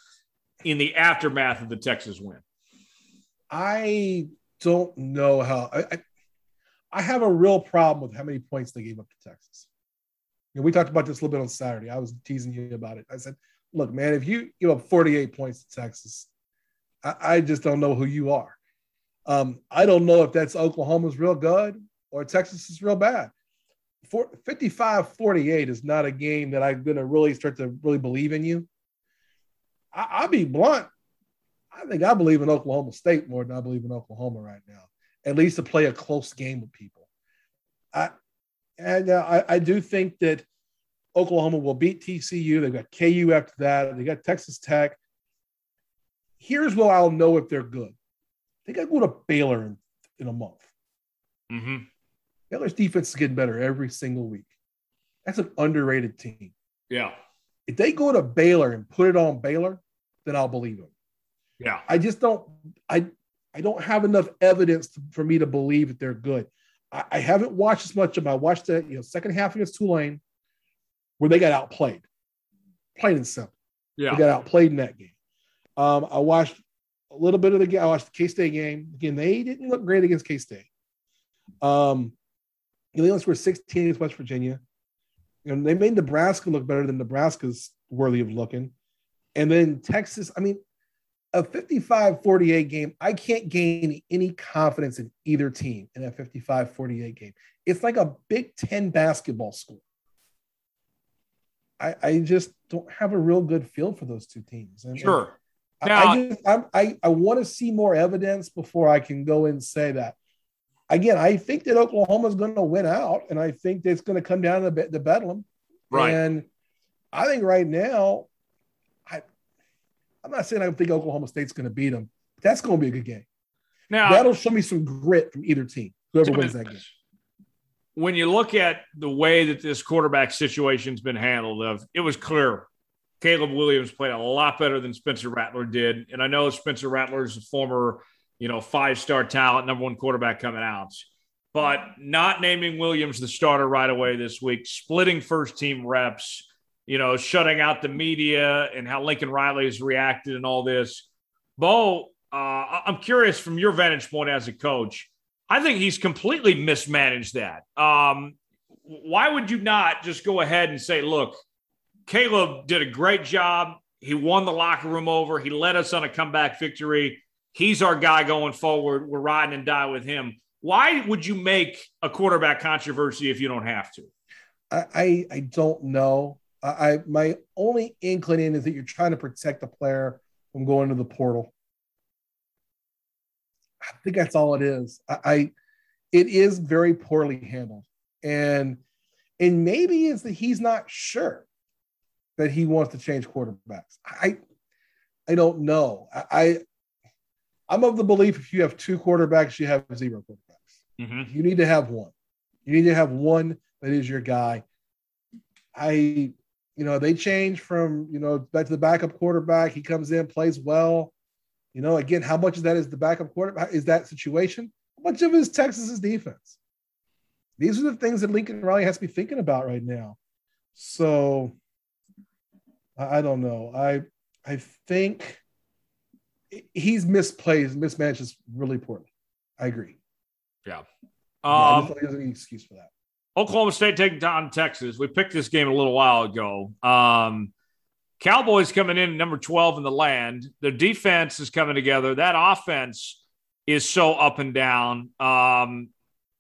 in the aftermath of the Texas win? I don't know how. I, I, I have a real problem with how many points they gave up to Texas. You know, we talked about this a little bit on Saturday. I was teasing you about it. I said, "Look, man, if you give up 48 points to Texas, I, I just don't know who you are. Um, I don't know if that's Oklahoma's real good or Texas is real bad. 55 48 is not a game that I'm going to really start to really believe in you. I, will be blunt. I think I believe in Oklahoma State more than I believe in Oklahoma right now, at least to play a close game with people. I, and uh, I, I do think that Oklahoma will beat TCU. They've got KU after that. They got Texas Tech. Here's where I'll know if they're good. They got to go to Baylor in, in a month. Mm-hmm. Baylor's defense is getting better every single week. That's an underrated team. Yeah. If they go to Baylor and put it on Baylor, then I'll believe them. Yeah. I just don't. I I don't have enough evidence to, for me to believe that they're good. I, I, haven't watched as much of them. I watched the you know second half against Tulane, where they got outplayed, plain and simple. Yeah. They got outplayed in that game. Um, I watched a little bit of the game. I watched the K State game. Again, they didn't look great against K State. Um, they only scored 16 against West Virginia. And they made Nebraska look better than Nebraska's worthy of looking. And then Texas, I mean, a 55 48 game, I can't gain any confidence in either team in a 55 48 game. It's like a Big Ten basketball score. I, I just don't have a real good feel for those two teams. And, sure. And now, I, just, I, I, I want to see more evidence before I can go and say that again, I think that Oklahoma is going to win out, and I think that it's going to come down to the, the Bedlam. Right. And I think right now, I I'm not saying I think Oklahoma State's going to beat them. But that's going to be a good game. Now that'll show me some grit from either team. Whoever wins that game. When you look at the way that this quarterback situation's been handled, of it was clear Caleb Williams played a lot better than Spencer Rattler did, and I know Spencer Rattler is a former you know, five star talent, number one quarterback coming out. But not naming Williams the starter right away this week, splitting first team reps, you know, shutting out the media and how Lincoln Riley has reacted and all this. Bo, uh, I'm curious from your vantage point as a coach. I think he's completely mismanaged that. Um, why would you not just go ahead and say, look, Caleb did a great job. He won the locker room over. He led us on a comeback victory. He's our guy going forward. We're riding and die with him. Why would you make a quarterback controversy if you don't have to? I, I, don't know. I, I my only inkling is that you're trying to protect the player from going to the portal. I think that's all it is. I, I it is very poorly handled. And and maybe it's that he's not sure that he wants to change quarterbacks. I I don't know. I I'm of the belief if you have two quarterbacks, you have zero quarterbacks. Mm-hmm. You need to have one. You need to have one that is your guy. I, you know, they change from, you know, back to the backup quarterback. He comes in, plays well. You know, again, how much of that is the backup quarterback? Is that situation? How much of it is Texas's defense? These are the things that Lincoln Riley has to be thinking about right now. So I, I don't know. I I think he's misplays, mismanages really poorly. I agree. Yeah. Um, yeah, I there's any excuse for that. Oklahoma State taking on Texas. We picked this game a little while ago. Um, Cowboys coming in number 12 in the land. Their defense is coming together. That offense is so up and down. Um,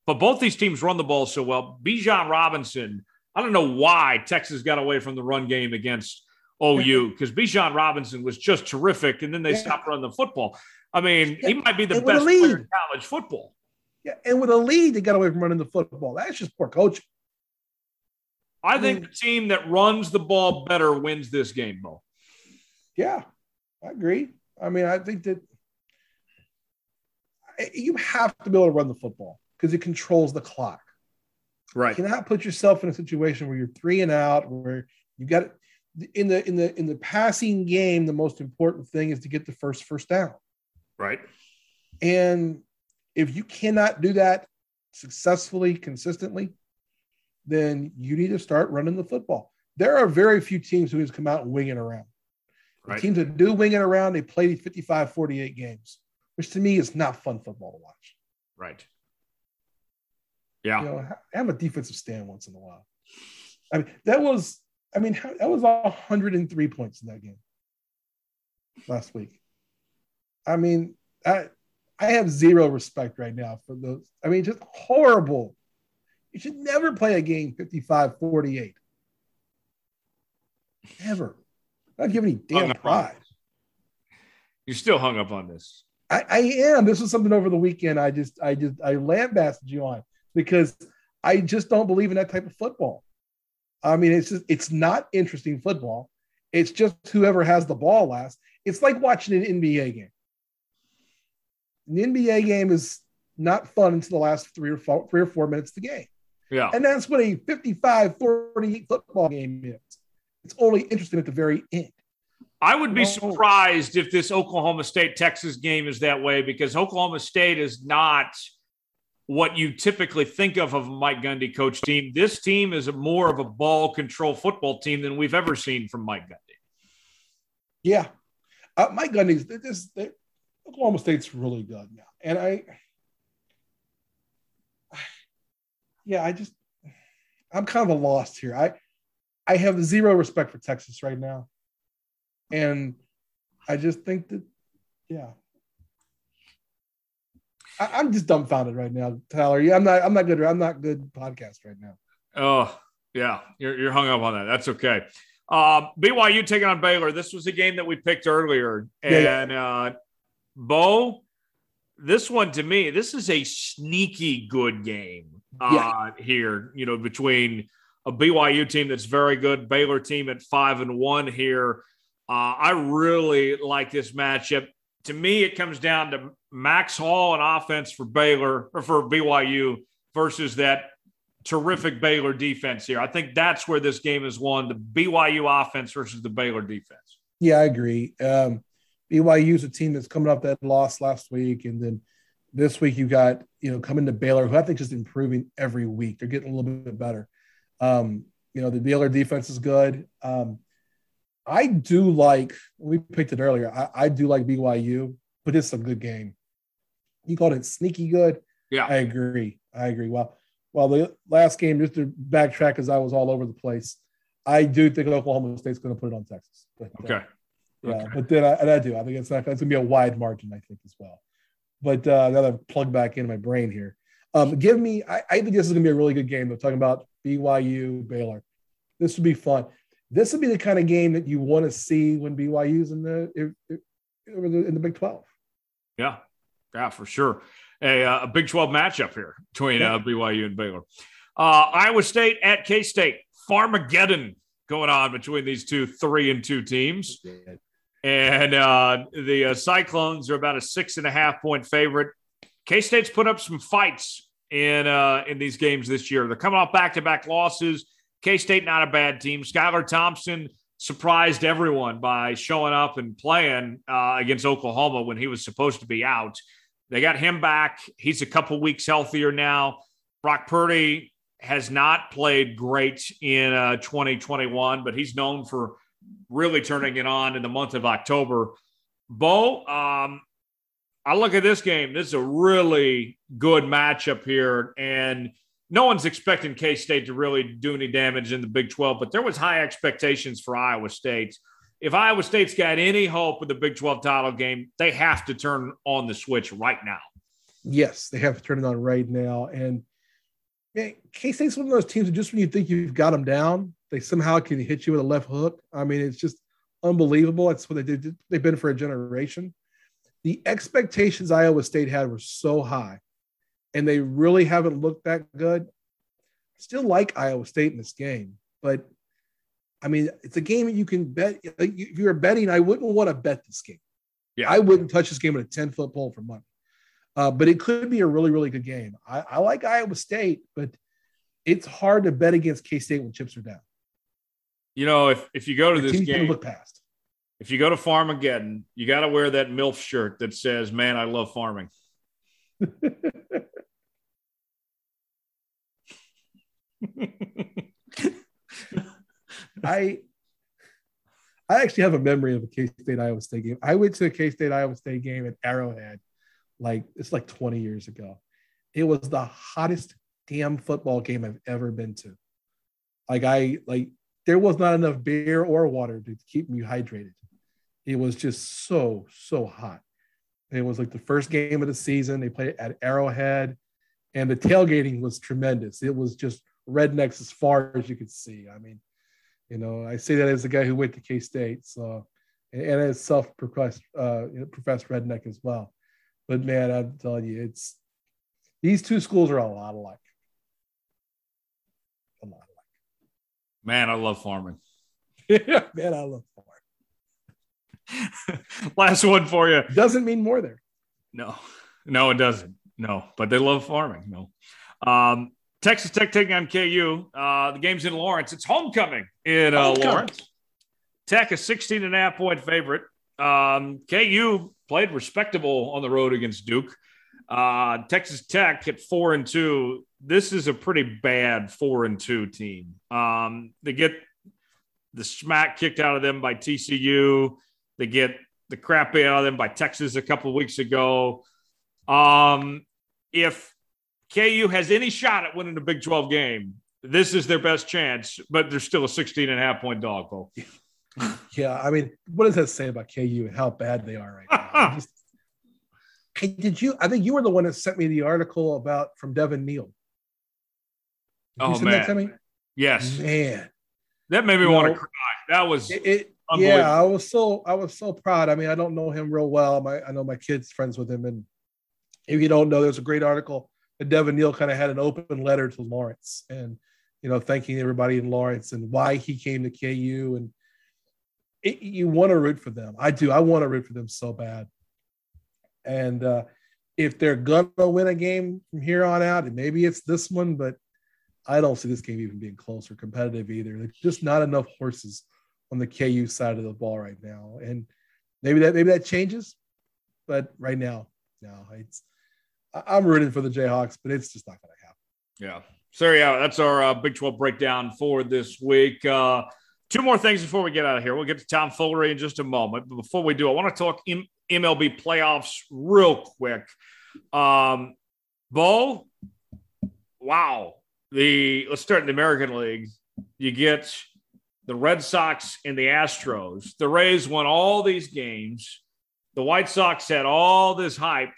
but both these teams run the ball so well. Bijan Robinson, I don't know why Texas got away from the run game against OU because Bijan Robinson was just terrific, and then they yeah. stopped running the football. I mean, yeah. he might be the and best player in college football. Yeah, and with a lead, they got away from running the football. That's just poor coaching. I, I think mean, the team that runs the ball better wins this game, Bo. Yeah, I agree. I mean, I think that you have to be able to run the football because it controls the clock. Right. You cannot put yourself in a situation where you're three and out, where you've got in the in the in the passing game, the most important thing is to get the first first down. Right. And if you cannot do that successfully, consistently, then you need to start running the football. There are very few teams who just come out and wing it around. Right. teams that do wing it around, they play 55, 48 games, which to me is not fun football to watch. Right. Yeah. You know, have a defensive stand once in a while. I mean, that was I mean, that was 103 points in that game last week. I mean, I I have zero respect right now for those. I mean, just horrible. You should never play a game 55 48. Never. Not give any damn pride. You're still hung up on this. I, I am. This was something over the weekend. I just, I just, I lambasted you on because I just don't believe in that type of football. I mean, it's just, it's not interesting football. It's just whoever has the ball last. It's like watching an NBA game. An NBA game is not fun until the last three or four, three or four minutes of the game. Yeah. And that's what a 55 48 football game is. It's only interesting at the very end. I would be surprised if this Oklahoma State Texas game is that way because Oklahoma State is not what you typically think of of a Mike Gundy coach team. This team is more of a ball control football team than we've ever seen from Mike Gundy. Yeah, uh, Mike Gundy's this. They, Oklahoma State's really good now, and I, yeah, I just I'm kind of a lost here. I I have zero respect for Texas right now, and I just think that yeah, I, am just dumbfounded right now, Tyler. I'm not. I'm not good. I'm not good podcast right now. Oh yeah, you're you're hung up on that. That's okay. Uh, BYU taking on Baylor. This was a game that we picked earlier, and yeah, yeah. Uh, Bo, this one to me, this is a sneaky good game uh, yeah. here. You know, between a BYU team that's very good, Baylor team at five and one here. Uh, I really like this matchup. To me, it comes down to Max Hall and offense for Baylor or for BYU versus that terrific Baylor defense here. I think that's where this game is won the BYU offense versus the Baylor defense. Yeah, I agree. Um, BYU is a team that's coming off that loss last week. And then this week you got, you know, coming to Baylor, who I think just improving every week. They're getting a little bit better. Um, you know, the Baylor defense is good. Um, I do like, we picked it earlier. I, I do like BYU. but it's a good game. You called it sneaky good. Yeah. I agree. I agree. Well, well, the last game, just to backtrack, because I was all over the place, I do think Oklahoma State's going to put it on Texas. But, uh, Okay. yeah, Okay. but then I, and I do. I think it's not. It's going to be a wide margin. I think as well. But uh, now that I've plugged back into my brain here, um, give me. I, I think this is going to be a really good game. They're talking about BYU Baylor. This would be fun. This would be the kind of game that you want to see when BYU's in the in the Big Twelve. Yeah. Yeah, for sure. A, uh, a Big 12 matchup here between Yeah. uh, BYU and Baylor. Uh, Iowa State at K State. Farmageddon going on between these two three and two teams. And uh, the uh, Cyclones are about a six and a half point favorite. K State's put up some fights in uh, in these games this year. They're coming off back to back losses. K State not a bad team. Skylar Thompson surprised everyone by showing up and playing uh, against Oklahoma when he was supposed to be out. They got him back. He's a couple weeks healthier now. Brock Purdy has not played great in uh, 2021, but he's known for really turning it on in the month of October. Bo, um, I look at this game. This is a really good matchup here, and no one's expecting K State to really do any damage in the Big 12, but there was high expectations for Iowa State. If Iowa State's got any hope with the Big 12 title game, they have to turn on the switch right now. Yes, they have to turn it on right now. And K State's one of those teams that just when you think you've got them down, they somehow can hit you with a left hook. I mean, it's just unbelievable. That's what they did. They've been for a generation. The expectations Iowa State had were so high, and they really haven't looked that good. Still like Iowa State in this game, but I mean, it's a game that you can bet. If you're betting, I wouldn't want to bet this game. Yeah. I wouldn't touch this game with a 10 foot pole for money. Uh, but it could be a really, really good game. I, I like Iowa State, but it's hard to bet against K State when chips are down. You know, if, if you go to this game, look past. if you go to Farmageddon, you got to wear that MILF shirt that says, Man, I love farming. I I actually have a memory of a K State Iowa State game. I went to a K State Iowa State game at Arrowhead, like it's like 20 years ago. It was the hottest damn football game I've ever been to. Like I like there was not enough beer or water to keep me hydrated. It was just so so hot. It was like the first game of the season. They played at Arrowhead, and the tailgating was tremendous. It was just rednecks as far as you could see. I mean, you know, I say that as a guy who went to K State, so and as self-professed uh, professed redneck as well. But man, I'm telling you, it's these two schools are a lot alike. A lot Man, I love farming. alike. man, I love farming. Last one for you. Doesn't mean more there. No, no, it doesn't. No, but they love farming. No. Um, Texas Tech taking on KU. Uh, the game's in Lawrence. It's homecoming in uh, Homecoming. Lawrence. Tech, a 16 and a half point favorite. Um, KU played respectable on the road against Duke. Uh, Texas Tech at four and two. This is a pretty bad four and two team. Um, they get the smack kicked out of them by TCU. They get the crap out of them by Texas a couple of weeks ago. Um, if KU has any shot at winning a Big 12 game, this is their best chance, but they're still a 16 and a half point dog, Paul. Yeah, I mean, what does that say about KU and how bad they are right now? I just- hey, did you? I think you were the one that sent me the article about from Devin Neal. Did Oh, man. that to me? Yes. Man, That made me You want to cry. That was it, it yeah, I was so I was so proud. I mean, I don't know him real well. My I know my kids friends with him, and if you don't know, there's a great article that Devin Neal kind of had an open letter to Lawrence, and you know, thanking everybody in Lawrence and why he came to KU, and it, you want to root for them. I do. I want to root for them so bad. And uh, if they're gonna win a game from here on out, and maybe it's this one, but I don't see this game even being close or competitive either. There's just not enough horses on the KU side of the ball right now, and maybe that maybe that changes, but right now, no, it's I'm rooting for the Jayhawks, but it's just not going to happen. Yeah. So yeah, that's our uh, Big 12 breakdown for this week. Uh, Two more things before we get out of here. We'll get to Tom Foolery in just a moment. But before we do, I want to talk M- MLB playoffs real quick. Um, Bo, wow. The let's start in the American League. You get the Red Sox and the Astros. The Rays won all these games. The White Sox had all this hype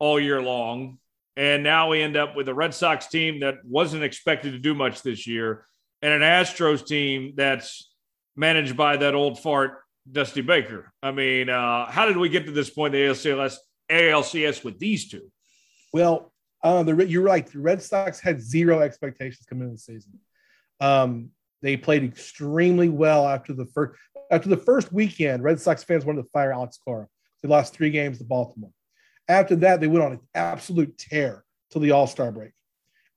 all year long. And now we end up with a Red Sox team that wasn't expected to do much this year and an Astros team that's managed by that old fart, Dusty Baker. I mean, uh, how did we get to this point, the ALCS, ALCS with these two? Well, uh, the, you're right. The Red Sox had zero expectations coming into the season. Um, they played extremely well after the first after the first weekend. Red Sox fans wanted to fire Alex Cora. They lost three games to Baltimore. After that, they went on an absolute tear till the All Star break,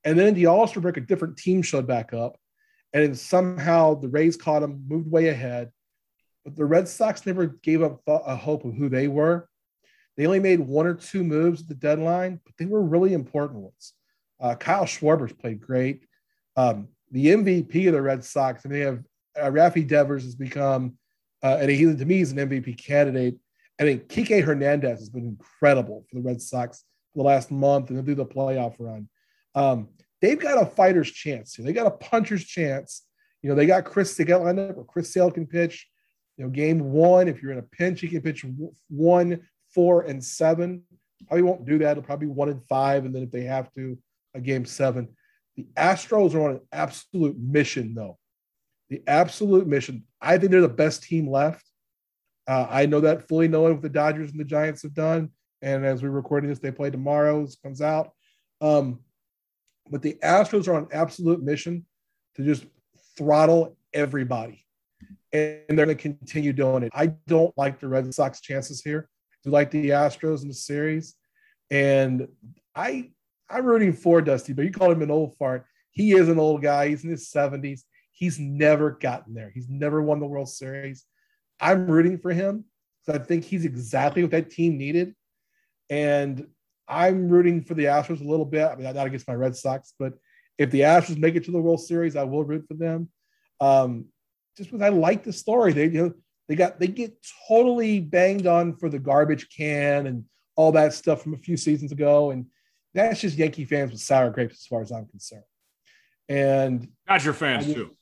and then the All Star break, a different team showed back up, and somehow the Rays caught them, moved way ahead. But the Red Sox never gave up a hope of who they were. They only made one or two moves at the deadline, but they were really important ones. Uh, Kyle Schwarber's played great. Um, the MVP of the Red Sox, and they have uh, Rafi Devers has become, uh, and he to me he's an MVP candidate. I think Kike Hernandez has been incredible for the Red Sox for the last month and through the playoff run. Um, they've got a fighter's chance here. They got a puncher's chance. You know, they got Chris, they got lined up where Chris Sale can pitch. You know, game one, if you're in a pinch, he can pitch one, four, and seven. Probably won't do that. It'll probably one and five. And then if they have to, a game seven. The Astros are on an absolute mission, though. The absolute mission. I think they're the best team left. Uh, I know that fully knowing what the Dodgers and the Giants have done. And as we're recording this, they play tomorrow. This comes out. Um, but the Astros are on absolute mission to just throttle everybody. And they're going to continue doing it. I don't like the Red Sox chances here. Do like the Astros in the series. And I I'm rooting for Dusty, but you call him an old fart. He is an old guy. He's in his 70s. He's never gotten there. He's never won the World Series. I'm rooting for him because I think he's exactly what that team needed. And I'm rooting for the Astros a little bit. I mean, not against my Red Sox, but if the Astros make it to the World Series, I will root for them. Um, just because I like the story. They you know they got they get totally banged on for the garbage can and all that stuff from a few seasons ago, and that's just Yankee fans with sour grapes, as far as I'm concerned. And Dodger fans just, too.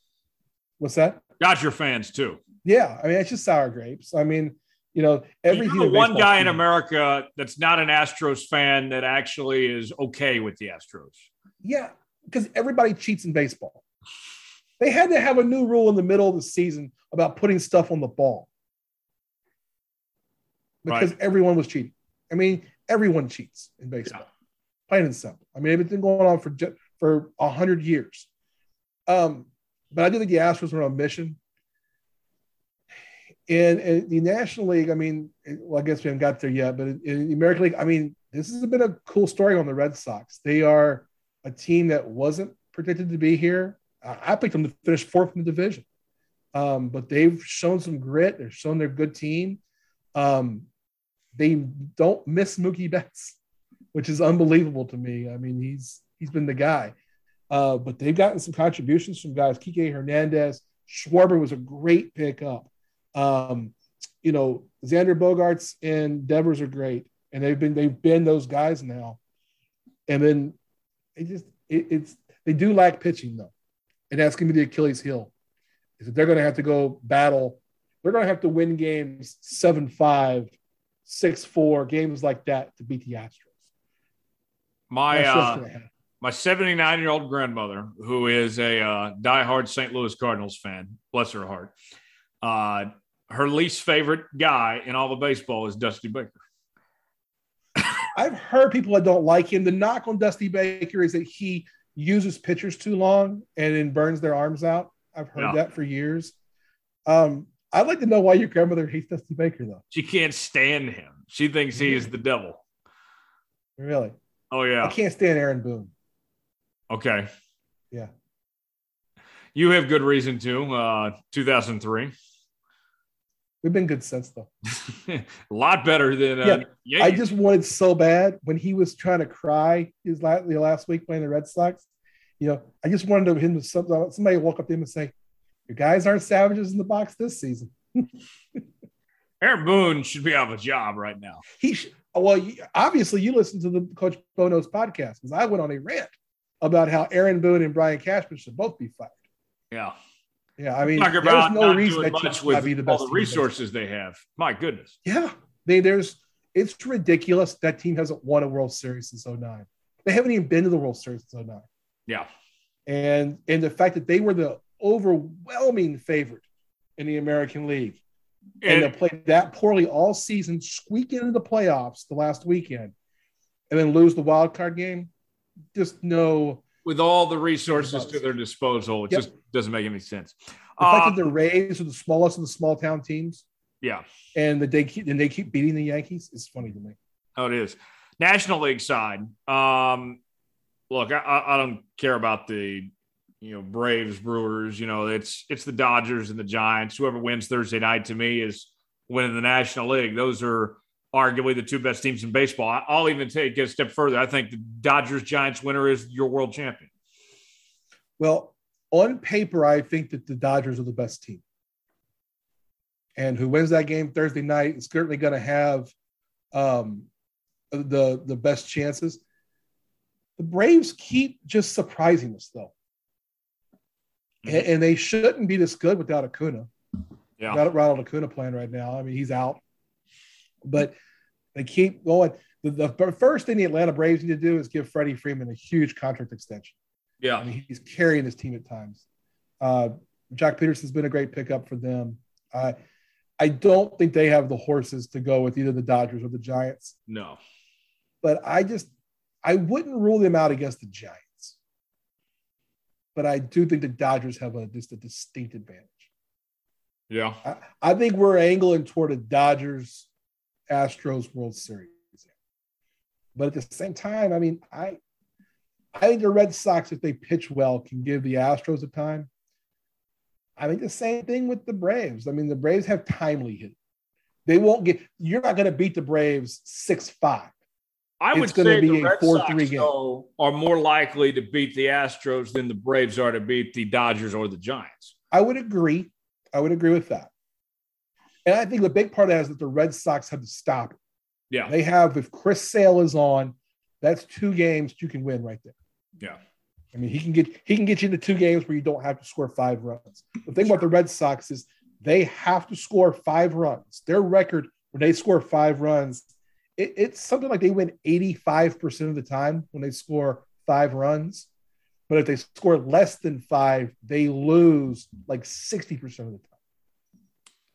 What's that? Dodger fans too. Yeah, I mean it's just sour grapes. I mean, you know, every the one guy team. in America that's not an Astros fan that actually is okay with the Astros. Yeah, because everybody cheats in baseball. They had to have a new rule in the middle of the season about putting stuff on the ball because right. everyone was cheating. I mean, everyone cheats in baseball. Yeah plain and simple. I mean, it's been going on for for a hundred years. Um, but I do think the Astros were on a mission. In, the National League, I mean, well, I guess we haven't got there yet, but in, in the American League, I mean, this has been a cool story on the Red Sox. They are a team that wasn't predicted to be here. I picked them to finish fourth in the division, um, but they've shown some grit. They've shown they're a good team. Um, they don't miss Mookie Betts which is unbelievable to me. I mean, he's he's been the guy. Uh, but they've gotten some contributions from guys. Kike Hernandez, Schwarber was a great pickup. Um, you know, Xander Bogaerts and Devers are great, and they've been they've been those guys now. And then it just it, it's they do lack pitching though, and that's going to be the Achilles heel. Is that they're going to have to go battle. They're going to have to win games seven five, six four games like that to beat the Astros. My uh, my 79 year old grandmother, who is a uh, diehard St. Louis Cardinals fan, bless her heart, uh, her least favorite guy in all of baseball is Dusty Baker. I've heard people that don't like him. The knock on Dusty Baker is that he uses pitchers too long and then burns their arms out. I've heard yeah. that for years. Um, I'd like to know why your grandmother hates Dusty Baker, though. She can't stand him. She thinks he is the devil. Really? Oh yeah. I can't stand Aaron Boone. Okay. Yeah. You have good reason to. Uh, 2003. We've been good since though. a lot better than. Uh, yeah. I just wanted so bad when he was trying to cry his last, last week playing the Red Sox. You know, I just wanted him to somebody walk up to him and say, Your guys aren't savages in the box this season. Aaron Boone should be out of a job right now. He well, obviously you listened to the Coach Bo Knows podcast because I went on a rant about how Aaron Boone and Brian Cashman should both be fired. Yeah. Yeah, I mean, Talk there's about no reason that much with be the all the resources they have. My goodness. Yeah, they there's it's ridiculous that team hasn't won a World Series since 09. They haven't even been to the World Series since 09. Yeah. And and the fact that they were the overwhelming favorite in the American League and, And to play that poorly all season, squeak into the playoffs the last weekend, and then lose the wild card game, just no. With all the resources to their disposal, it Yep. just doesn't make any sense. The fact Uh, that the Rays are the smallest of the small town teams, yeah. and that they keep and they keep beating the Yankees is funny to me. Oh, it is. National League side. Um, look, I, I I don't care about the you know Braves, Brewers. You know, it's it's the Dodgers and the Giants. Whoever wins Thursday night to me is winning the National League. Those are arguably the two best teams in baseball. I'll even take it a step further. I think the Dodgers Giants winner is your world champion. Well, on paper, I think that the Dodgers are the best team. And who wins that game Thursday night is certainly going to have um, the the best chances. The Braves keep just surprising us, though, and, and they shouldn't be this good without Acuna. Yeah. Without Ronald Acuna playing right now, I mean he's out, but they keep going. The, the first thing the Atlanta Braves need to do is give Freddie Freeman a huge contract extension. I Yeah. mean, he's carrying his team at times. Uh, Joc Pederson's been a great pickup for them. I I don't think they have the horses to go with either the Dodgers or the Giants, No. but I just I wouldn't rule them out against the Giants. But I do think the Dodgers have a just a distinct advantage. Yeah. I, I think we're angling toward a Dodgers Astros World Series. But at the same time, I mean, I I think the Red Sox, if they pitch well, can give the Astros a time. I think the same thing with the Braves. I mean, the Braves have timely hit. They won't get you're not going to beat the Braves 6-5. I It's would say be the Red 4-3 Sox game. though, are more likely to beat the Astros than the Braves are to beat the Dodgers or the Giants. I would agree. I would agree with that. And I think the big part of that is that the Red Sox have to stop it. Yeah. They have, if Chris Sale is on, that's two games you can win right there. Yeah. I mean, he can get he can get you into two games where you don't have to score five runs. The thing about the Red Sox is they have to score five runs. Their record when they score five runs, it, it's something like they win 85% of the time when they score five runs. But if they score less than five, they lose like 60% of the time.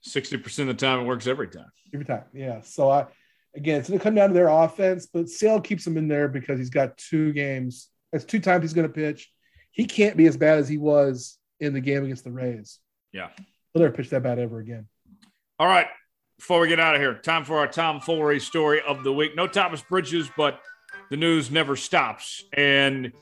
60% of the time it works every time. Every time. Yeah. So I again it's gonna come down to their offense, but Sale keeps him in there because he's got two games. That's two times he's gonna pitch. He can't be as bad as he was in the game against the Rays. Yeah. He'll never pitch that bad ever again. All right. Before we get out of here, time for our Tom Foolery story of the week. No Thomas Bridges, but the news never stops. And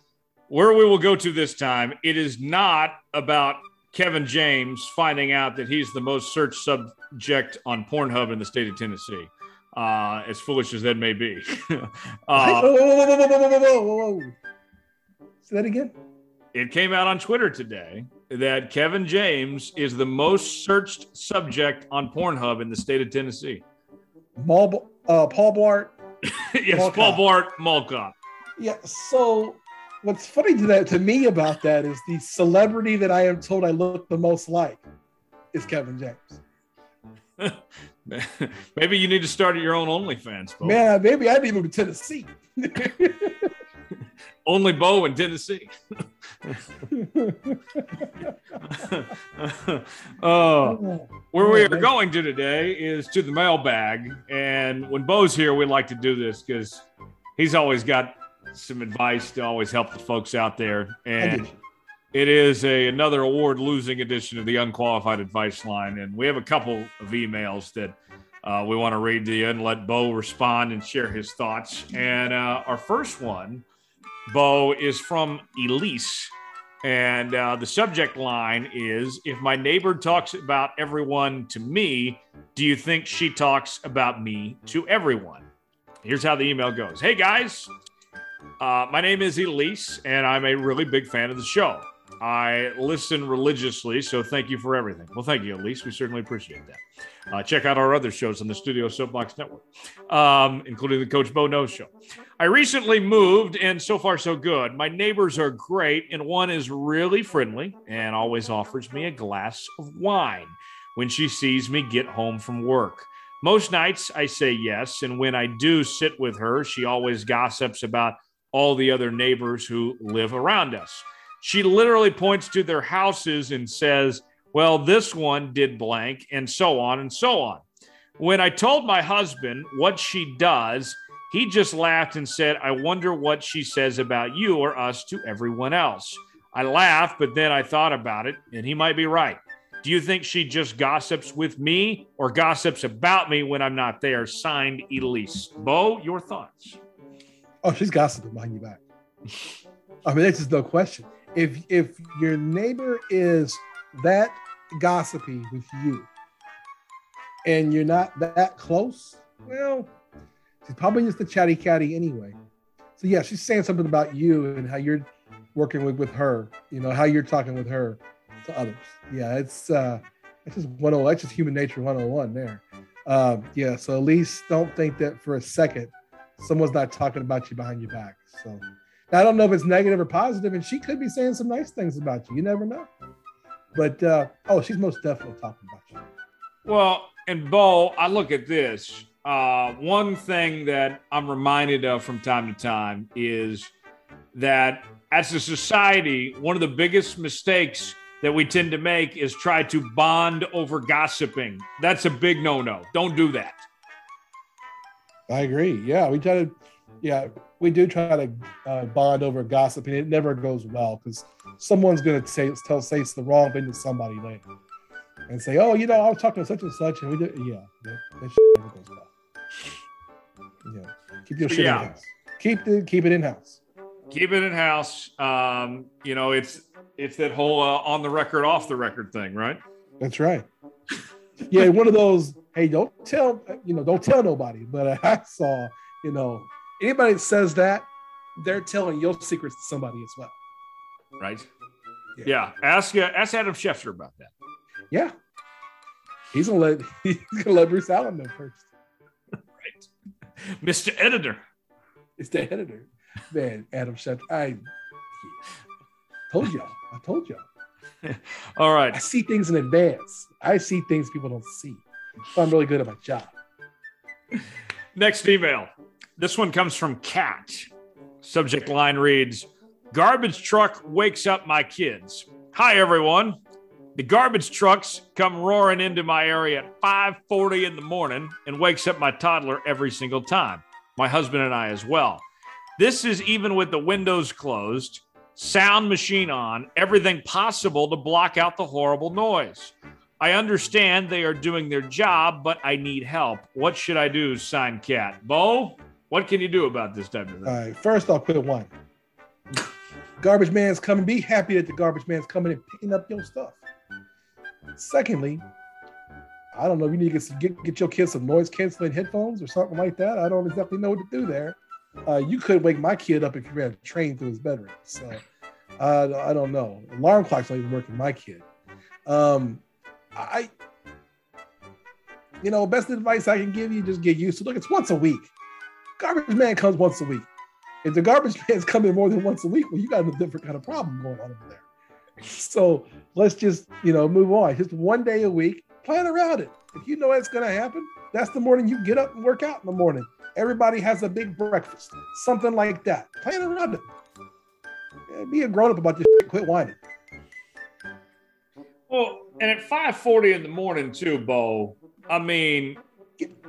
where we will go to this time, it is not about Kevin James finding out that he's the most searched subject on Pornhub in the state of Tennessee. Uh, as foolish as that may be. uh, whoa, whoa, whoa, Say that again. It came out on Twitter today that Kevin James is the most searched subject on Pornhub in the state of Tennessee. Mal, uh, Paul Blart. yes, Paul Blart Mall Cop. Yeah. So what's funny to that to me about that is the celebrity that I am told I look the most like is Kevin James. Maybe you need to start your own OnlyFans, Bo. Man, maybe I need to Tennessee. Only Bo in Tennessee. oh, where we are oh, going to today is to the mailbag. And when Bo's here, we like to do this because he's always got some advice to always help the folks out there. And it is a another award losing edition of the unqualified advice line. And we have a couple of emails that uh, we want to read to you and let bo respond and share his thoughts. And uh, our first one bo is from elise. And uh, the subject line is if my neighbor talks about everyone to me do you think she talks about me to everyone? Here's how the email goes. Hey guys uh, my name is elise and i'm a really big fan of the show I listen religiously, so thank you for everything. Well, thank you, Elise. We certainly appreciate that. Uh, check out our other shows on the Studio Soapbox Network, um, including the Coach Bo Knows Show. I recently moved, and so far, so good. My neighbors are great, and one is really friendly and always offers me a glass of wine when she sees me get home from work. Most nights I say yes, and when I do sit with her, she always gossips about all the other neighbors who live around us. She literally points to their houses and says, Well, this one did blank, and so on and so on. When I told my husband what she does, he just laughed and said, I wonder what she says about you or us to everyone else. I laughed, but then I thought about it, and he might be right. Do you think she just gossips with me or gossips about me when I'm not there? Signed, Elise. Bo, your thoughts? Oh, she's gossiping behind your back. I mean, that's just no question. If if your neighbor is that gossipy with you, and you're not that close, well, she's probably just a chatty catty anyway. So yeah, she's saying something about you and how you're working with with her. You know how you're talking with her to others. Yeah, it's uh, it's just one oh, that's just human nature 101 there. Um, yeah, so at least don't think that for a second someone's not talking about you behind your back. So I don't know if it's negative or positive, and she could be saying some nice things about you. You never know. But uh, oh, she's most definitely talking about you. Well, and Bo, I look at this. Uh, one thing that I'm reminded of from time to time is that as a society, one of the biggest mistakes that we tend to make is try to bond over gossiping. That's a big no no. Don't do that. I agree. Yeah, we try to, yeah, we do try to uh, bond over gossip, and it never goes well because someone's going to say tell say the wrong thing to somebody later, and say, "Oh, you know, I was talking to such and such," and we did. Yeah, that, that never goes well. Yeah, keep your shit Yeah. in house. Keep the keep it in house. Keep it in house. Um, you know, it's it's that whole uh, on the record, off the record thing, right? That's right. Yeah, one of those. Hey, don't tell you know, don't tell nobody. But I saw, you know, anybody that says that, they're telling your secrets to somebody as well. Right. Yeah. Yeah. Ask uh, ask Adam Schefter about that. Yeah. He's gonna let he's gonna let Bruce Allen know first. right. Mr. Editor. It's the editor. Man, Adam Schefter. I yeah. told y'all. I told y'all. All right. I see things in advance. I see things people don't see. I'm really good at my job. Next email. This one comes from Kat. Subject line reads Garbage truck wakes up my kids. Hi, everyone. The garbage trucks come roaring into my area at 5:40 in the morning and wakes up my toddler every single time. My husband and I as well. This is even with the windows closed, sound machine on, everything possible to block out the horrible noise. I understand they are doing their job, but I need help. What should I do? Sign Kat. Bo, what can you do about this type of thing? All right. First, I'll quit one. Garbage man's coming. Be happy that the garbage man's coming and picking up your stuff. Secondly, I don't know if you need to get, get, your kids some noise canceling headphones or something like that. I don't exactly know what to do there. Uh, you could wake my kid up if you ran a train through his bedroom. So uh, I don't know. Alarm clock's don't even work working my kid. Um, I, you know, best advice I can give you, just get used to. Look, it's once a week. Garbage man comes once a week. If the garbage man's coming more than once a week, well, you got a different kind of problem going on over there. So let's just, you know, move on. Just one day a week, plan around it. If you know it's going to happen, that's the morning you get up and work out in the morning. Everybody has a big breakfast, something like that. Plan around it. Be a grown up about this. Shit. Quit whining. Well, and at 5:40 in the morning too, Bo. I mean,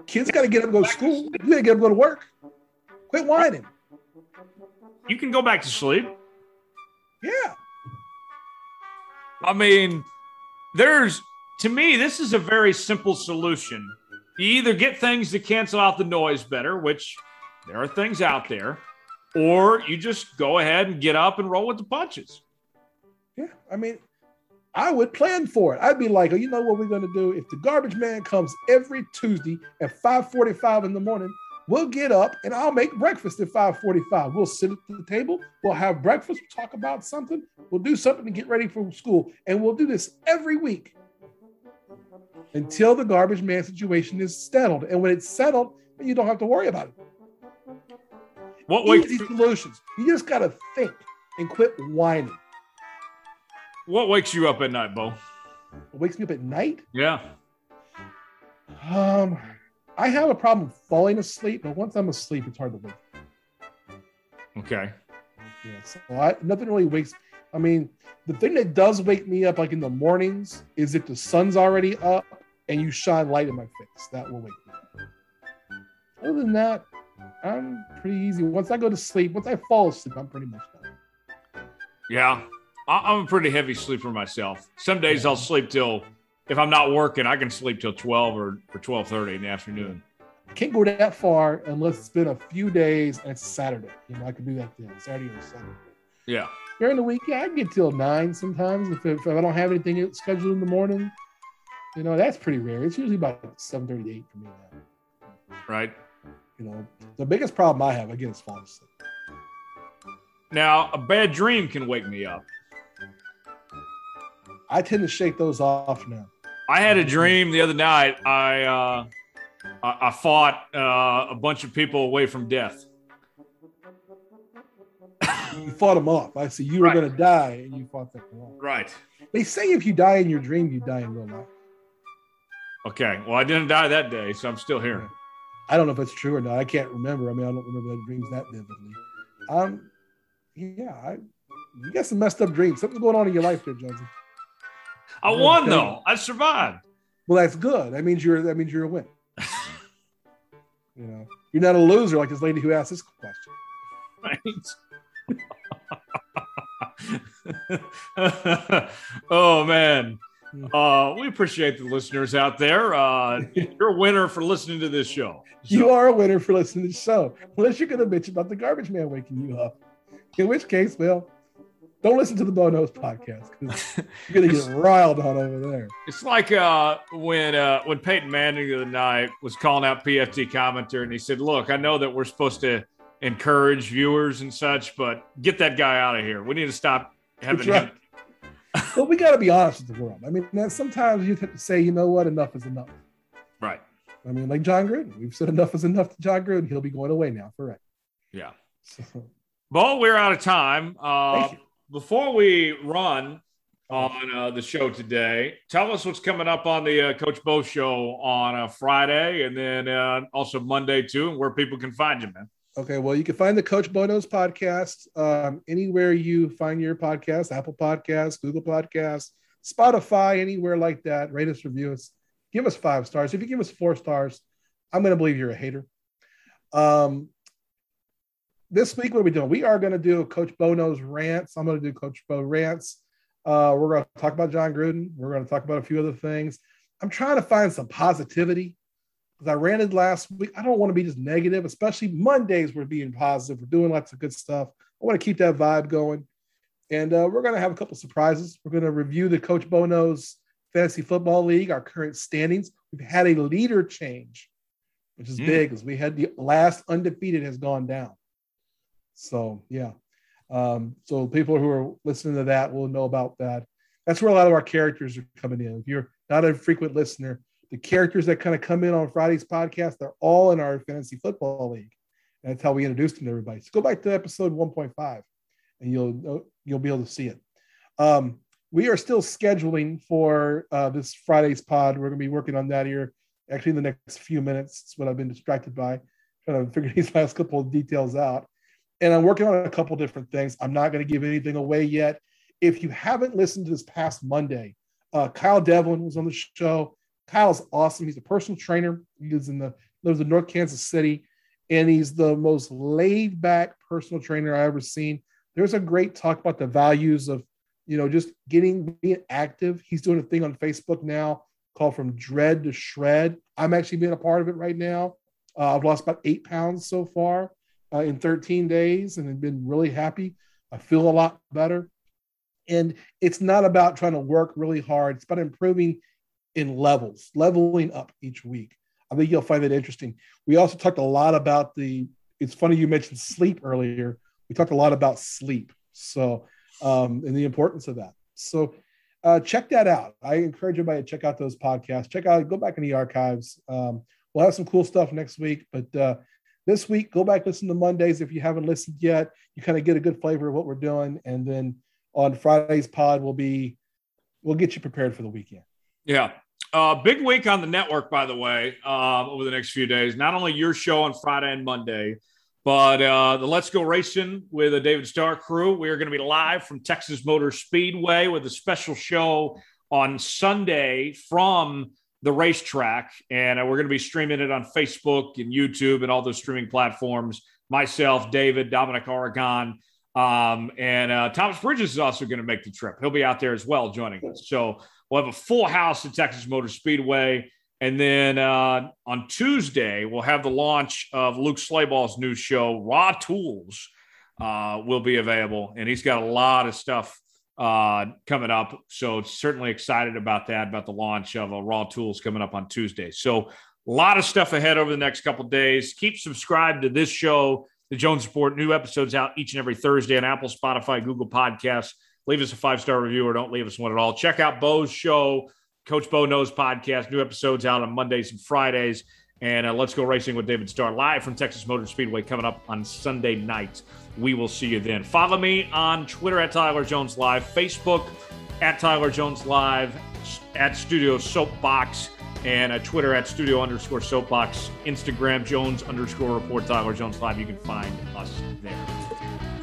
Kids got to get up and go to school. You got to get up and go to work. Quit whining. you can go back to sleep. Yeah. I mean, there's to me, this is a very simple solution. You either get things to cancel out the noise better, which there are things out there, or you just go ahead and get up and roll with the punches. Yeah, I mean, I would plan for it. I'd be like, oh, you know what we're gonna do? If the garbage man comes every Tuesday at 5:45 in the morning, We'll get up and I'll make breakfast at 5:45. We'll sit at the table, we'll have breakfast, we'll talk about something, we'll do something to get ready for school, and we'll do this every week until the garbage man situation is settled. And when it's settled, you don't have to worry about it. What Easy wakes solutions. You just gotta think and quit whining. What wakes you up at night, Bo? It wakes me up at night. Yeah. Um, I have a problem falling asleep, but once I'm asleep, it's hard to wake. Okay. Yeah, so I, nothing really wakes. I mean, the thing that does wake me up, like in the mornings, is if the sun's already up and you shine light in my face. That will wake me up. Other than that, I'm pretty easy. Once I go to sleep, once I fall asleep, I'm pretty much done. Yeah. I'm a pretty heavy sleeper myself. Some days I'll sleep till, if I'm not working, I can sleep till 12 or, or 12.30 in the afternoon. I can't go that far unless it's been a few days and it's Saturday. You know, I can do that then, Saturday or Sunday. Yeah. During the week, yeah, I can get till nine sometimes if, if I don't have anything scheduled in the morning. You know, that's pretty rare. It's usually about seven thirty to eight for me now. Right. You know, the biggest problem I have again is falling asleep. Now, a bad dream can wake me up. I tend to shake those off now. I had a dream the other night. I uh, I, I fought uh, a bunch of people away from death. You fought them off. I see you were Right. going to die, and you fought them off. Right. They say if you die in your dream, you die in real life. Okay. Well, I didn't die that day, so I'm still here. I don't know if it's true or not. I can't remember. I mean, I don't remember the dreams that vividly. Um, yeah, I, you got some messed up dreams. Something's going on in your life there, Jonesy. I won though. I survived. Well, that's good. That means you're that means you're a win. You know, you're not a loser like this lady who asked this question. Right. oh man. Uh, we appreciate the listeners out there. Uh, you're a winner for listening to this show. You are a winner for listening to the show, unless you're going to bitch about the garbage man waking you up. In which case, well, don't listen to the Bo Knows podcast because you're going to get riled on over there. It's like uh, when uh, when Peyton Manning the other night was calling out PFT commenter, and he said, "Look, I know that we're supposed to encourage viewers and such, but get that guy out of here. We need to stop having him." But we got to be honest with the world. I mean, sometimes you have to say, you know what, enough is enough. Right. I mean, like Jon Gruden, we've said enough is enough to Jon Gruden. He'll be going away now, correct? Yeah. So, Bo, we're out of time. Uh. Before we run on uh, the show today, tell us what's coming up on the uh, Coach Bo show on uh, Friday and then uh, also Monday too, and where people can find you, man. Okay, well, you can find the Coach Bo Knows podcast um, anywhere you find your podcast Apple Podcasts, Google Podcasts, Spotify, anywhere like that. Rate us, review us, give us five stars. If you give us four stars, I'm going to believe you're a hater. Um, this week, what are we doing? We are going to do Coach Bo Knows rants. I'm going to do Coach Bo rants. Uh, we're going to talk about Jon Gruden. We're going to talk about a few other things. I'm trying to find some positivity because I ranted last week. I don't want to be just negative, especially Mondays. We're being positive. We're doing lots of good stuff. I want to keep that vibe going. And uh, we're going to have a couple surprises. We're going to review the Coach Bo Knows Fantasy Football League, our current standings. We've had a leader change, which is Mm. big because we had the last undefeated has gone down. So, yeah. Um, so people who are listening to that will know about that. That's where a lot of our characters are coming in. If you're not a frequent listener, the characters that kind of come in on Friday's podcast, they're all in our fantasy football league. And that's how we introduced them to everybody. So go back to episode 1.5 and you'll you'll be able to see it. Um, we are still scheduling for uh, this Friday's pod. We're going to be working on that here actually in the next few minutes. It's what I've been distracted by, trying to figure these last couple of details out. And I'm working on a couple different things. I'm not going to give anything away yet. If you haven't listened to this past Monday, uh, Kyle Devlin was on the show. Kyle's awesome. He's a personal trainer. He lives in the lives in North Kansas City, and he's the most laid back personal trainer I ever seen. There's a great talk about the values of, you know, just getting being active. He's doing a thing on Facebook now called From Dread to Shred. I'm actually being a part of it right now. Uh, I've lost about eight pounds so far uh, in 13 days, and I've been really happy. I feel a lot better. And it's not about trying to work really hard. It's about improving in levels, leveling up each week. I think you'll find that interesting. We also talked a lot about the. It's funny you mentioned sleep earlier. We talked a lot about sleep, so um, and the importance of that. So uh, check that out. I encourage everybody to check out those podcasts. Check out, go back in the archives. Um, we'll have some cool stuff next week, but uh, this week, go back listen to Mondays if you haven't listened yet. You kind of get a good flavor of what we're doing, and then on Friday's pod, we'll be we'll get you prepared for the weekend. Yeah. Uh, big week on the network, by the way, uh, over the next few days. Not only your show on Friday and Monday, but uh, the Let's Go Racing with the David Starr crew. We are going to be live from Texas Motor Speedway with a special show on Sunday from the racetrack. And uh, we're going to be streaming it on Facebook and YouTube and all those streaming platforms. Myself, David, Dominic Aragon, Um, and uh, Thomas Bridges is also going to make the trip. He'll be out there as well joining us. So we'll have a full house at Texas Motor Speedway. And then uh, on Tuesday, we'll have the launch of Luke Slabaugh's new show, Raw Tools, uh, will be available. And he's got a lot of stuff uh, coming up. So certainly excited about that, about the launch of Raw Tools coming up on Tuesday. So a lot of stuff ahead over the next couple days. Keep subscribed to this show the Jones Report. New episodes out each and every Thursday on Apple, Spotify, Google Podcasts. Leave us a five star review or don't leave us one at all. Check out Bo's show, Coach Bo Knows podcast. New episodes out on Mondays and Fridays. And uh, let's go racing with David Starr live from Texas Motor Speedway coming up on Sunday night. We will see you then. Follow me on Twitter at Tyler Jones Live, Facebook at Tyler Jones Live, at Studio Soapbox and at Twitter at studio underscore soapbox, Instagram Jones underscore report Tyler Jones Live. You can find us there.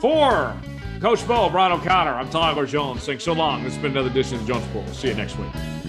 For Coach Bo, Bryan O'Connor, I'm Tyler Jones. Thanks so long. This has been another edition of Jones Report. We'll see you next week.